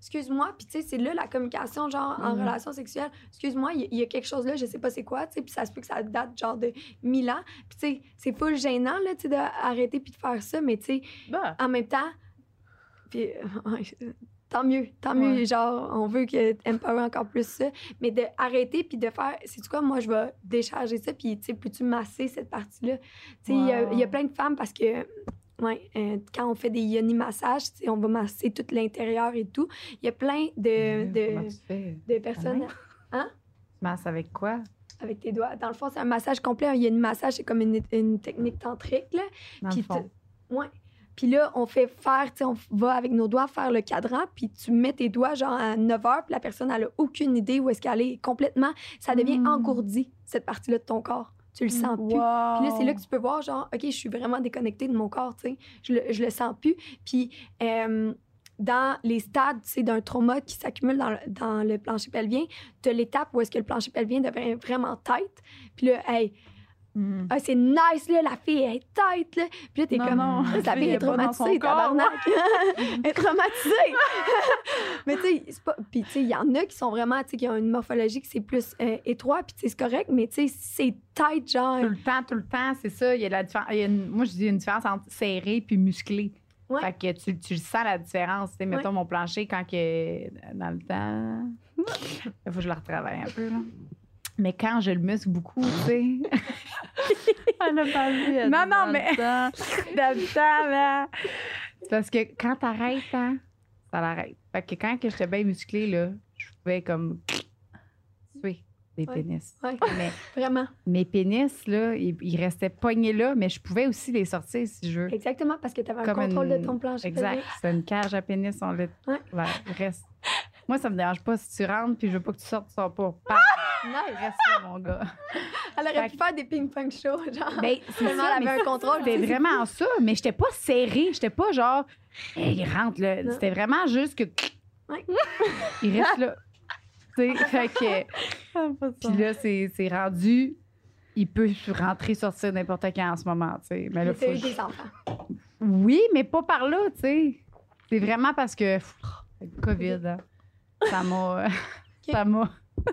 excuse-moi, puis tu sais, c'est là la communication, genre, en Mhm. relation sexuelle. Excuse-moi, il y, a quelque chose là, je sais pas c'est quoi, tu sais, puis ça se peut que ça date, genre, de mille ans. Puis tu sais, c'est full gênant, là, tu sais, d'arrêter puis de faire ça, mais tu sais, Bah. en même temps, puis, euh, tant mieux, tant mieux, Ouais. genre, on veut que empower encore plus ça, mais de arrêter puis de faire, c'est quoi, moi, je vais décharger ça, puis, tu sais, peux-tu masser cette partie-là? Tu sais, il y a- y, plein de femmes parce que, ouais, euh, quand on fait des yoni massages, on va masser tout l'intérieur et tout. Il y a plein de, de, tu fais? de personnes Tu masses avec quoi? avec tes doigts. Dans le fond, c'est un massage complet. Un yoni massage, c'est comme une, une technique tantrique, là. Dans Puis le fond. t- ouais. Puis là, on fait faire, on va avec nos doigts faire le cadran, puis tu mets tes doigts genre à 9 heures, puis la personne, elle a aucune idée où est-ce qu'elle est complètement. Ça devient Mm. engourdi, cette partie-là de ton corps. Tu le sens plus. Puis là, c'est là que tu peux voir, genre, OK, je suis vraiment déconnectée de mon corps, tu sais. Je le, je le sens plus. Puis, euh, dans les stades, tu sais, d'un trauma qui s'accumule dans, le- dans le plancher pelvien, tu as l'étape où est-ce que le plancher pelvien devient vraiment tight. Puis là, hey, Mhm. ah, c'est nice, là, la fille elle est tight, là. Puis là, t'es comme, non, la la fille fille est traumatisée, tabarnak. elle est traumatisée. Mais tu sais, c'est pas... Puis tu sais, il y en a qui sont vraiment, tu sais, qui ont une morphologie qui c'est plus euh, étroit, puis tu sais, c'est correct, mais tu sais, c'est tight, genre... Tout le temps, tout le temps, c'est ça. Il y a la différence. il y a une- moi, je dis une différence entre serré puis musclé. Ouais. Fait que tu, tu sens la différence. Tu sais, mettons mon plancher quand que, dans le temps. Il faut que je le retravaille un peu. Là. Mais quand je le muscle beaucoup, tu sais. Elle a pas vu. elle Non, non, mais- là. C'est parce que quand t'arrêtes, hein, ça l'arrête. Fait que quand j'étais bien musclée, là, je pouvais comme tuer des Ouais. pénis. Ouais. Mais Vraiment. mes pénis, là, ils, ils restaient pognés là, mais je pouvais aussi les sortir si je veux. Exactement, parce que tu avais un Comme contrôle une- de ton plancher. Exact. C'est une cage à pénis, on le Ouais. Reste. Moi, ça me dérange pas si tu rentres puis je veux pas que tu sortes, tu sors pas. Pam! Nice. Reste là, mon gars. Elle aurait pu faire des ping-pong shows, genre. Ben, c'est ça, elle avait un contrôle. C'était vraiment ça, mais j'étais pas serrée. J'étais pas genre, hey, il rentre là. Non. C'était vraiment juste que. Ouais. Il reste là. tu sais, fait que. Puis là, c'est c'est rendu. Il peut rentrer, sortir n'importe quand en ce moment, tu sais. Mais là, faut. eu des enfants. Oui, mais pas par là, tu sais. C'est vraiment parce que. pff, COVID, hein, ça m'a. Ça m'a.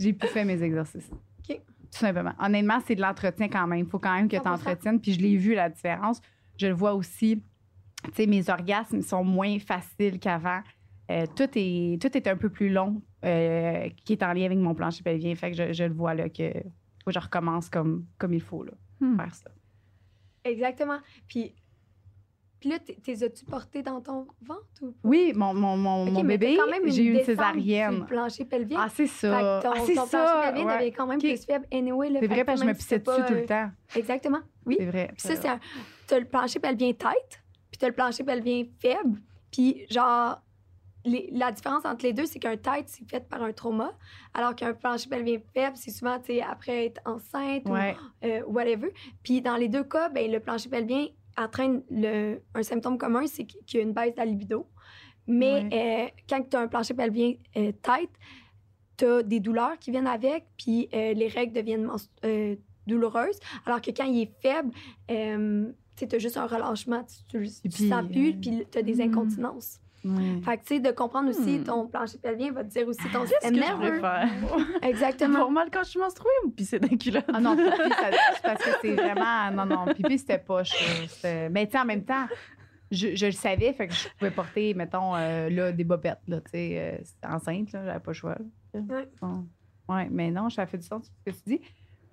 J'ai pu faire mes exercices. OK. Tout simplement. Honnêtement, c'est de l'entretien quand même. Il faut quand même que tu 100%. entretiennes. Puis je l'ai vu, la différence. Je le vois aussi. Tu sais, mes orgasmes sont moins faciles qu'avant. Euh, tout, est, tout est un peu plus long, euh, qui est en lien avec mon plancher pelvien. Fait que je, je le vois là que faut que je recommence comme, comme il faut là, Hmm. faire ça. Exactement. Puis, puis là, t'es- as-tu porté dans ton ventre ou pas? Oui, mon, mon, mon, Ok, mon bébé, quand même j'ai eu une césarienne. le plancher pelvien. Ah, c'est ça. ton, ah, c'est ça. plancher pelvien ouais. devient quand même Ok. plus faible anyway. C'est vrai parce que je me pissais dessus pas, tout le temps. Exactement. Oui. C'est vrai. Puis ça, c'est un. T'as le plancher pelvien tête, puis t'as le plancher pelvien faible. Puis, genre, les- la différence entre les deux, c'est qu'un tête, c'est fait par un trauma, alors qu'un plancher pelvien faible, c'est souvent, après être enceinte Ouais. ou euh, whatever. Puis, dans les deux cas, ben, le plancher pelvien entraîne le, un symptôme commun, c'est qu'il y a une baisse de la libido. Mais euh, quand tu as un plancher pelvien euh, tête, tu as des douleurs qui viennent avec, puis euh, les règles deviennent euh, douloureuses. Alors que quand il est faible, tu as juste un relâchement, tu, puis, sens plus, puis tu as des hmm. incontinences. Ouais. Fait que, tu sais, de comprendre aussi Hmm. ton plancher pelvien va te dire aussi ton Qu'est-ce système que je nerveux. préfère? Exactement. Pour mal quand je suis menstruée ou pisser dans les culottes? Ah non, pipi, ça- parce que c'est vraiment. Non, non, pipi, c'était poche. Mais tu sais, en même temps, je, je le savais, fait que je pouvais porter, mettons, euh, là, des bobettes, là, tu sais, euh, c'était enceinte, là, j'avais pas le choix. là. Ouais. Bon. Ouais, mais non, ça fait du sens ce que tu dis.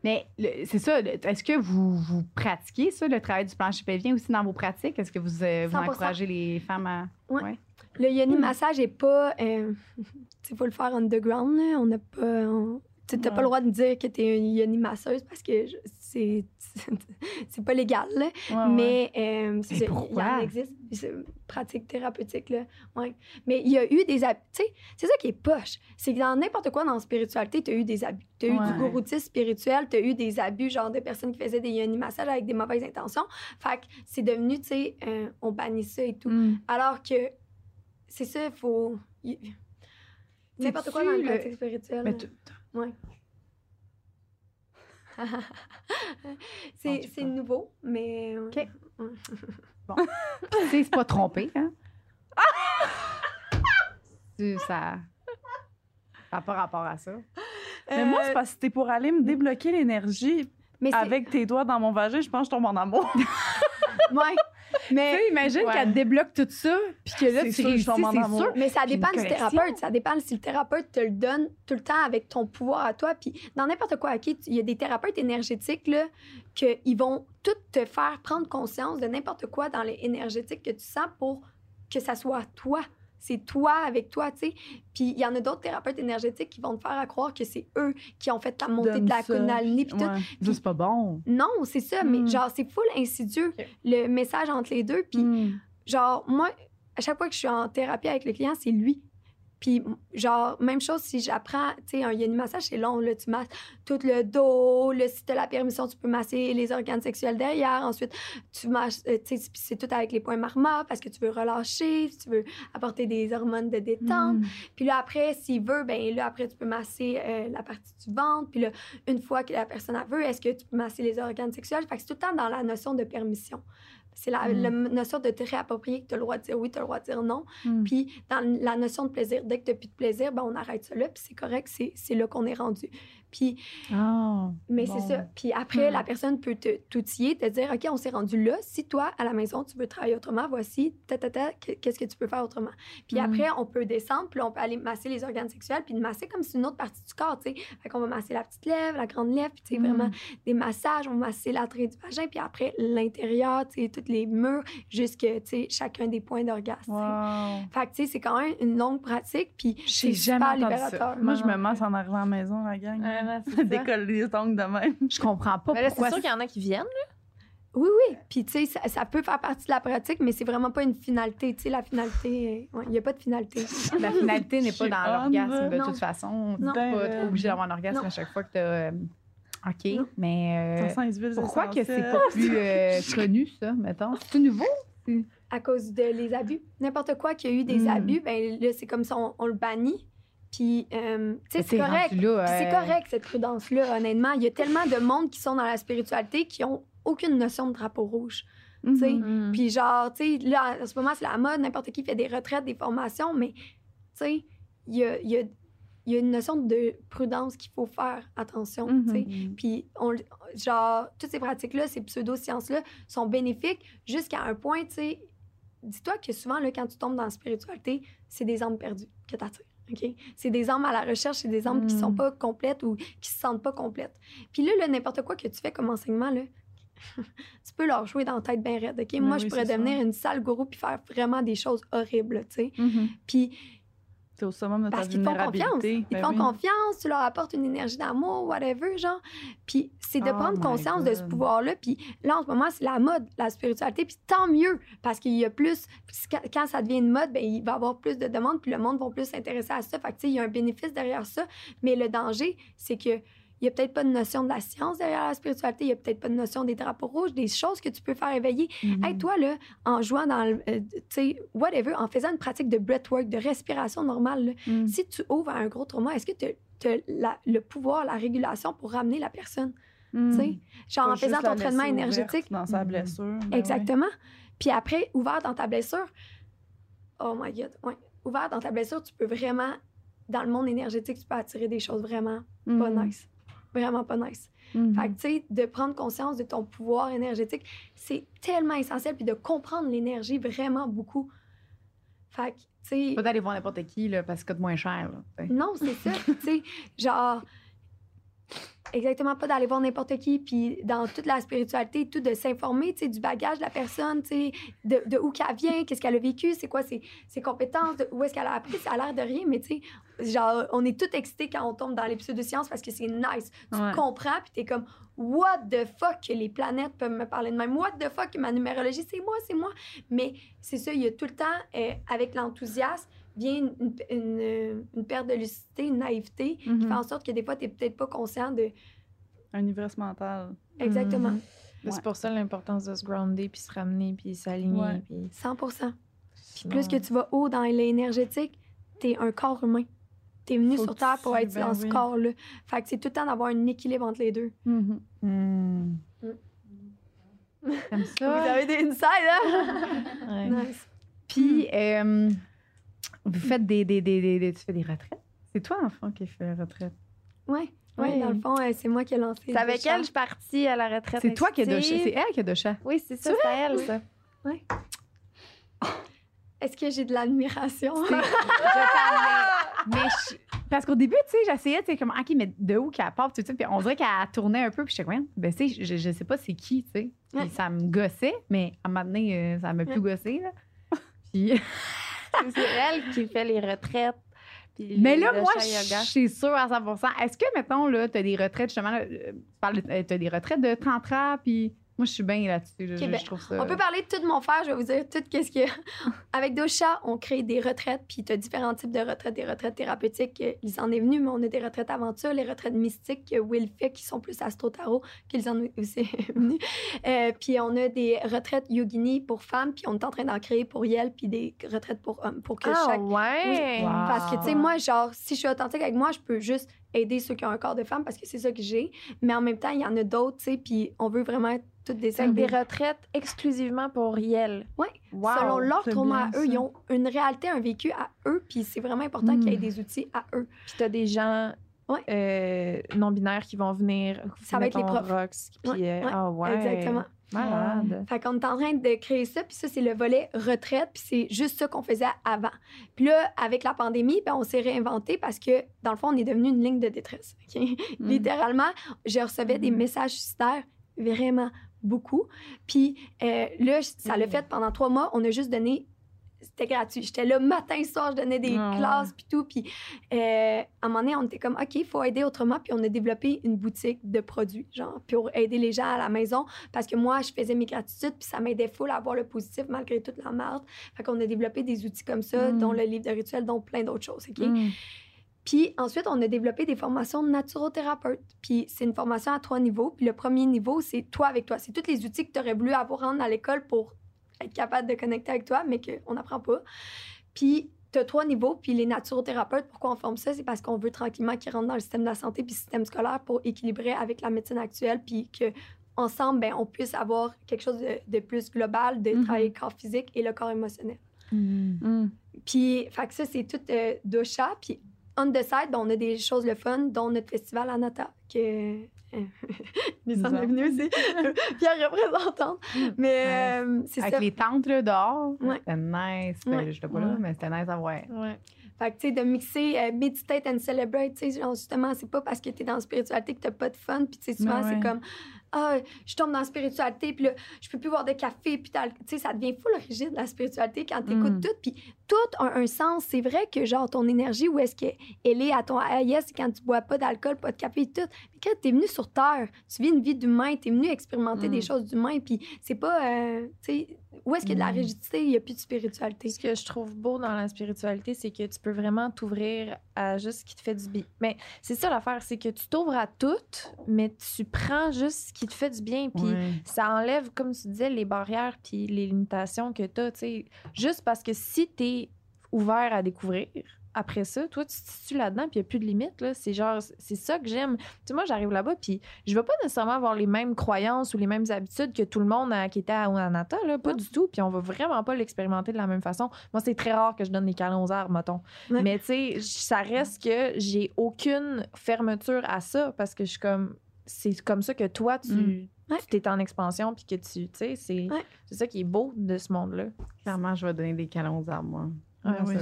Mais c'est ça, est-ce que vous, vous pratiquez ça, le travail du plancher pelvien aussi dans vos pratiques? Est-ce que vous, euh, vous 100%. encouragez les femmes à. Le yoni massage est pas. euh, tu faut le faire underground, là. On n'a pas. on- tu n'as pas le droit de dire que tu es une yoni masseuse parce que c'est c'est pas légal. là. Ouais, ouais. Mais euh, c'est Mais ça, il pourquoi? en existe. C'est une pratique thérapeutique. Là. Ouais. Mais il y a eu des abus. Tu sais, c'est ça qui est poche. C'est que dans n'importe quoi dans la spiritualité, tu as eu des abus. Tu as eu du gouroutisme spirituel, tu as eu des abus, genre de personnes qui faisaient des yoni massages avec des mauvaises intentions. Fait que c'est devenu, tu sais, euh, on bannit ça et tout. Hmm. Alors que c'est ça, il faut. N'importe quoi dans le- pratique spirituelle. Mais tu- Ouais. C'est nouveau, mais. OK. Ouais. Tu sais, c'est pas trompé, hein? Tu- ça. Ça n'a pas rapport à ça. Mais moi, c'est Euh, parce que c'était pour aller me débloquer l'énergie mais avec tes doigts dans mon vagin. Je pense que je tombe en amour. Ouais. Mais, imagine Ouais. qu'elle débloque tout ça, puis que là, C'est tu sûr, réussis, c'est sûr. mais ça dépend du connexion. thérapeute. Ça dépend si le thérapeute te le donne tout le temps avec ton pouvoir à toi. Puis dans n'importe quoi, OK, tu- il y a des thérapeutes énergétiques, là, qu'ils vont tout te faire prendre conscience de n'importe quoi dans les énergétiques que tu sens pour que ça soit toi. C'est toi avec toi, tu sais. Puis il y en a d'autres thérapeutes énergétiques qui vont te faire à croire que c'est eux qui ont fait ta montée Donne de la puis. Ouais. Ça, c'est pas bon. Non, c'est ça, mais Mm. genre, c'est full insidieux, le message entre les deux. Puis, Hmm. genre, moi, à chaque fois que je suis en thérapie avec le client, c'est lui. Puis, genre, même chose si j'apprends, tu sais, un massage, c'est long, là, tu masses tout le dos, là, si tu as la permission, tu peux masser les organes sexuels derrière. Ensuite, tu masses, euh, tu sais, c'est tout avec les points marma parce que tu veux relâcher, tu veux apporter des hormones de détente. Hmm. Puis là, après, s'il veut, ben là, après, tu peux masser euh, la partie du ventre. Puis là, une fois que la personne a veut, est-ce que tu peux masser les organes sexuels? Fait que c'est tout le temps dans la notion de permission. C'est la, Mm. la notion de te réapproprier que tu as le droit de dire oui, tu as le droit de dire non. Hmm. Puis dans la notion de plaisir, dès que tu n'as plus de plaisir, ben on arrête ça là, puis c'est correct, c'est c'est là qu'on est rendu. Puis Ah. mais Bon. c'est ça. Puis après, Hmm. la personne peut te t'outiller, te dire, OK, on s'est rendu là. Si toi, à la maison, tu veux travailler autrement, voici, ta, ta, ta, que- qu'est-ce que tu peux faire autrement? Puis Hmm. après, on peut descendre, puis on peut aller masser les organes sexuels, puis masser comme si c'est une autre partie du corps, tu sais. Fait qu'on va masser la petite lèvre, la grande lèvre, puis tu sais, Hmm. vraiment des massages, on va masser l'entrée du vagin, puis après, l'intérieur, tu sais, tous les murs, jusque, tu sais, chacun des points d'orgasme. Wow. Fait que, tu sais, c'est quand même une longue pratique, puis c'est jamais super libérateur. Moi, je me masse en arrivant à la maison, la gang. Là, c'est Ça ça. décolle les ongles de même. Je comprends pas Mais là, c'est sûr qu'il y en a qui viennent. Oui, oui. Puis, tu sais, ça, ça peut faire partie de la pratique, mais c'est vraiment pas une finalité. Tu sais, la finalité, euh, ouais, il n'y a pas de finalité. La finalité n'est pas dans l'orgasme de non. toute façon. Non. Tu n'es pas trop obligé d'avoir un orgasme non. à chaque fois que tu as. OK, Non. mais euh, pourquoi que c'est pas plus euh, connu, ça, mettons? C'est nouveau? À cause de les abus. N'importe quoi qu'il y a eu des Mm. abus, ben là, c'est comme ça, on, on le bannit. Puis, euh, tu sais, c'est correct. C'est correct, cette prudence-là, honnêtement. Il y a tellement de monde qui sont dans la spiritualité qui ont aucune notion de drapeau rouge. Tu sais. Mm. Puis genre, tu sais, là, en ce moment, c'est la mode, n'importe qui fait des retraites, des formations, mais, tu sais, il y a, il y, a, il y a une notion de prudence qu'il faut faire attention, tu sais. Mhm. Puis, on, genre, toutes ces pratiques-là, ces pseudo-sciences-là sont bénéfiques jusqu'à un point, tu sais. Dis-toi que souvent, là, quand tu tombes dans la spiritualité, c'est des âmes perdues que tu attires. OK? C'est des âmes à la recherche, c'est des âmes qui sont Mm. pas complètes ou qui se sentent pas complètes. Puis là, là, n'importe quoi que tu fais comme enseignement, là, tu peux leur jouer dans la tête bien raide. OK? Ben Moi, oui, je pourrais ça. devenir une sale gourou puis faire vraiment des choses horribles, tu sais. Mhm. Puis C'est au summum de ta parce qu'ils font confiance. Ils Ben font oui. confiance, tu leur apportes une énergie d'amour, whatever, genre. Puis c'est de Oh prendre conscience de ce pouvoir-là. Puis là, en ce moment, c'est la mode, la spiritualité. Puis tant mieux, parce qu'il y a plus... quand ça devient une mode, ben, il va y avoir plus de demandes, puis le monde va plus s'intéresser à ça. Fait que, tu sais, il y a un bénéfice derrière ça. Mais le danger, c'est que il n'y a peut-être pas de notion de la science derrière la spiritualité, il n'y a peut-être pas de notion des drapeaux rouges, des choses que tu peux faire éveiller. Mhm. Hey, toi, là, en jouant dans le. euh, tu sais, whatever, en faisant une pratique de breathwork, de respiration normale, là, Mhm. si tu ouvres à un gros trauma, est-ce que tu as le pouvoir, la régulation pour ramener la personne? Mhm. Tu sais, genre en faisant ton ouverte énergétique. Dans sa Mhm. blessure. ben Exactement. Puis après, ouvert dans ta blessure, oh my God, ouais. Ouvert dans ta blessure, tu peux vraiment, dans le monde énergétique, tu peux attirer des choses vraiment pas Mhm. nice. Vraiment pas nice. Mhm. Fait que, tu sais, de prendre conscience de ton pouvoir énergétique, c'est tellement essentiel. Puis de comprendre l'énergie vraiment beaucoup. Fait que, tu sais. Pas d'aller voir n'importe qui, là, parce que ça coûte moins cher. là. Non, c'est ça. tu sais, genre. Exactement, pas d'aller voir n'importe qui, puis dans toute la spiritualité, tout de s'informer, tu sais, du bagage de la personne, tu sais, de, de où qu'elle vient, qu'est-ce qu'elle a vécu, c'est quoi ses, ses compétences, de où est-ce qu'elle a appris, ça a l'air de rien, mais tu sais, genre, on est tout excités quand on tombe dans les pseudosciences parce que c'est nice. Tu Ouais. comprends, puis t'es comme, what the fuck que les planètes peuvent me parler de même, what the fuck ma numérologie, c'est moi, c'est moi. Mais c'est ça, il y a tout le temps, euh, avec l'enthousiasme, vient une, une, une- une perte de lucidité, une naïveté, qui Mhm. fait en sorte que des fois, t'es peut-être pas conscient de. Un ivresse mentale. Exactement, Mhm. Mais C'est pour ça l'importance de se grounder, puis se ramener, puis s'aligner. Ouais. Puis 100 Puis plus que tu vas haut dans l'énergétique, t'es un corps humain. T'es venu Faut sur Terre pour tu- être ben dans ce oui. corps-là. Fait que c'est tout le temps d'avoir un équilibre entre les deux. Mhm. Hmm. Mm. Comme Vous ça. avez des insides, hein? Ouais. nice. Puis, euh, vous faites des, des, des, des, des- Tu fais des retraites? C'est toi, enfant, qui fait la retraite. Ouais. Ouais, Oui. dans le fond, euh, c'est moi qui ai lancé. C'est avec chat. elle, je suis partie à la retraite. C'est toi qui as de intuitive. C'est elle qui a de chat. Oui, c'est ça, c'est elle, ça. Est-ce que j'ai de l'admiration? Je fais- mais je- parce qu'au début, tu sais, j'essayais, tu sais, comme, OK, mais de où qu'elle part, tout ça. Puis on dirait qu'elle tournait un peu, puis j'étais comme, ben, tu sais, je, je sais pas c'est qui, tu sais. Puis Ouais. ça me gossait, mais à un moment donné, euh, ça m'a plus gossé, là. Puis, C'est elle qui fait les retraites. mais là, moi, je suis sûre à 100% Est-ce que, mettons, là, t'as des retraites, justement, euh, tu euh, t'as des retraites de tantra, puis moi, je suis bien là-dessus. là. Je, ben, je trouve ça. On peut parler de tout de mon frère, je vais vous dire tout qu'est-ce que. Avec Dosha, on crée des retraites, puis tu as différents types de retraites, des retraites thérapeutiques, ils en est venu, mais on a des retraites aventure, les retraites mystiques que Will fait, qui sont plus astro-tarot, qu'ils en ont aussi venu. Euh, puis on a des retraites yogini pour femmes, puis on est en train d'en créer pour Yel, puis des retraites pour hommes, pour que Ah, chaque. ouais. Oui. Wow. Parce que, tu sais, moi, genre, si je suis authentique avec moi, je peux juste aider ceux qui ont un corps de femme parce que c'est ça que j'ai. Mais en même temps, il y en a d'autres, tu sais, puis on veut vraiment être toutes des C'est des retraites exclusivement pour Yel. Ouais. Wow. Selon leur trauma à eux, ça. ils ont une réalité, un vécu à eux, puis c'est vraiment important Mm. qu'il y ait des outils à eux. Puis t'as des gens Ouais. euh, non-binaires qui vont venir. Ça va être les profs. Rox, puis, Ouais, euh, ouais, ah ouais. Exactement. Malade. Fait qu'on est en train de créer ça, puis ça, c'est le volet retraite, puis c'est juste ça qu'on faisait avant. Puis là, avec la pandémie, ben, on s'est réinventé parce que, dans le fond, on est devenu une ligne de détresse. Mm. Littéralement, je recevais des Mhm. messages suicidaires vraiment beaucoup. Puis euh, là, ça l'a Mhm. fait pendant trois mois. On a juste donné c'était gratuit. J'étais là matin, soir, je donnais des Ah classes, puis tout. Puis euh, à un moment donné, on était comme, OK, il faut aider autrement. Puis on a développé une boutique de produits, genre, pour aider les gens à la maison. Parce que moi, je faisais mes gratitudes, puis ça m'aidait full à voir le positif malgré toute la merde. Fait qu'on a développé des outils comme ça, Mm. dont le livre de rituels, dont plein d'autres choses, OK? Mm. Puis ensuite, on a développé des formations de naturothérapeute. Puis c'est une formation à trois niveaux. Puis le premier niveau, c'est toi avec toi. C'est tous les outils que tu aurais voulu avoir rendre à l'école pour être capable de connecter avec toi, mais qu'on n'apprend pas. Puis tu as trois niveaux. Puis les naturothérapeutes, pourquoi on forme ça? C'est parce qu'on veut tranquillement qu'ils rentrent dans le système de la santé puis le système scolaire pour équilibrer avec la médecine actuelle. Puis que ensemble, ben, on puisse avoir quelque chose de, de plus global, de Mhm. travailler le corps physique et le corps émotionnel. Mm. Puis, fait que ça, c'est tout euh, d'Ocha. Puis, on the side, ben, on a des choses le fun, dont notre festival Anata, que. En est autres. venu aussi. Pierre représentante. Mais euh, c'est Avec ça. les tentes là, dehors, Ouais. c'était nice. Ouais. Je n'étais pas là, Ouais. mais c'était nice à voir. Ouais. Fait que, tu sais, de mixer euh, meditate and celebrate, tu sais, genre, justement, c'est pas parce que t'es dans la spiritualité que t'as pas de fun. Puis, tu sais, souvent, c'est ouais. comme, ah, je tombe dans la spiritualité, puis là, je peux plus boire de café, puis tu sais, ça devient full rigide, la spiritualité, quand t'écoutes Mm. tout. Puis, tout a un sens. C'est vrai que, genre, ton énergie, où est-ce qu'elle est à ton AIS, c'est quand tu bois pas d'alcool, pas de café tout. Mais quand t'es venu sur Terre, tu vis une vie d'humain, t'es venu expérimenter Mm. des choses d'humain, puis c'est pas, euh, tu sais, où est-ce qu'il y a de la Mm. rigidité, il y a plus de spiritualité. Ce que je trouve beau dans la spiritualité, c'est que tu peux vraiment t'ouvrir à juste ce qui te fait du bien. Mais c'est ça l'affaire, c'est que tu t'ouvres à tout, mais tu prends juste ce qui te fait du bien. Puis Ouais. ça enlève, comme tu disais, les barrières puis les limitations que tu as. Juste parce que si tu es ouvert à découvrir, après ça, toi, tu te situes là-dedans, puis il n'y a plus de limites. là. C'est genre, c'est ça que j'aime. Tu sais, moi, j'arrive là-bas, puis je veux pas nécessairement avoir les mêmes croyances ou les mêmes habitudes que tout le monde à- qui était à Oanata, là. Pas Non. du tout. Puis on va vraiment pas l'expérimenter de la même façon. Moi, c'est très rare que je donne des câlins aux arbres, mettons. Ouais. Mais tu sais, ça reste que j'ai aucune fermeture à ça parce que je suis comme. C'est comme ça que toi, tu. Mm. Ouais. Tu t'es en expansion, puis que tu. Tu sais, c'est Ouais. c'est ça qui est beau de ce monde-là. Clairement, je vais donner des câlins aux arbres, moi.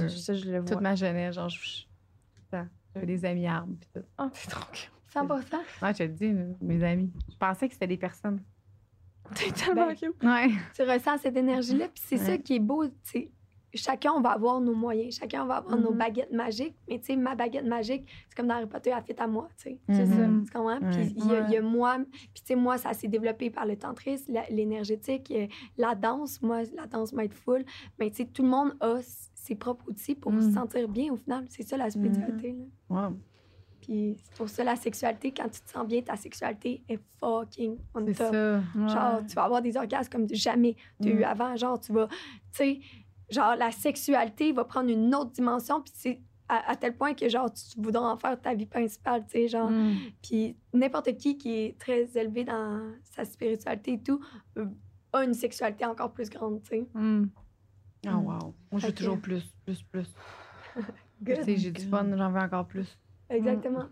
Ça, je le vois. Toute ma jeunesse, genre, je- j'avais des amis arbres. Pis tout. Oh, t'es trop cute. 100 Ouais, je te dis, mes amis. Je pensais que c'était des personnes. T'es tellement Ben, cute. Ouais. tu ressens cette énergie-là. Puis c'est ça qui est beau. tu sais. Chacun, on va avoir nos moyens. Chacun, on va avoir nos Mhm. baguettes magiques. Mais tu sais, ma baguette magique, c'est comme dans Harry Potter, elle fit à moi. tu sais. C'est ça. Mhm. Tu comprends? Puis il y, a- y moi. Puis tu sais, moi, ça s'est développé par le tantrisme, l'énergétique, euh, la danse. Moi, la danse m'aide full. Mais tu sais, tout le monde a ses propres outils pour se sentir bien au final. C'est ça la spiritualité. là. Wow. Puis c'est pour ça la sexualité, quand tu te sens bien, ta sexualité est fucking on top. ça. Genre, tu vas avoir des orgasmes comme jamais tu as eu Mm. avant. Genre, tu vas, tu sais, genre, la sexualité va prendre une autre dimension. Puis c'est à, à tel point que, genre, tu voudras en faire ta vie principale, tu sais, genre. Mm. Puis n'importe qui qui est très élevé dans sa spiritualité et tout euh, a une sexualité encore plus grande, tu sais. Mm. Oh, wow. Moi, je veux toujours plus, plus, plus. Tu Good. sais, j'ai du fun, j'en veux encore plus. Exactement.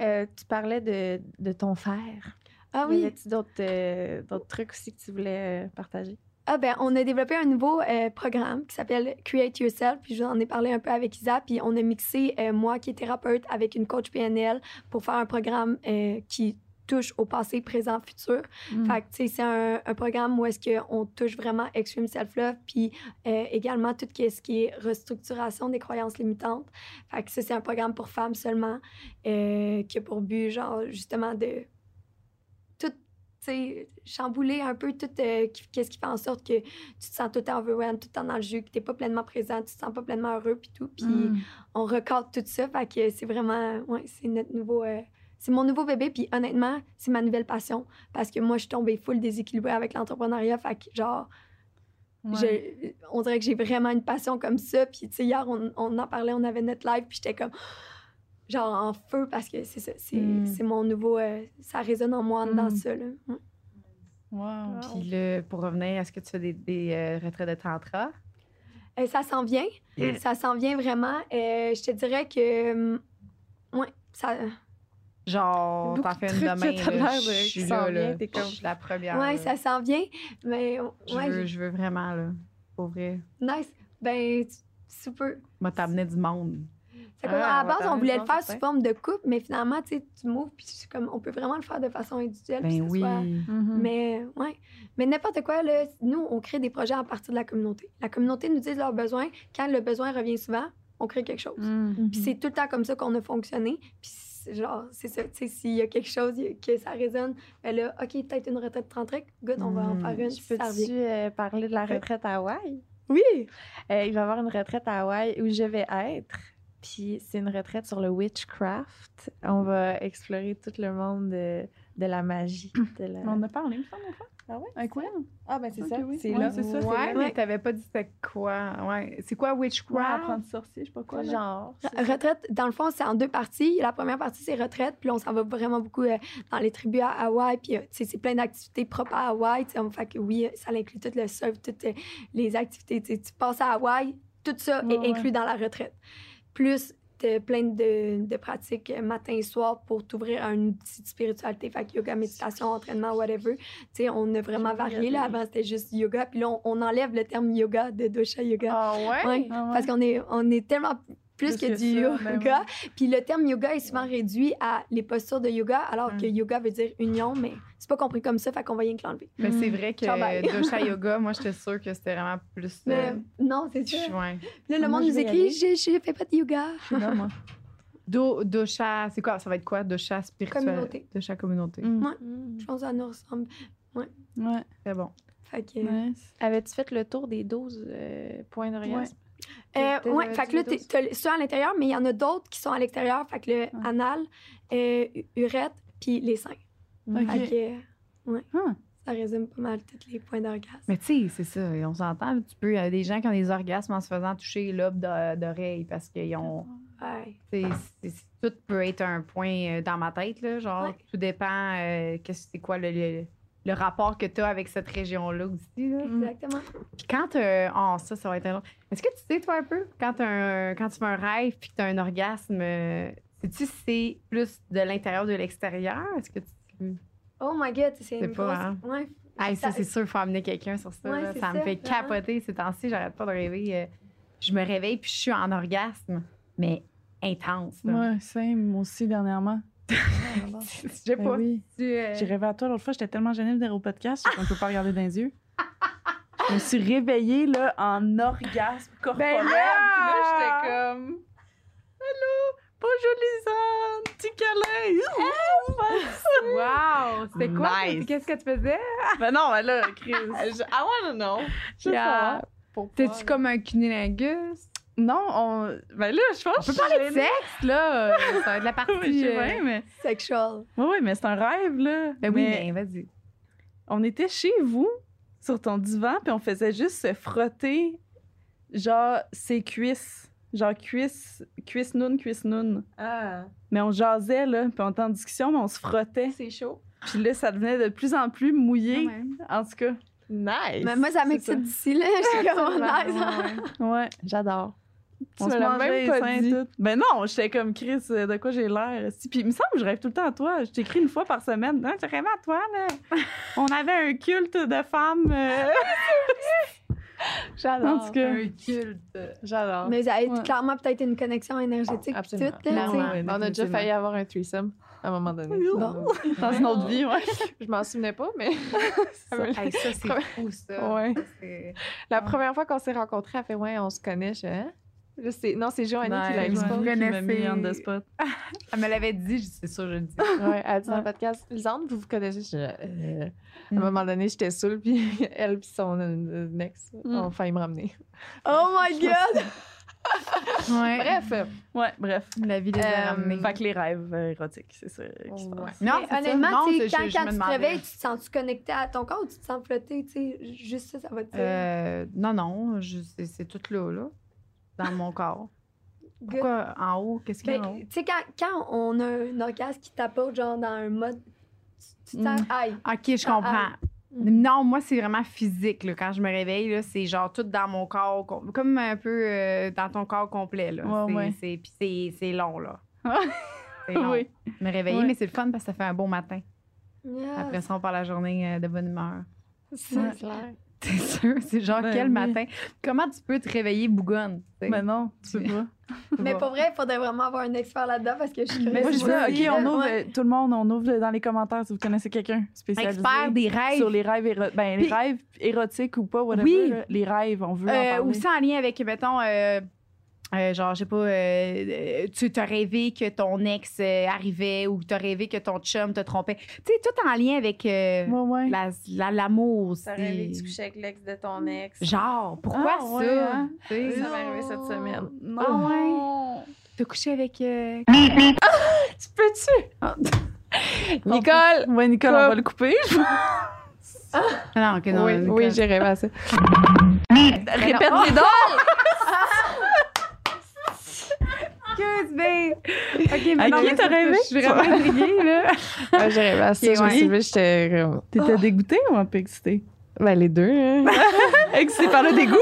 Euh, tu parlais de, de ton frère. Ah Y oui. avait-tu d'autres euh, d'autres trucs aussi que tu voulais euh, partager? Ah ben, on a développé un nouveau programme qui s'appelle Create Yourself, puis je vous en ai parlé un peu avec Isa, puis on a mixé moi qui est thérapeute avec une coach PNL pour faire un programme qui touche au passé, présent, futur. Mm. Fait que, tu sais, c'est un, un programme où est-ce qu'on touche vraiment extreme self-love, puis euh, également tout ce qui est restructuration des croyances limitantes. Fait que ça, c'est un programme pour femmes seulement, euh, qui a pour but, genre, justement, de tout, tu sais, chambouler un peu tout euh, qu'est-ce qui fait en sorte que tu te sens tout le temps overwhelmed, tout le temps dans le jus, que t'es pas pleinement présent, tu te sens pas pleinement heureux, puis tout. Puis Mm. on recadre tout ça. Fait que c'est vraiment, ouais, c'est notre nouveau, euh, c'est mon nouveau bébé. Puis honnêtement, c'est ma nouvelle passion parce que moi, je suis tombée full déséquilibrée avec l'entrepreneuriat. Fait que genre, Ouais. je- on dirait que j'ai vraiment une passion comme ça. Puis tu sais, hier, on, on en parlait, on avait notre live, puis j'étais comme, genre en feu parce que c'est ça, c'est, Mm. c'est mon nouveau, euh, ça résonne en moi dans Mm. ça. Là. Mm. Wow. Puis là, pour revenir, est-ce que tu fais des, des euh, retraits de tantra? Euh, ça s'en vient. Ça s'en vient vraiment. Euh, je te dirais que, hum, ouais, ça. Genre, t'en fais une demain, là, je de- suis là, là. comme- Je suis la première. Ouais, là. ça s'en vient. Mais Je, veux, je veux vraiment, là, pour vrai. Nice. Ben, tu- super. Moi, t'amener du monde. C'est comme, Ah, à la base, on voulait le faire sous forme de coupe, mais finalement, tu sais, tu m'ouvres, puis c'est comme, on peut vraiment le faire de façon individuelle. puis Ben oui. soit- Mhm. Mais, ouais. Mais n'importe quoi, là, nous, on crée des projets à partir de la communauté. La communauté nous dit leurs besoins. Quand le besoin revient souvent, on crée quelque chose. Mhm. Puis c'est tout le temps comme ça qu'on a fonctionné. Puis c'est genre, c'est ça, tu sais, s'il y a quelque chose que ça résonne, ben là, OK, peut-être une retraite 30 good, on va en Mm. faire une, ça peux-tu euh, parler de la retraite à Hawaï? Oui! Euh, il va y avoir une retraite à Hawaï où je vais être. Puis c'est une retraite sur le witchcraft. On va explorer tout le monde de, de la magie. De la... On en a parlé, il me semble, une fois. Ah ouais? Avec Will. Ah, ben c'est ça. oui. C'est Ouais, là. c'est ça, c'est Ouais, là. mais t'avais pas dit c'était quoi? Ouais. C'est quoi Ouais, witchcraft? apprendre sorcier, je sais pas quoi. là. Genre. Retraite, dans le fond, c'est en deux parties. La première partie, c'est retraite, puis là, on s'en va vraiment beaucoup euh, dans les tribus à Hawaï, puis euh, c'est plein d'activités propres à Hawaï. on fait que oui, euh, ça inclut tout le surf, toutes euh, les activités. tu passes à Hawaï, tout ça Ouais, est inclus dans la retraite. Plus plein de, de pratiques euh, matin et soir pour t'ouvrir à une petite spiritualité, fait que yoga, méditation, entraînement, whatever. Tu sais, on a vraiment varié. Là. Avant, c'était juste yoga, puis là, on, on enlève le terme yoga de dosha yoga. Ah ouais? Ouais, Ah ouais. parce qu'on est, on est tellement plus, que, que du ça, yoga. ben Puis le terme yoga est souvent réduit à les postures de yoga, alors que Mm. yoga veut dire union, mais c'est pas compris comme ça, fait qu'on va rien que l'enlever. Mais c'est vrai que. Dosha Yoga, moi, j'étais sûre que c'était vraiment plus. Mais euh, non, c'est ça. ouais. Puis Là, le Moi, monde je nous écrit j'ai, j'ai fait pas de yoga. Non, moi. Do, dosha, c'est quoi? Ça va être quoi? Dosha spirituel? Communauté. Dosha communauté. Mm. Ouais. Mm. Je pense que ça nous ressemble. Ouais. C'est bon. Fait que. Nice. Avais-tu fait le tour des 12 euh, points d'orgasme? Euh, ouais, t'es- fait que là, t'as ceux à l'intérieur, mais il y en a d'autres qui sont à l'extérieur. Fait que le anal, euh, urètre, puis les seins. Ok. Fait que, ouais. Ah. Ça résume pas mal tous les points d'orgasme. Mais tu sais, c'est ça. On s'entend. Tu peux. Il y a des gens qui ont des orgasmes en se faisant toucher d'o- d'oreille parce qu'ils ont. Ouais. c'est- c'est- tout peut être un point euh, dans ma tête, là. Genre, Ouais. tout dépend. euh, qu'est-ce c'est quoi le, le, le rapport que tu as avec cette région-là aussi. Là. Exactement. Puis quand euh, oh, ça, ça va être un Est-ce que tu sais, toi, un peu, quand, t'as un, quand tu fais un rêve puis que tu as un orgasme, euh, sais-tu si c'est plus de l'intérieur ou de l'extérieur? Est-ce que tu. Oh my god, c'est C'est une pas, grosse... hein? Ouais. Hey, ça, c'est sûr, il faut amener quelqu'un sur ça. Ouais, c'est ça me ça, fait vraiment. capoter ces temps-ci. J'arrête pas de rêver. euh, je me réveille puis je suis en orgasme, mais intense. là. Ouais, same, moi aussi, dernièrement. Je sais Ben pas. oui. tu, euh, J'ai rêvé à toi l'autre fois, j'étais tellement gênée de dire au podcast qu'on peut pas regarder dans les yeux. Je me suis réveillée là, en orgasme corporel. Ben là! j'étais comme. Hello! Bonjour Lisanne! Petit câlin! Wow! C'était quoi? Nice. Qu'est-ce que tu faisais? ben non, mais là, Chris. I wanna know. je sais pas. T'es-tu comme un cunilingus? Non, on. Ben là, je pense On peut parler de sexe, là. Ça va être la Oui, partie. euh, bien, mais. Sexual. Oui, oui, mais c'est un rêve, là. Ben oui, Mais mais vas-y. On était chez vous, sur ton divan, puis on faisait juste se frotter, genre, ses cuisses. Genre, cuisse, cuisse noun, cuisse noun. Ah, Mais on jasait, là, puis on était en discussion, mais on se frottait. c'est chaud. Puis là, ça devenait de plus en plus mouillé. Ouais. En tout cas, Nice. Mais moi, ça c'est m'excite d'ici, là. Je suis comme nice. ouais. J'adore. On Tu se me l'as mangeait même les pas seins dit. tout. Ben non, j'étais comme Chris, euh, de quoi j'ai l'air. si. Puis il me semble que je rêve tout le temps à toi. Je t'écris une fois par semaine. Non, rêvé à toi, là. On avait un culte de femmes. euh, J'adore. En tout cas. Un culte. J'adore. Mais vous avez Ouais. clairement peut-être une connexion énergétique. pis Absolument. Tout, là. Ouais, On a déjà failli avoir un threesome à un moment donné. Bon. Dans une autre vie, ouais. Je m'en souvenais pas, mais Hey, ça, c'est fou, ça. Ouais. La première fois qu'on s'est rencontrés, elle fait Ouais, on se connaît. Je, hein? Non, c'est Joanny Ouais, qui l'a me- Qui m'a mis on the spot. Elle me l'avait dit, je- c'est sûr, je le dis. Ouais, elle a dit dans le podcast Lisande, vous vous connaissez? Je, euh, À Mm. un moment donné, j'étais saoule, puis elle puis son euh, ex Mm. ont failli me ramener. Oh my god! Ouais. Bref, Ouais, bref. La vie les a Euh, ramenés. Fait que les rêves euh, érotiques, c'est ça qui se passe. Non, Mais honnêtement, Non, c'est- quand, je- quand tu te réveilles, tu te sens-tu connecté à ton corps ou tu te sens flotter? Tu sais, juste ça, ça va te dire. Euh, non, non, c'est tout là, là, dans mon corps. Pourquoi en haut? Qu'est-ce qu'il y a en haut? Ben, tu sais, quand, quand on a un orgasme qui t'apporte, genre, dans un mode. Tu, tu te sens. Mm. Aïe. OK, je comprends. Mm. Non, moi, c'est vraiment physique. Là. Quand je me réveille, c'est genre tout dans mon corps, com- comme un peu euh, dans ton corps complet. Là. Ouais, c'est, ouais. c'est- long, là. C'est long. Oui. Me réveiller, Ouais. mais c'est le fun parce que ça fait un bon matin. Yeah. Après ça, on part la journée euh, de bonne humeur. c'est clair. C'est sûr, c'est genre Ben quel oui. matin? Comment tu peux te réveiller bougonne? tu sais? Mais non, tu peux pas. Mais pour vrai, il faudrait vraiment avoir un expert là-dedans parce que je suis moi, je veux, aussi, OK, on là. ouvre, Ouais. euh, tout le monde, on ouvre dans les commentaires si vous connaissez quelqu'un spécialisé. Expert des rêves. Sur les rêves, éro- ben, les rêves érotiques ou pas, whatever. Oui. là, les rêves, on veut en Euh, aussi en lien avec, mettons, euh, euh, genre, je sais pas, euh, euh, tu t'as rêvé que ton ex euh, arrivait ou t'as rêvé que ton chum te trompait. Tu sais, tout en lien avec euh, Ouais, ouais. la- la- l'amour. Ça c'est- rêvé que tu couchais avec l'ex de ton ex. Genre, pourquoi Ah, ça? ouais, hein? Ça m'est arrivé cette semaine. Non. Ah ouais? T'as couché avec. euh, Tu peux-tu? Ah. Nicole! Ouais, Nicole, Quoi? on va le couper. Ah non, ok, non. oui, j'ai rêvé à ça. Répète les dons! Excuse, babe. Ok, mais À non, qui mais t'as rêvé? Je suis vraiment intriguée, là. Ouais, j'ai rêvé à ça. Ok, je me ouais. suis levée, j'étais. T'étais dégoûtée ou un peu excitée? Ben, les deux. hein. Excitée par le dégoût?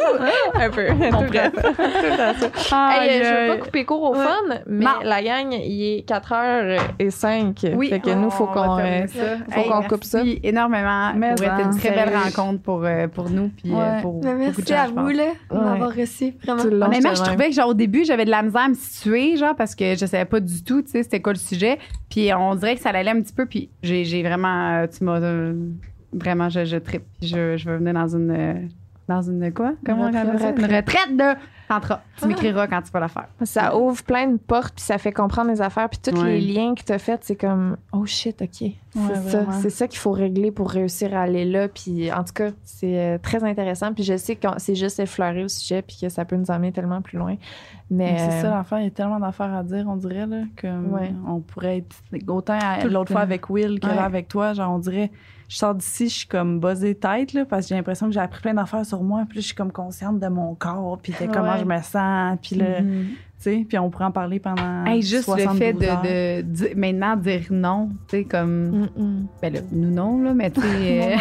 un peu. Bref. Tout. Hey, je veux pas couper court au Ouais. fun, mais Non. la gang, il est 4h05. Oui, Fait que nous, faut qu'on... euh, ça. faut qu'on coupe ça. merci énormément. Mais pour être en une très belle rencontre pour, euh, pour nous puis euh, Ouais. pour Mais beaucoup de merci gens, à vous, là, de Ouais. m'avoir reçu. Vraiment. Honnêtement, je trouvais que genre au début, j'avais de la misère à me situer, genre parce que je savais pas du tout, tu sais, c'était quoi le sujet. Puis on dirait que ça allait un petit peu. Puis j'ai vraiment, tu m'as vraiment, je, je trippe. Puis Je, je veux venir dans une, euh, dans une quoi? Comment on retraite. ça? Une retraite de tantra. Tu m'écriras quand tu vas la faire. Ça ouvre plein de portes, puis ça fait comprendre les affaires. Puis tous Ouais. les liens que tu as faits, c'est comme, oh shit, OK. c'est ça. C'est ça qu'il faut régler pour réussir à aller là. Puis en tout cas, c'est euh, très intéressant. Puis je sais que c'est juste effleuré au sujet, puis que ça peut nous emmener tellement plus loin. Mais, c'est ça euh, l'affaire, il y a tellement d'affaires à dire, on dirait, là, que Ouais. on pourrait être autant l'autre fois avec Will que Ouais. là avec toi, genre on dirait, je sors d'ici, je suis comme buzzée tête, là, parce que j'ai l'impression que j'ai appris plein d'affaires sur moi, puis là, je suis comme consciente de mon corps, puis de comment Ouais. je me sens, puis là, Mhm. tu sais, puis on pourrait en parler pendant Hey, juste le 72 fait de, maintenant dire non, tu sais, comme. mm, mm. Ben là, nous non, là, mais tu sais. euh,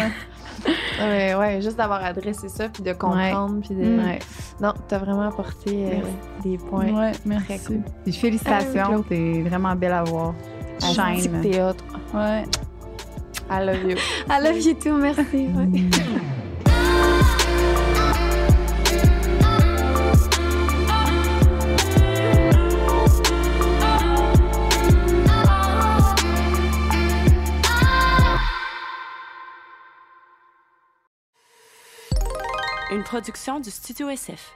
Ouais, ouais, juste d'avoir adressé ça, puis de comprendre, puis de... ouais. Non, t'as vraiment apporté euh, des points. Ouais, Très merci. cool. Puis félicitations, t'es vraiment belle à voir. Ah, Shine. hot. Ouais. I love you. I love you too, merci. Ouais. Une production du Studio SF.